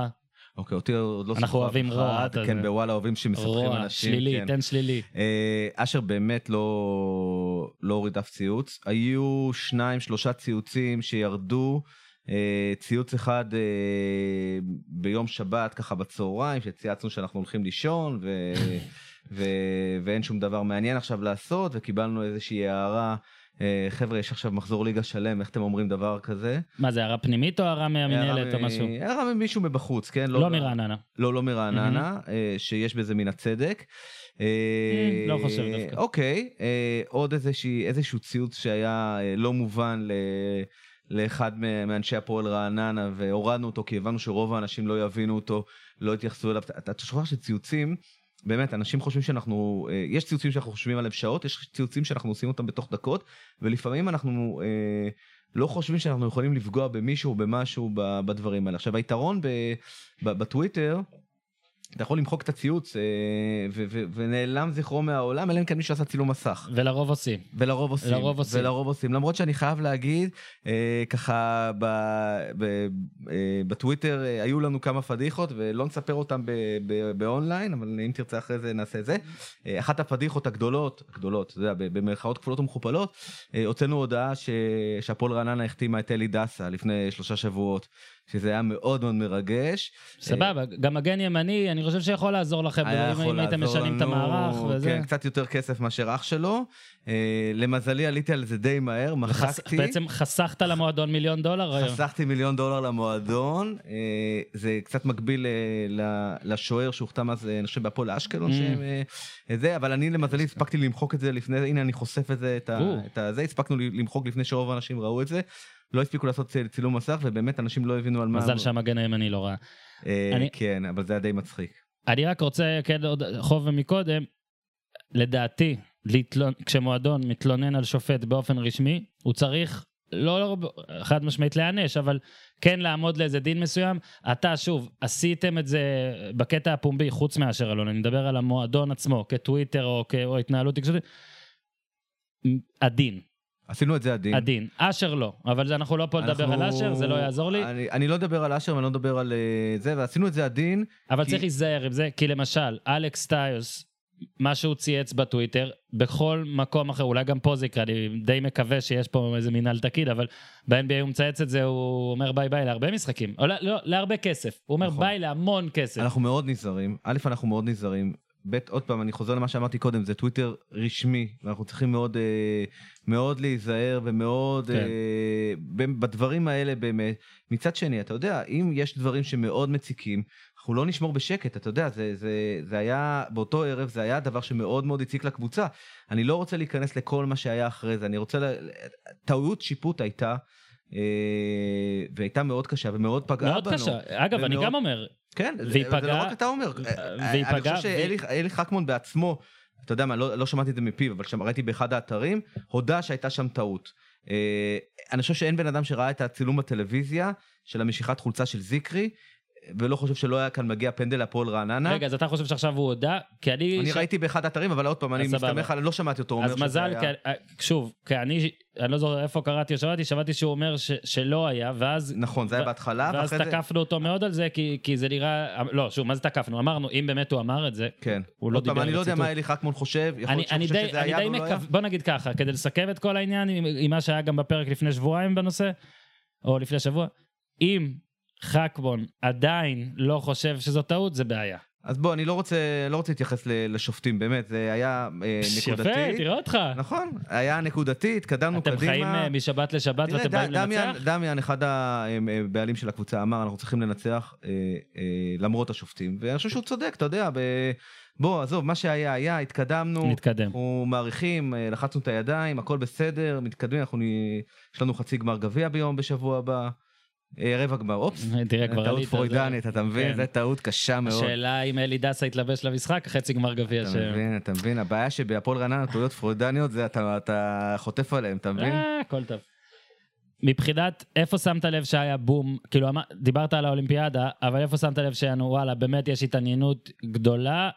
אוקיי, אותי עוד לא
אנחנו אוהבים רוע,
אחד,
אתה
כן. בוואלה אוהבים שמספחים
רוע,
אנשים.
שלילי,
כן.
תן שלילי.
אה, אשר באמת לא, לא הוריד אף ציוץ. היו שניים, שלושה ציוצים שירדו. אה, ציוץ אחד אה, ביום שבת, ככה בצהריים, שצייצנו שאנחנו הולכים לישון, ו... ו... ואין שום דבר מעניין עכשיו לעשות, וקיבלנו איזושהי הערה, אה, חבר'ה, יש עכשיו מחזור ליגה שלם, איך אתם אומרים דבר כזה?
מה זה, הערה פנימית או הערה מהמינהלת
הערה
או משהו?
הערה ממישהו מבחוץ, כן?
לא מרעננה.
לא, לא מרעננה, אה, שיש בזה מן הצדק. אה,
אה, לא חושב דווקא.
אוקיי, אה, עוד איזשהו ציוץ שהיה אה, לא מובן ל... לאחד מאנשי הפועל רעננה והורדנו אותו כי הבנו שרוב האנשים לא יבינו אותו, לא יתייחסו אליו. אתה- שומע שציוצים, באמת, אנשים חושבים שאנחנו, אה, יש ציוצים שאנחנו חושבים עליהם שעות, יש ציוצים שאנחנו עושים אותם בתוך דקות, ולפעמים אנחנו אה, לא חושבים שאנחנו יכולים לפגוע במישהו במשהו בדברים האלה. עכשיו, היתרון ב, ב, בטוויטר, אתה יכול למחוק את הציוץ אה, ו- ו- ונעלם זכרו מהעולם, אלא אם כן מישהו עשה צילום מסך.
ולרוב עושים.
ולרוב עושים,
לרוב עושים.
ולרוב עושים, למרות שאני חייב להגיד, אה, ככה ב, ב, אה, בטוויטר אה, היו לנו כמה פדיחות ולא נספר אותם ב, ב, באונליין, אבל אם תרצה אחרי זה נעשה זה. אה, אחת הפדיחות הגדולות, הגדולות, ב- במרכאות כפולות ומכופלות, אה, הוצאנו הודעה ש, שהפועל רעננה החתימה את אלי דסה לפני שלושה שבועות, שזה היה מאוד מאוד מרגש.
סבבה, גם מגן ימני, אני חושב שיכול לעזור לכם, אם- הייתם משנים את המערך וזה.
כן, קצת יותר כסף מאשר אח שלו. אה, למזלי עליתי על זה די מהר, מחקתי.
בעצם חסכת למועדון מיליון דולר היום.
חסכתי מיליון דולר למועדון, אה, זה קצת מקביל אה, לשוער שהוחתם אז, אה, אני חושב, בהפועל אשקלון,
Mm.
אה, אה, זה, אבל אני למזלי הספקתי למחוק את זה לפני, הנה אני חושף את זה, את ה-
או.
את הזה, הספקנו למחוק לפני שרוב האנשים ראו את זה. לא הספיקו לעשות צילום מסך ובאמת אנשים לא הבינו על מה...
מזל שהמגן הימני לא ראה.
אה,
אני-
כן, אבל זה היה די מצחיק.
אני רק רוצה, כן, עוד חוב מקודם, לדעתי. כשמועדון מתלונן על שופט באופן רשמי, הוא צריך, לא, לא חד משמעית להיענש, אבל כן לעמוד לאיזה דין מסוים. אתה, שוב, עשיתם את זה בקטע הפומבי, חוץ מאשר אלון, אני מדבר על המועדון עצמו, כטוויטר או, כ... או התנהלות תקשורתית. הדין,
עשינו את זה עדין.
הדין. אשר לא, אבל זה- אנחנו לא פה לדבר על אשר, זה לא יעזור לי,
אני, אני לא אדבר על אשר ואני לא אדבר על אה, זה, ועשינו את זה עדין.
אבל
כי-
צריך להיזהר עם זה, כי למשל, אלכס טיוס, מה שהוא צייץ בטוויטר, בכל מקום אחר, אולי גם פה זה יקרה, אני די מקווה שיש פה איזה מינהל תקין, אבל ב-NBA הוא מצייץ את זה, הוא אומר ביי ביי להרבה משחקים, או לא, לא להרבה כסף, הוא אומר
נכון.
ביי להמון כסף.
אנחנו מאוד נזהרים, א', אנחנו מאוד נזהרים, ב', עוד פעם, אני חוזר למה שאמרתי קודם, זה טוויטר רשמי, ואנחנו צריכים מאוד, אה, מאוד להיזהר ומאוד
כן.
אה, בדברים האלה באמת. מצד שני, אתה יודע, אם יש דברים שמאוד מציקים, אנחנו לא נשמור בשקט, אתה יודע, זה, זה, זה היה, באותו ערב זה היה דבר שמאוד מאוד הציק לקבוצה. אני לא רוצה להיכנס לכל מה שהיה אחרי זה, אני רוצה, ל... טעות שיפוט הייתה. אה, והייתה מאוד קשה ומאוד פגעה
מאוד
בנו.
קשה. אגב, אני
ומאוד-
גם אומר,
כן, זה-
והיא
זה לא רק אתה אומר.
והיא
אני
פגעה-
חושב שאלי חכמון בעצמו, אתה יודע מה, לא, לא שמעתי את זה מפיו, אבל שם ראיתי באחד האתרים, הודה שהייתה שם טעות. אה, אני חושב שאין בן אדם שראה את הצילום בטלוויזיה של המשיכת חולצה של זיקרי, ולא חושב שלא היה כאן מגיע פנדל להפועל רעננה.
רגע, אז אתה חושב שעכשיו הוא הודה? כי אני...
אני
ש-
ראיתי באחד האתרים, אבל עוד פעם, אני
אז.
מסתמך על, לא שמעתי אותו אומר
אז
שזה
מזל,
היה...
כי, אה, שוב, כי אני, אני לא זוכר איפה קראתי או שמעתי, שמעתי שהוא אומר ש, שלא היה, ואז
נכון, זה היה בהתחלה,
ואז
ואחרי זה...
תקפנו אותו מאוד על זה, כי, כי זה נראה... לא, שוב, מה זה תקפנו? אמרנו, אם באמת הוא אמר את זה,
כן.
הוא לא
עוד פעם,
דיבר
אני
על
לא יודע. מה אלי חכמון חושב, יכול להיות שהוא חושב שזה
אני
היה ולא היה.
בוא נגיד ככה, כדי לסכם את כל העניין עם מה שהיה גם בפרק לפני שבועיים בנושא, או לפני שבוע, אם חכבון עדיין לא חושב שזו טעות, זה בעיה.
אז בוא, אני לא רוצה לא רוצה להתייחס לשופטים, באמת, זה היה אה, נקודתי.
יפה, תראה אותך.
נכון, היה נקודתי, התקדמנו
אתם
קדימה.
חיים אה, משבת לשבת
תראה,
ואתם באים
ד- דמיאן,
לנצח?
דמיאן, אחד הבעלים של הקבוצה, אמר, אנחנו צריכים לנצח אה, אה, למרות השופטים, ואני חושב שהוא צודק, אתה יודע, ב... בוא, עזוב, מה שהיה היה, התקדמנו,
נתקדם.
אנחנו מעריכים, אה, לחצנו את הידיים, הכל בסדר, מתקדמים, אנחנו, נ- יש לנו חצי גמר גביע ביום בשבוע הבא, אה, רבע גמר, אופס,
תראה, כבר
טעות. פרוידנית, אתה מבין?
כן.
זו טעות קשה מאוד.
השאלה אם אלי דסה יתלבש למשחק, חצי גמר גביע
אתה
ש...
מבין, אתה מבין, הבעיה שבהפועל רעננה טעויות פרוידניות זה אתה, אתה חוטף עליהם, אתה מבין?
אה, הכל טוב. מבחינת, איפה שמת לב שהיה בום, כאילו דיברת על האולימפיאדה, אבל איפה שמת לב שיענו, וואלה, באמת יש התעניינות גדולה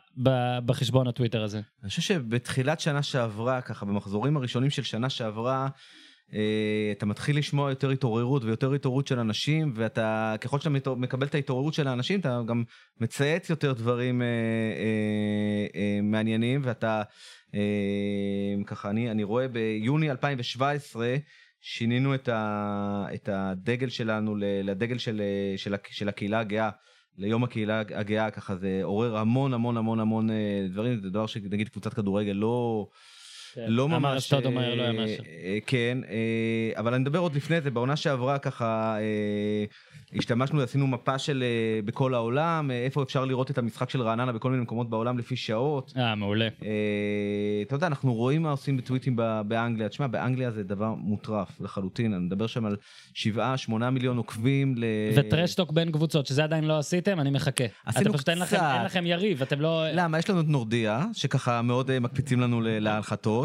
בחשבון הטוויטר הזה.
אני חושב שבתחילת שנה שעברה, ככה במחזורים הראשונים של שנה שעברה, אה, אתה מתחיל לשמוע יותר התעוררות ויותר התעוררות של אנשים, ואתה, ככל שאתה מקבל את ההתעוררות של האנשים, אתה גם מצייץ יותר דברים אה, אה, אה, מעניינים, ואתה, אה, ככה, אני, אני רואה ביוני 2017, שינינו את, ה, את הדגל שלנו לדגל של, של, של הקהילה הגאה. ליום הקהילה הגאה, ככה זה עורר המון המון המון המון אה, דברים, זה דבר שנגיד קבוצת כדורגל לא, לא
אמר
ממש...
אשטוד אומר, לא היה
אה,
משהו.
אה, כן, אה, אבל אני מדבר עוד לפני זה, בעונה שעברה ככה השתמשנו, עשינו מפה של בכל העולם, איפה אפשר לראות את המשחק של רעננה בכל מיני מקומות בעולם לפי שעות.
אה, מעולה.
אתה יודע, אנחנו רואים מה עושים בטוויטים באנגליה. תשמע, באנגליה זה דבר מוטרף לחלוטין, אני מדבר שם על 7-8 מיליון עוקבים ל...
וטרשטוק בין קבוצות, שזה עדיין לא עשיתם, אני מחכה.
עשינו
אתם פשוט אין לכם-
קצת.
אין לכם יריב, אתם לא...
למה? יש לנו את נורדיה, שככה מאוד מקפיצים לנו ל-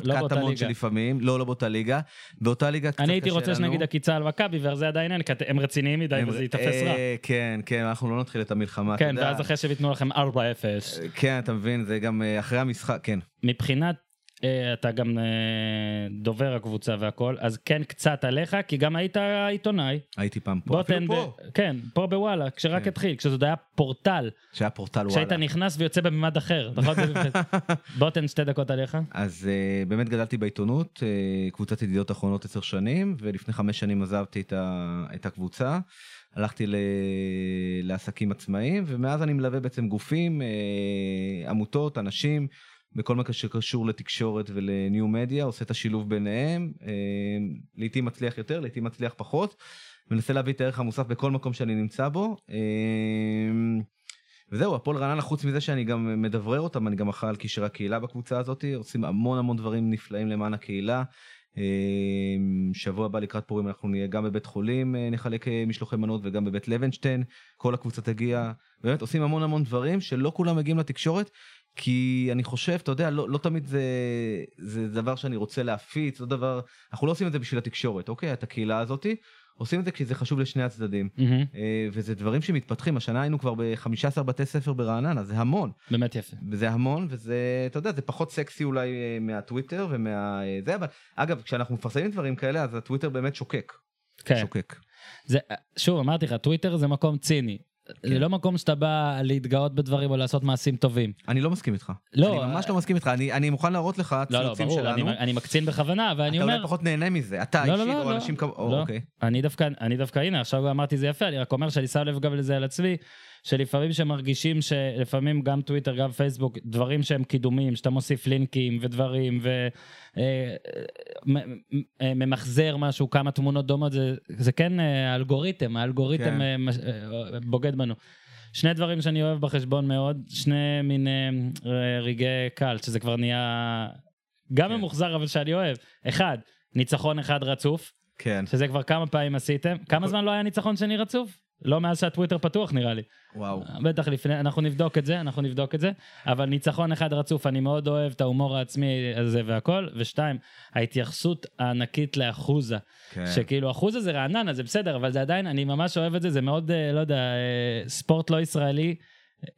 להנחתות.
לא
קטמון. שלפעמים, לא, לא באותה ליגה. באותה ליגה קצת
אני הייתי
קשה
רוצה
לנו.
שנגיד עקיצה על מכבי, וזה עדיין אין, כי הם רציניים מדי
הם-
וזה ייתפס רע.
אה, כן, כן, אנחנו לא נתחיל את המלחמה.
כן. ואז אחרי שהם לכם 4-0.
כן, אתה מבין, זה גם אה, אחרי המשחק, כן.
מבחינת, אה, אתה גם אה, דובר הקבוצה והכל, אז כן קצת עליך, כי גם היית עיתונאי.
הייתי פעם פה, אפילו פה.
כן, פה בוואלה, כשרק
כן.
התחיל, כשזה עוד היה פורטל,
שהיה פורטל
כשהיית
וואלה.
נכנס ויוצא בממד אחר. נכון? בוא תן שתי דקות עליך.
אז uh, באמת גדלתי בעיתונות, uh, קבוצת ידיעות אחרונות עשר שנים, ולפני חמש שנים עזבתי את, ה, את הקבוצה. הלכתי ל, לעסקים עצמאיים, ומאז אני מלווה בעצם גופים, uh, עמותות, אנשים, בכל מה שקשור לתקשורת ולניו מדיה, עושה את השילוב ביניהם, uh, לעתים מצליח יותר, לעתים מצליח פחות, מנסה להביא את הערך המוסף בכל מקום שאני נמצא בו. Uh, וזהו, הפועל רעננה, חוץ מזה שאני גם מדברר אותם, אני גם אחראי על קשרי הקהילה בקבוצה הזאת, עושים המון המון דברים נפלאים למען הקהילה. אה, שבוע הבא לקראת פורים אנחנו נהיה גם בבית חולים, אה, נחלק אה, משלוחי מנות וגם בבית לוינשטיין, כל הקבוצה תגיע, באמת עושים המון המון דברים שלא כולם מגיעים לתקשורת, כי אני חושב, אתה יודע, לא, לא תמיד זה, זה דבר שאני רוצה להפיץ, לא דבר, אנחנו לא עושים את זה בשביל התקשורת, אוקיי? את הקהילה הזאתי, עושים את זה כי זה חשוב לשני הצדדים.
מהמם.
אה, וזה דברים שמתפתחים, השנה היינו כבר ב-15 בתי ספר ברעננה, זה המון.
באמת יפה.
וזה המון, וזה, אתה יודע, זה פחות סקסי אולי אה, מהטוויטר ומה... אה, זה, אבל אגב, כשאנחנו מפרסמים דברים כאלה, אז הטוויטר באמת שוקק.
כן.
שוקק.
זה, שוב, אמרתי לך, טוויטר זה מקום ציני. זה לא מקום שאתה בא להתגאות בדברים או לעשות מעשים טובים.
אני לא מסכים איתך.
לא,
אני ממש לא מסכים איתך, אני, אני מוכן להראות לך
לא, לא,
ציוצים
ברור,
שלנו.
אני, אני מקצין בכוונה, ואני
אתה
אומר...
אולי פחות נהנה מזה, אתה
לא, לא,
אישית,
לא,
או
לא.
אנשים כמו...
לא.
אוקיי.
אני דווקא, אני דווקא, הנה, עכשיו אמרתי זה יפה, אני רק אומר שאני שם לב גם לזה על עצמי, שלפעמים שמרגישים שלפעמים גם טוויטר, גם פייסבוק, דברים שהם קידומים, שאתה מוסיף לינקים ודברים, וממחזר משהו, כמה תמונות דומות, זה, זה כן אה, האלגוריתם, האלגוריתם
כן.
אה, מש- אה, בוגד בנו. שני דברים שאני אוהב בחשבון מאוד, שני מין אה, רגעי קל, שזה כבר נהיה גם
כן.
ממוחזר, אבל שאני אוהב. אחד, ניצחון אחד רצוף.
כן.
שזה כבר כמה פעמים עשיתם. כמה זמן לא היה ניצחון שני רצוף? לא מאז שהטוויטר פתוח נראה לי.
וואו.
בטח לפני, אנחנו נבדוק את זה, אנחנו נבדוק את זה. אבל ניצחון אחד רצוף, אני מאוד אוהב את ההומור העצמי הזה והכל. ושתיים, ההתייחסות הענקית לאחוזה.
כן.
שכאילו אחוזה זה רעננה, זה בסדר, אבל זה עדיין, אני ממש אוהב את זה, זה מאוד, אה, לא יודע, אה, ספורט לא ישראלי.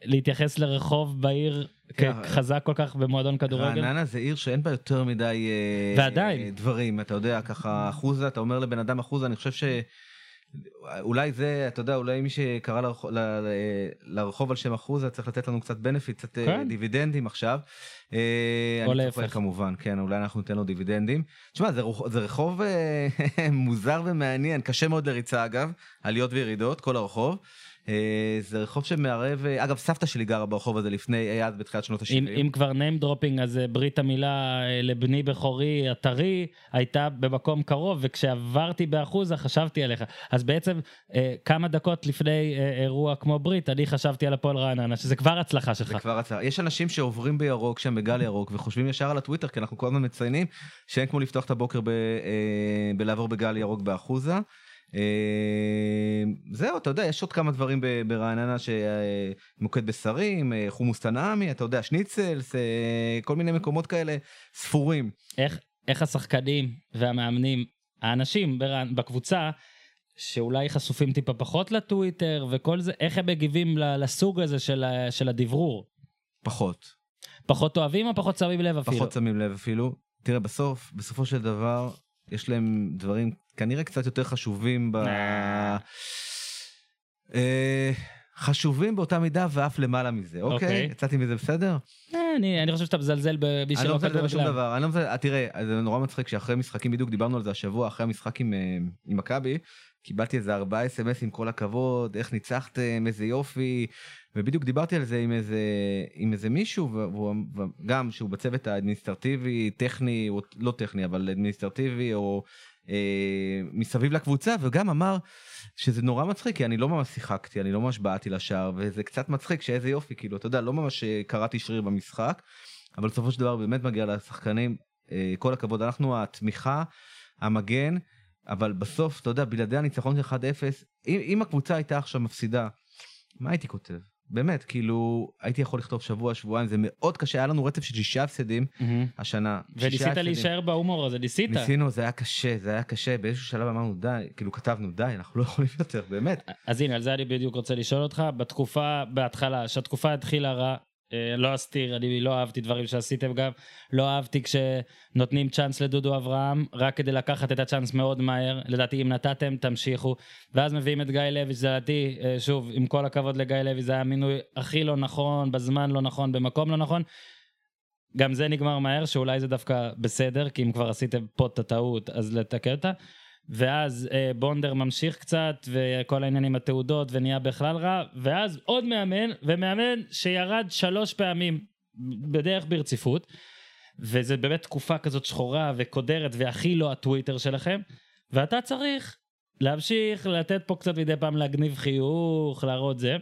להתייחס לרחוב בעיר
כן.
כחזק כל כך במועדון כדורגל.
רעננה זה עיר שאין בה יותר מדי אה,
ועדיין.
אה, דברים, אתה יודע, ככה אחוזה, אתה אומר לבן אדם אחוזה, אני חושב ש... אולי זה, אתה יודע, אולי מי שקרא לרחוב, על שם אחוזה צריך לתת לנו קצת בנפיט, קצת אה,
כן.
דיבידנדים עכשיו. אה,
או להפך.
כמובן, כן, אולי אנחנו ניתן לו דיבידנדים. תשמע, זה רחוב אה, מוזר ומעניין, קשה מאוד לריצה אגב, עליות וירידות, כל הרחוב. אה, זה רחוב שמערב, אה, אגב, סבתא שלי גרה ברחוב הזה לפני, אי אז בתחילת שנות
אם,
ה-70.
אם כבר name dropping אז אה, ברית המילה אה, לבני בכורי הטרי הייתה במקום קרוב וכשעברתי באחוזה חשבתי עליך אז בעצם אה, כמה דקות לפני אה, אירוע כמו ברית אני חשבתי על הפועל רעננה שזה כבר הצלחה שלך.
זה כבר הצעה. יש אנשים שעוברים בירוק שם בגל ירוק וחושבים ישר על הטוויטר כי אנחנו כל הזמן מציינים שאין כמו לפתוח את הבוקר ב, אה, בלעבור בגל ירוק באחוזה. אה, זהו אתה יודע יש עוד כמה דברים ברעננה שמוקד בשרים אה, חומוס תנעמי אתה יודע שניצלס אה, כל מיני מקומות כאלה ספורים.
איך, איך השחקנים והמאמנים האנשים בקבוצה שאולי חשופים טיפה פחות לטוויטר וכל זה איך הם מגיבים לסוג הזה של, של הדברור.
פחות
פחות אוהבים או פחות שמים לב אפילו?
פחות שמים לב אפילו. תראה בסוף בסופו של דבר יש להם דברים כנראה קצת יותר חשובים ב... אה, חשובים באותה מידה ואף למעלה מזה, אוקיי?
אוקיי.
יצאתי מזה בסדר?
אה, אני אני חושב שאתה מזלזל במי
אני לא
שלא
מזלזל בשום
כדורגלן.
דבר, אני לא מזלזל, אה, תראה, זה נורא מצחיק שאחרי משחקים, בדיוק דיברנו על זה השבוע, אחרי המשחק אה, עם מכבי, קיבלתי איזה ארבעה אס.אם.אסים, כל הכבוד, איך ניצחתם, איזה יופי, ובדיוק דיברתי על זה עם איזה, עם איזה מישהו, והוא, גם שהוא בצוות האדמיניסטרטיבי, טכני, או לא טכני, אבל אדמיניסטרטיבי, או אה, מסביב לקבוצה, וגם אמר שזה נורא מצחיק, כי אני לא ממש שיחקתי, אני לא ממש בעטתי לשער, וזה קצת מצחיק שאיזה יופי, כאילו, אתה יודע, לא ממש אה, קראתי שריר במשחק, אבל בסופו של דבר באמת מגיע לשחקנים, אה, כל הכבוד, אנחנו התמיכה, המגן, אבל בסוף, אתה יודע, בלעדי הניצחון של 1-0, אם, אם הקבוצה הייתה עכשיו מפסידה, מה הייתי כותב? באמת, כאילו, הייתי יכול לכתוב שבוע, שבועיים, זה מאוד קשה, היה לנו רצף של שישה הפסדים
מהמם.
השנה.
וניסית. להישאר בהומור הזה, ניסית.
ניסינו, זה היה קשה, זה היה קשה, באיזשהו שלב אמרנו די, כאילו כתבנו די, אנחנו לא יכולים יותר, באמת.
אז הנה, על זה אני בדיוק רוצה לשאול אותך. בתקופה, בהתחלה, שהתקופה התחילה רע, לא אסתיר, אני לא אהבתי דברים שעשיתם גם, לא אהבתי כשנותנים צ'אנס לדודו אברהם, רק כדי לקחת את הצ'אנס מאוד מהר, לדעתי אם נתתם, תמשיכו. ואז מביאים את גיא לוי, שלדעתי, אה, שוב, עם כל הכבוד לגיא לוי, זה היה המינוי הכי לא נכון, בזמן לא נכון, במקום לא נכון. גם זה נגמר מהר, שאולי זה דווקא בסדר, כי אם כבר עשיתם פה את הטעות, אז לתקן אותה. ואז אה, בונדר ממשיך קצת, וכל העניין עם התעודות, ונהיה בכלל רע, ואז עוד מאמן, ומאמן שירד שלוש פעמים בדרך ברציפות, וזה באמת תקופה כזאת שחורה וקודרת, והכי לא הטוויטר שלכם, ואתה צריך להמשיך לתת פה קצת מדי פעם להגניב חיוך, להראות זה.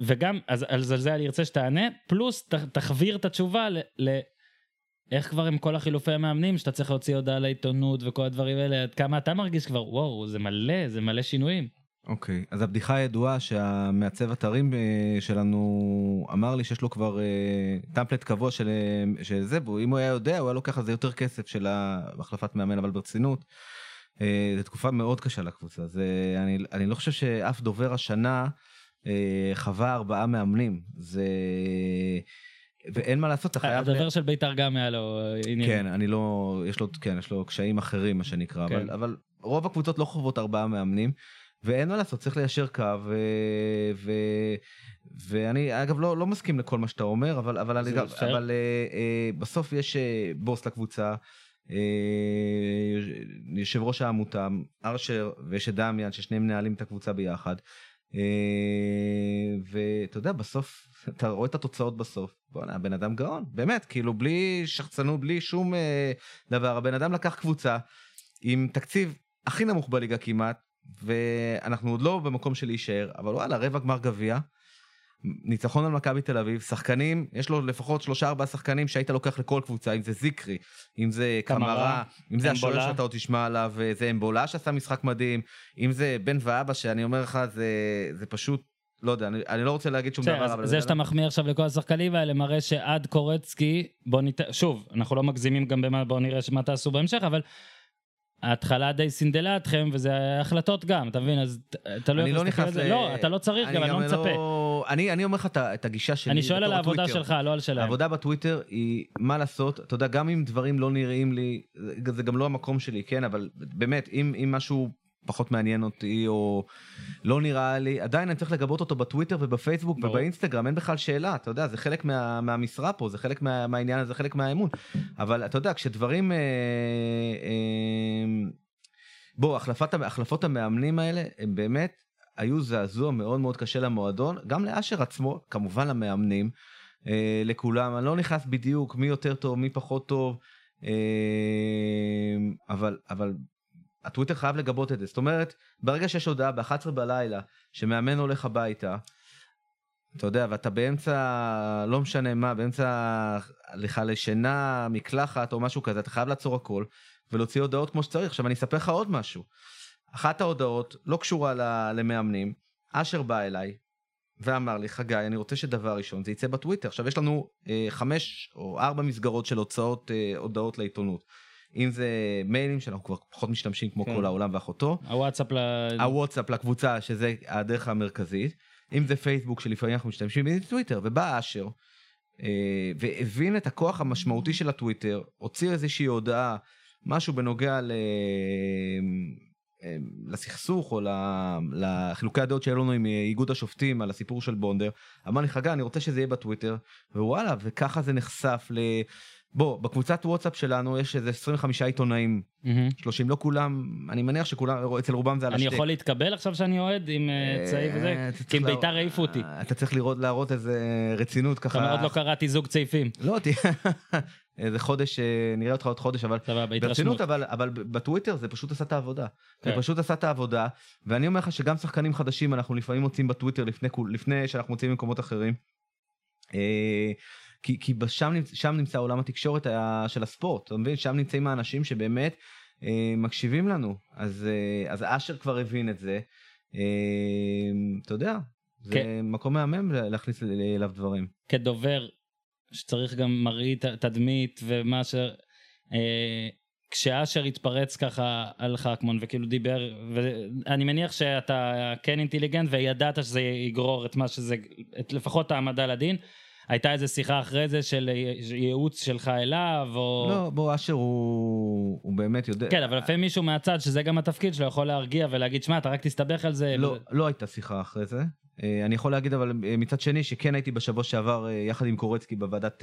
וגם, אז על זה אני ארצה שתענה, פלוס ת, תחביר את התשובה ל... ל איך כבר עם כל החילופי המאמנים שאתה צריך להוציא הודעה לעיתונות וכל הדברים האלה, עד כמה אתה מרגיש כבר, וואו, זה מלא, זה מלא שינויים.
אוקיי, אז הבדיחה הידועה שהמעצב אתרים אה, שלנו אמר לי שיש לו כבר אה, טמפלט קבוע של, אה, של זה, ואם הוא היה יודע, הוא היה לוקח על זה יותר כסף של החלפת מאמן, אבל ברצינות. זו תקופה מאוד קשה לקבוצה, זה, אני, אני לא חושב שאף דובר השנה חווה ארבעה מאמנים, זה... ואין מה לעשות, אתה חייב...
הדובר של בית"ר גם היה לו עניין.
כן, אני לא, יש לו, כן, יש לו קשיים אחרים, מה שנקרא,
כן.
אבל, אבל רוב הקבוצות לא חוות ארבעה מאמנים, ואין מה לעשות, צריך ליישר קו, ו, ו, ואני אגב לא, לא מסכים לכל מה שאתה אומר, אבל, אבל, אני,
פייר.
אבל אה, אה, בסוף יש אה, בוס לקבוצה, אה, יושב ראש העמותה, ארשר, ויש את דמיאן, ששניהם מנהלים את הקבוצה ביחד. אה, ואתה יודע, בסוף, אתה רואה את התוצאות בסוף. בואנה, הבן אדם גאון, באמת, כאילו, בלי שחצנות, בלי שום אה, דבר. הבן אדם לקח קבוצה עם תקציב הכי נמוך בליגה כמעט, ואנחנו עוד לא במקום של להישאר, אבל וואלה, רבע גמר גביע. ניצחון על מכבי תל אביב, שחקנים, יש לו לפחות שלושה ארבעה שחקנים שהיית לוקח לכל קבוצה, אם זה זיקרי, אם זה
קמרה,
אם זה השוער. שאתה עוד תשמע עליו, אה, זה אמבולה שעשה משחק מדהים, אם זה בן ואבא שאני אומר לך, זה, זה פשוט, לא יודע, אני, אני לא רוצה להגיד שום דבר, אבל
זה שאתה מחמיא עכשיו לכל השחקנים האלה מראה שעד קורצקי, בוא ניתן, שוב, אנחנו לא מגזימים גם במה, בוא נראה מה תעשו בהמשך, אבל ההתחלה די סינדלה אתכם, וזה החלטות גם, אתה מבין? אז תלוי
אני
איך
לא
תסתכל על
נכנס. ל...
לא, אתה לא צריך גם, אני לא מצפה.
אני, אני אומר לך את הגישה שלי.
אני שואל על העבודה. שלך, לא על שלהם.
העבודה בטוויטר היא מה לעשות אתה יודע גם אם דברים לא נראים לי זה- זה גם לא המקום שלי כן אבל באמת אם אם משהו פחות מעניין אותי או לא נראה לי עדיין אני צריך לגבות אותו בטוויטר ובפייסבוק
ברור.
ובאינסטגרם אין בכלל שאלה אתה יודע זה חלק מה, מהמשרה פה זה חלק מה, מהעניין הזה חלק מהאמון אבל אתה יודע כשדברים אה, אה, בוא החלפת החלפות המאמנים האלה הם באמת היו זעזוע מאוד מאוד קשה למועדון גם לאשר עצמו כמובן למאמנים. אה, לכולם אני לא נכנס בדיוק מי יותר טוב מי פחות טוב אה, אבל אבל הטוויטר חייב לגבות את זה זאת אומרת ברגע שיש הודעה ב-11 בלילה שמאמן הולך הביתה. אתה יודע ואתה באמצע לא משנה מה באמצע הליכה לשינה מקלחת או משהו כזה אתה חייב לעצור הכל ולהוציא הודעות כמו שצריך עכשיו אני אספר לך עוד משהו. אחת ההודעות לא קשורה למאמנים אשר בא אליי ואמר לי חגי אני רוצה שדבר ראשון זה יצא בטוויטר עכשיו יש לנו אה, חמש או ארבע מסגרות של הוצאות אה, הודעות לעיתונות. אם זה מיילים שאנחנו כבר פחות משתמשים כמו
כן.
כל העולם ואחותו.
הוואטסאפ ל...
הוואטסאפ לקבוצה שזה הדרך המרכזית. אם זה פייסבוק שלפעמים אנחנו משתמשים אם זה טוויטר ובא אשר אה, והבין את הכוח המשמעותי של הטוויטר הוציא איזושהי הודעה משהו בנוגע ל... אה, לסכסוך או לחילוקי הדעות שהיו לנו עם איגוד השופטים על הסיפור של בונדר, אמר לי חגי אני רוצה שזה יהיה בטוויטר, ווואלה וככה זה נחשף ל... בוא בקבוצת וואטסאפ שלנו יש איזה 25 עיתונאים
מהמם.
30 לא כולם אני מניח שכולם אצל רובם זה על
אני
השתק.
יכול להתקבל עכשיו שאני אוהד עם אה, צעיף וזה?
אה,
כי עם
להראות-
ביתר העיפו אותי.
אה, אתה צריך לראות להראות איזה רצינות ככה.
אומר, עוד לא קראתי זוג צעיפים.
לא איזה חודש אה, נראה אותך עוד חודש אבל
סבבה,
ברצינות. אבל אבל בטוויטר זה פשוט עשה את העבודה. זה
כן.
פשוט עשה את העבודה ואני אומר לך שגם שחקנים חדשים אנחנו לפעמים מוצאים בטוויטר לפני לפני שאנחנו מוצאים במקומות אחרים. אה, כי כי שם שם נמצא עולם התקשורת ה- של הספורט אתה מבין שם נמצאים האנשים שבאמת אה, מקשיבים לנו אז אה, אז אשר כבר הבין את זה. אה, אתה יודע זה
כן.
מקום מהמם לה- להכניס אליו דברים.
כדובר, שצריך גם מראית תדמית ומה ש... אה, כשאשר התפרץ ככה על חכמון וכאילו דיבר, ואני מניח שאתה כן אינטליגנט וידעת שזה יגרור את מה שזה, את לפחות העמדה לדין. הייתה איזה שיחה אחרי זה של ייעוץ שלך אליו, או...
לא בוא אשר הוא הוא באמת יודע.
כן, אבל לפעמים מישהו מהצד, שזה גם התפקיד שלו, יכול להרגיע ולהגיד, שמע, אתה רק תסתבך על זה.
לא, לא הייתה שיחה אחרי זה. אה, אני יכול להגיד אבל אה, מצד שני שכן הייתי בשבוע שעבר אה, יחד עם קורצקי בוועדת...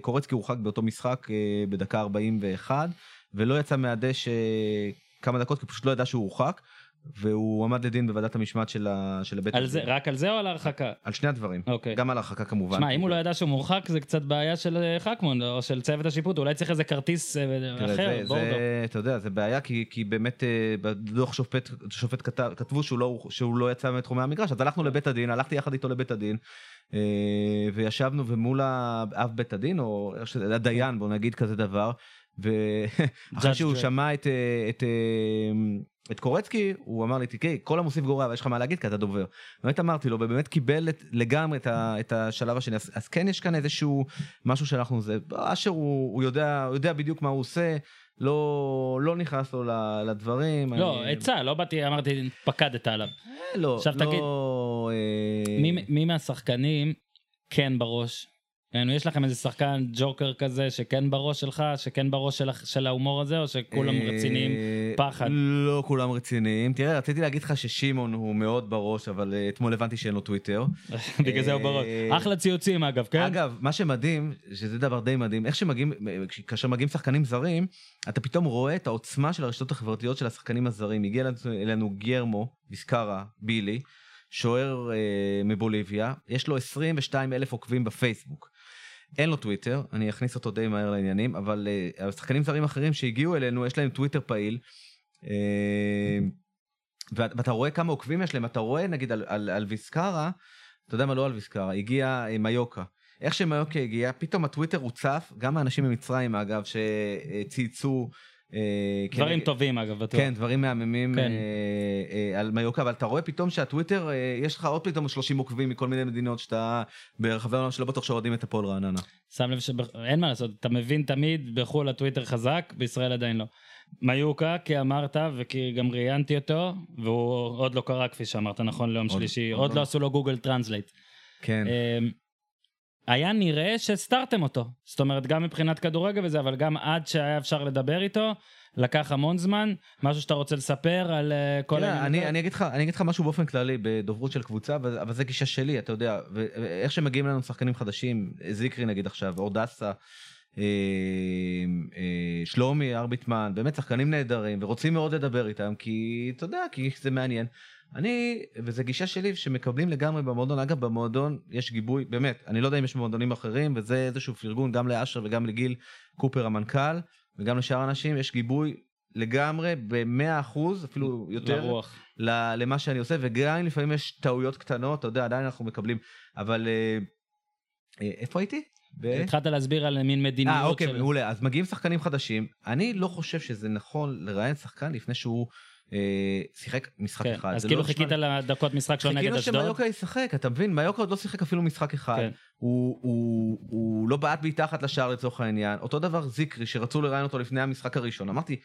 קורצקי הורחק באותו משחק בדקה 41 ולא יצא מהדשא כמה דקות כי פשוט לא ידע שהוא הורחק והוא עמד לדין בוועדת המשמעת של, ה, של הבית.
על זה, רק על זה או על ההרחקה?
על שני הדברים.
אוקיי.
גם על הרחקה כמובן.
שמע, אם הוא לא ידע שהוא מורחק, זה קצת בעיה של אה, חכמון, או של צוות השיפוט, אולי צריך איזה כרטיס אה, אחר,
זה,
בורדו.
זה, אתה יודע, זה בעיה כי, כי באמת אה, בדוח שופט, שופט כתב, כתבו שהוא לא, שהוא לא יצא מתחומי המגרש, אז הלכנו לבית הדין, הלכתי יחד איתו לבית הדין, וישבנו ומול אב בית הדין, או הדיין, בוא נגיד כזה דבר, ואחרי שהוא. שמע את, את, את קורצקי, הוא אמר לי, תקראי, כל המוסיף גורע, אבל יש לך מה להגיד כי אתה דובר. באמת אמרתי לו, ובאמת קיבל את, לגמרי את, ה, את השלב השני, אז, אז כן יש כאן איזשהו משהו שאנחנו זה, אשר הוא, הוא יודע, הוא יודע בדיוק מה הוא עושה, לא, לא נכנס לו לדברים.
לא,
אני-
עצה, לא באתי, אמרתי, פקדת עליו.
אה, לא,
עכשיו
לא,
תגיד,
אה,
מי- מי מהשחקנים כן בראש? יענו, יש לכם איזה שחקן ג'וקר כזה שכן בראש שלך, שכן בראש של, של ההומור הזה, או שכולם
אה,
רציניים? פחד.
לא כולם רציניים. תראה, רציתי להגיד לך ששמעון הוא מאוד בראש, אבל אה, אתמול הבנתי שאין לו טוויטר.
בגלל זה הוא בראש.
אה,
אחלה ציוצים אגב, כן?
אגב, מה שמדהים, שזה דבר די מדהים, איך שמגיעים, כאשר מגיעים שחקנים זרים, אתה פתאום רואה את העוצמה של הרשתות החברתיות של השחקנים הזרים. הגיע אלינו- אלינו גרמו, ויסקרה, בילי, שוער אה, מבוליביה, יש לו 22 אלף עוקבים בפייסבוק. אין לו טוויטר, אני אכניס אותו די מהר לעניינים, אבל אה, השחקנים זרים אחרים שהגיעו אלינו, יש להם טוויטר פעיל. ואת- ואתה רואה כמה עוקבים יש להם, אתה רואה נגיד על, על, על ויסקרה, אתה יודע מה לא על ויסקרה, הגיע אה, מיוקה. איך שמיוקה הגיע, פתאום הטוויטר הוצף, גם מהאנשים ממצרים אגב, שצייצו. אה,
דברים טובים אגב, בטוח.
כן, דברים מהממים
כן.
אה, אה, על מיוקה, אבל אתה רואה פתאום שהטוויטר, יש לך עוד פתאום 30 עוקבים מכל מיני מדינות שאתה ברחבי העולם שלא בטוח שאוהדים את הפועל רעננה.
שם לב שאין מה לעשות, אתה מבין תמיד, בחו"ל הטוויטר חזק, בישראל עדיין לא. מיוקה, כי אמרת, וכי גם ראיינתי אותו, והוא עוד לא קרה כפי שאמרת, נכון, ליום שלישי,
עוד לא.
לא עשו לו Google Translate.
כן.
היה נראה שהסתרתם אותו. זאת אומרת, גם מבחינת כדורגל וזה, אבל גם עד שהיה אפשר לדבר איתו, לקח המון זמן. משהו שאתה רוצה לספר על אה, כל העניין
אני? אני אגיד לך אני אגיד לך משהו באופן כללי בדוברות של קבוצה אבל, אבל זה גישה שלי אתה יודע ואיך שמגיעים לנו שחקנים חדשים זיקרי נגיד עכשיו אורדסה. אה, אה, שלומי ארביטמן באמת שחקנים נהדרים ורוצים מאוד לדבר איתם כי אתה יודע כי זה מעניין. אני וזה גישה שלי שמקבלים לגמרי במועדון אגב במועדון יש גיבוי באמת אני לא יודע אם יש מועדונים אחרים וזה איזשהו פרגון גם לאשר וגם לגיל קופר המנכ"ל וגם לשאר האנשים יש גיבוי לגמרי ב-100 אחוז אפילו יותר
לרוח.
למה שאני עושה וגם אם לפעמים יש טעויות קטנות אתה יודע עדיין אנחנו מקבלים אבל אה, אה, איפה הייתי? ב-
התחלת להסביר על מין מדיניות
אה אוקיי
של...
מעולה אז מגיעים שחקנים חדשים אני לא חושב שזה נכון לראיין שחקן לפני שהוא שיחק משחק
כן,
אחד.
אז כאילו
לא
חיכית
נשמע-
לדקות משחק שלו נגד
חיכינו
אשדוד?
שמיוקה ישחק אתה מבין מיוקה עוד לא שיחק אפילו משחק אחד.
כן.
הוא, הוא, הוא לא בעט מתחת לשער לצורך העניין אותו דבר זיקרי שרצו לראיין אותו לפני המשחק הראשון אמרתי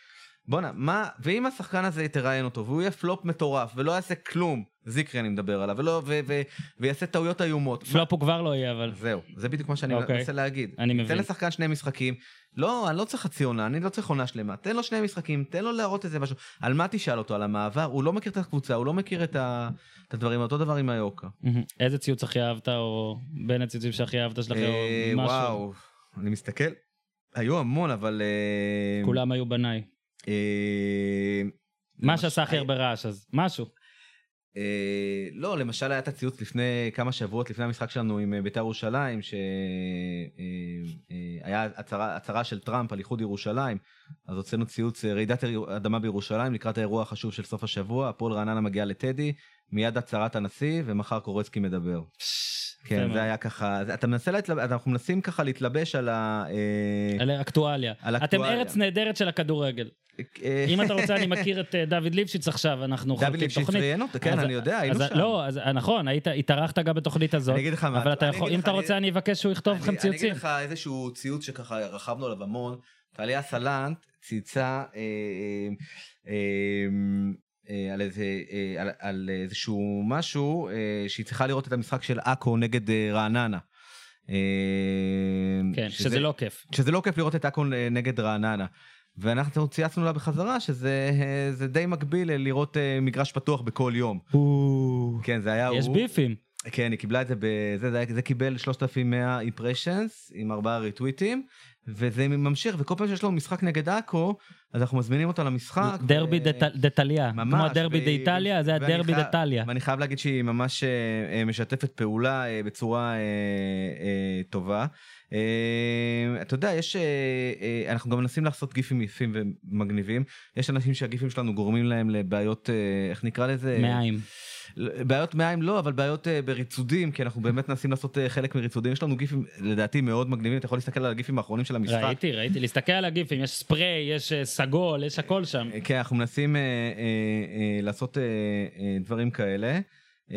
בואנה, מה, ואם השחקן הזה תראיין אותו, והוא יהיה פלופ מטורף, ולא יעשה כלום, זיקרי אני מדבר עליו, ולא, ו, ו, ויעשה טעויות איומות.
פלופ הוא כבר לא יהיה, אבל...
זהו, זה בדיוק מה שאני
אוקיי.
מנסה להגיד.
אני מבין.
תן לשחקן שני משחקים. לא, אני לא צריך חצי עונה, אני לא צריך עונה שלמה. תן לו שני משחקים, תן לו להראות איזה משהו. על מה תשאל אותו? על המעבר? הוא לא מכיר את הקבוצה, הוא לא מכיר את, ה... את הדברים, אותו דבר עם היוקה.
איזה ציוץ הכי אהבת, או בין הציוצים שהכי אהבת שלכם,
אה,
או משהו?
וואו, אני מסתכל. היו המון, אבל... אה,
כולם היו בניי.
אה,
מה שעשה הכי הרבה רעש, אז משהו.
אה, לא, למשל היה את הציוץ לפני כמה שבועות לפני המשחק שלנו עם אה, בית"ר ירושלים, שהיה הצהרה הצהרה של טראמפ על איחוד ירושלים, אז הוצאנו ציוץ אה, רעידת אדמה בירושלים לקראת האירוע החשוב של סוף השבוע, הפועל רעננה מגיע לטדי, מיד הצהרת הנשיא, ומחר קורצקי מדבר. כן. זה היה ככה, אתה מנסה להתלבש, אנחנו מנסים ככה להתלבש על ה... אה,
על אקטואליה.
על
אתם. ארץ נהדרת של הכדורגל.
אה,
אם אתה רוצה, אני מכיר את אה, דוד ליפשיץ עכשיו, אנחנו
דוד
חולקים
ליפשיץ
תוכנית.
ראיין אותו, כן, אני יודע, היינו שם.
לא, אז נכון, התארחת גם בתוכנית הזאת,
אני אגיד לך מה,
אבל אתה יכול, אם אתה רוצה, אני אבקש שהוא יכתוב לכם
אני- אני
ציוצים.
אגיד לך איזשהו ציוץ שככה רכבנו עליו המון. טליה סלנט צייצה על, איזה, אה, על, על איזשהו משהו אה, שהיא צריכה לראות את המשחק של עכו נגד אה, רעננה. אה,
כן, שזה לא כיף.
שזה לא כיף לראות את עכו נגד רעננה. ואנחנו צייצנו לה בחזרה שזה אה, זה די מקביל לראות אה, מגרש פתוח בכל יום. כן, זה היה
יש
הוא.
ביפים.
כן, היא קיבלה את זה, בזה, זה, זה קיבל 3,100 אימפרשנס עם ארבעה ריטוויטים, וזה ממשיך, וכל פעם שיש לו משחק נגד עכו, אז אנחנו מזמינים אותו למשחק.
דרבי
ו-
דט- דטליה.
ממש,
כמו הדרבי
והיא-
דאיטליה, זה הדרבי
חייב-
דטליה.
ואני חייב להגיד שהיא ממש אה, אה, משתפת פעולה אה, בצורה טובה. אתה יודע, יש, אנחנו גם מנסים לעשות גיפים יפים ומגניבים. יש אנשים שהגיפים שלנו גורמים להם לבעיות, איך נקרא לזה?
מעיים.
בעיות מעיים לא, אבל בעיות uh, בריצודים, כי אנחנו באמת מנסים לעשות uh, חלק מריצודים. יש לנו גיפים לדעתי מאוד מגניבים, אתה יכול להסתכל על הגיפים האחרונים של המשחק.
ראיתי, ראיתי, להסתכל על הגיפים, יש ספרי, יש אה, סגול, יש הכל שם.
כן, אנחנו מנסים uh, uh, uh, לעשות uh, uh, דברים כאלה. Uh,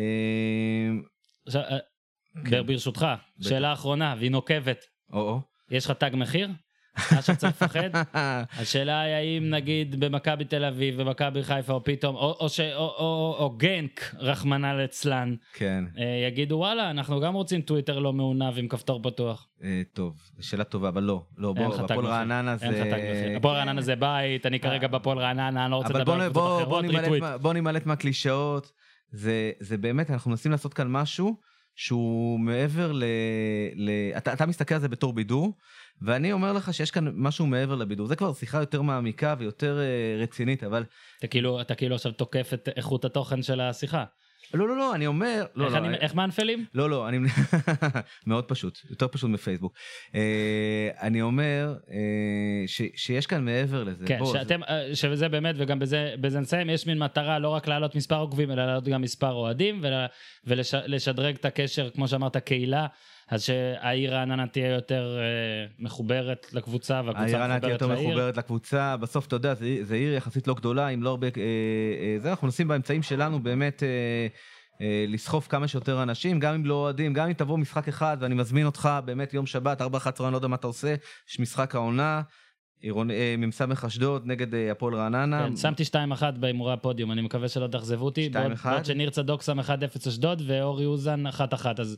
עכשיו,
כן.
ברשותך, שאלה אחרונה, והיא נוקבת.
או-או.
יש לך תג מחיר? עכשיו צריך לפחד? השאלה היא האם נגיד במכבי תל אביב ומכבי חיפה או פתאום, או, או, ש, או, או, או גנק, רחמנא ליצלן,
כן,
אה, יגידו וואלה, אנחנו גם רוצים טוויטר לא מעונב עם כפתור פתוח.
uh, טוב, שאלה טובה, אבל לא, לא,
אין
בוא,
לך תג
בפועל
מחיר.
רעננה זה...
אין לך. הפועל רעננה זה בית, אני כרגע בפועל רעננה, אני לא רוצה לדבר על קבוצות אחרות, ריטוויט.
מה- בוא נמלט מהקלישאות. זה, באמת, אנחנו מנסים לעשות כאן משהו שהוא מעבר ל... אתה מסתכל על זה בתור בידור, ואני אומר לך שיש כאן משהו מעבר לבידור. זה כבר שיחה יותר מעמיקה ויותר uh, רצינית, אבל...
אתה כאילו, אתה כאילו עכשיו תוקף את איכות התוכן של השיחה.
לא, לא, לא, אני אומר... לא,
איך
לא,
אני-
אני-
איך מנפלים?
לא, לא, אני... מאוד פשוט, יותר פשוט מפייסבוק. אה, אני אומר אה, ש, שיש כאן מעבר לזה.
כן,
בוא, זה-
שאתם, אה, שזה באמת, וגם בזה, בזה נסיים, יש מין מטרה לא רק להעלות מספר עוקבים, אלא להעלות גם מספר אוהדים, ולשדרג את הקשר, כמו שאמרת, קהילה, אז שהעיר רעננה תהיה יותר אה, מחוברת לקבוצה, והקבוצה
העיר ענת
מחוברת
יותר
לעיר.
מחוברת לקבוצה, בסוף אתה יודע, זה, זה עיר יחסית לא גדולה, עם לא הרבה... אה, אה, זה, אנחנו מנסים באמצעים שלנו באמת אה, אה, לסחוף כמה שיותר אנשים, גם אם לא אוהדים, גם אם תבוא משחק אחד, ואני מזמין אותך באמת יום שבת, 4-11, אני לא יודע מה אתה עושה, יש משחק העונה, עירוני- אה, מ"ס אשדוד נגד אה, הפועל רעננה.
כן, שמתי 2-1 בהימורי הפודיום, אני מקווה שלא תאכזבו אותי.
2-1.
בעוד שניר צדוק שם 1-0 אשדוד, ואורי אוזן 1-1, אז אם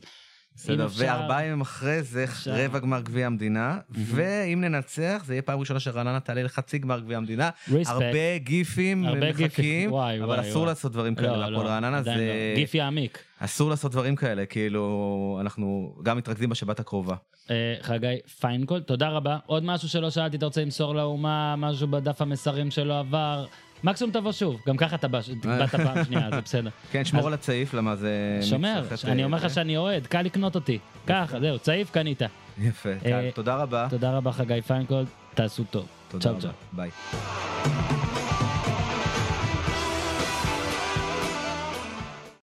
בסדר. וארבעה ימים אחרי זה
אפשר.
רבע גמר גביע המדינה, ואם ננצח זה יהיה פעם ראשונה שרעננה תעלה לחצי גמר גביע המדינה.
ריספקט.
הרבה גיפים
הרבה.
מחכים,
וואי,
אבל
וואי,
אסור
וואי.
לעשות דברים כאלה
לא,
להפועל
לא,
רעננה, זה
לא. גיף יעמיק.
אסור לעשות דברים כאלה, כאילו אנחנו גם מתרכזים בשבת הקרובה.
אה, חגי פיינקול, תודה רבה. עוד משהו שלא שאלתי, אתה רוצה למסור לאומה, משהו בדף המסרים שלא עבר? מקסימום תבוא שוב, גם ככה אתה בא- באת פעם שנייה, זה בסדר.
כן, שמור על הצעיף, למה זה...
שומר, אני
אה,
אומר לך
זה.
שאני אוהד, קל לקנות אותי. ככה, זהו, צעיף קנית.
יפה,
אה.
תודה רבה.
תודה רבה חגי פיינקול, תעשו טוב.
תודה רבה. ביי.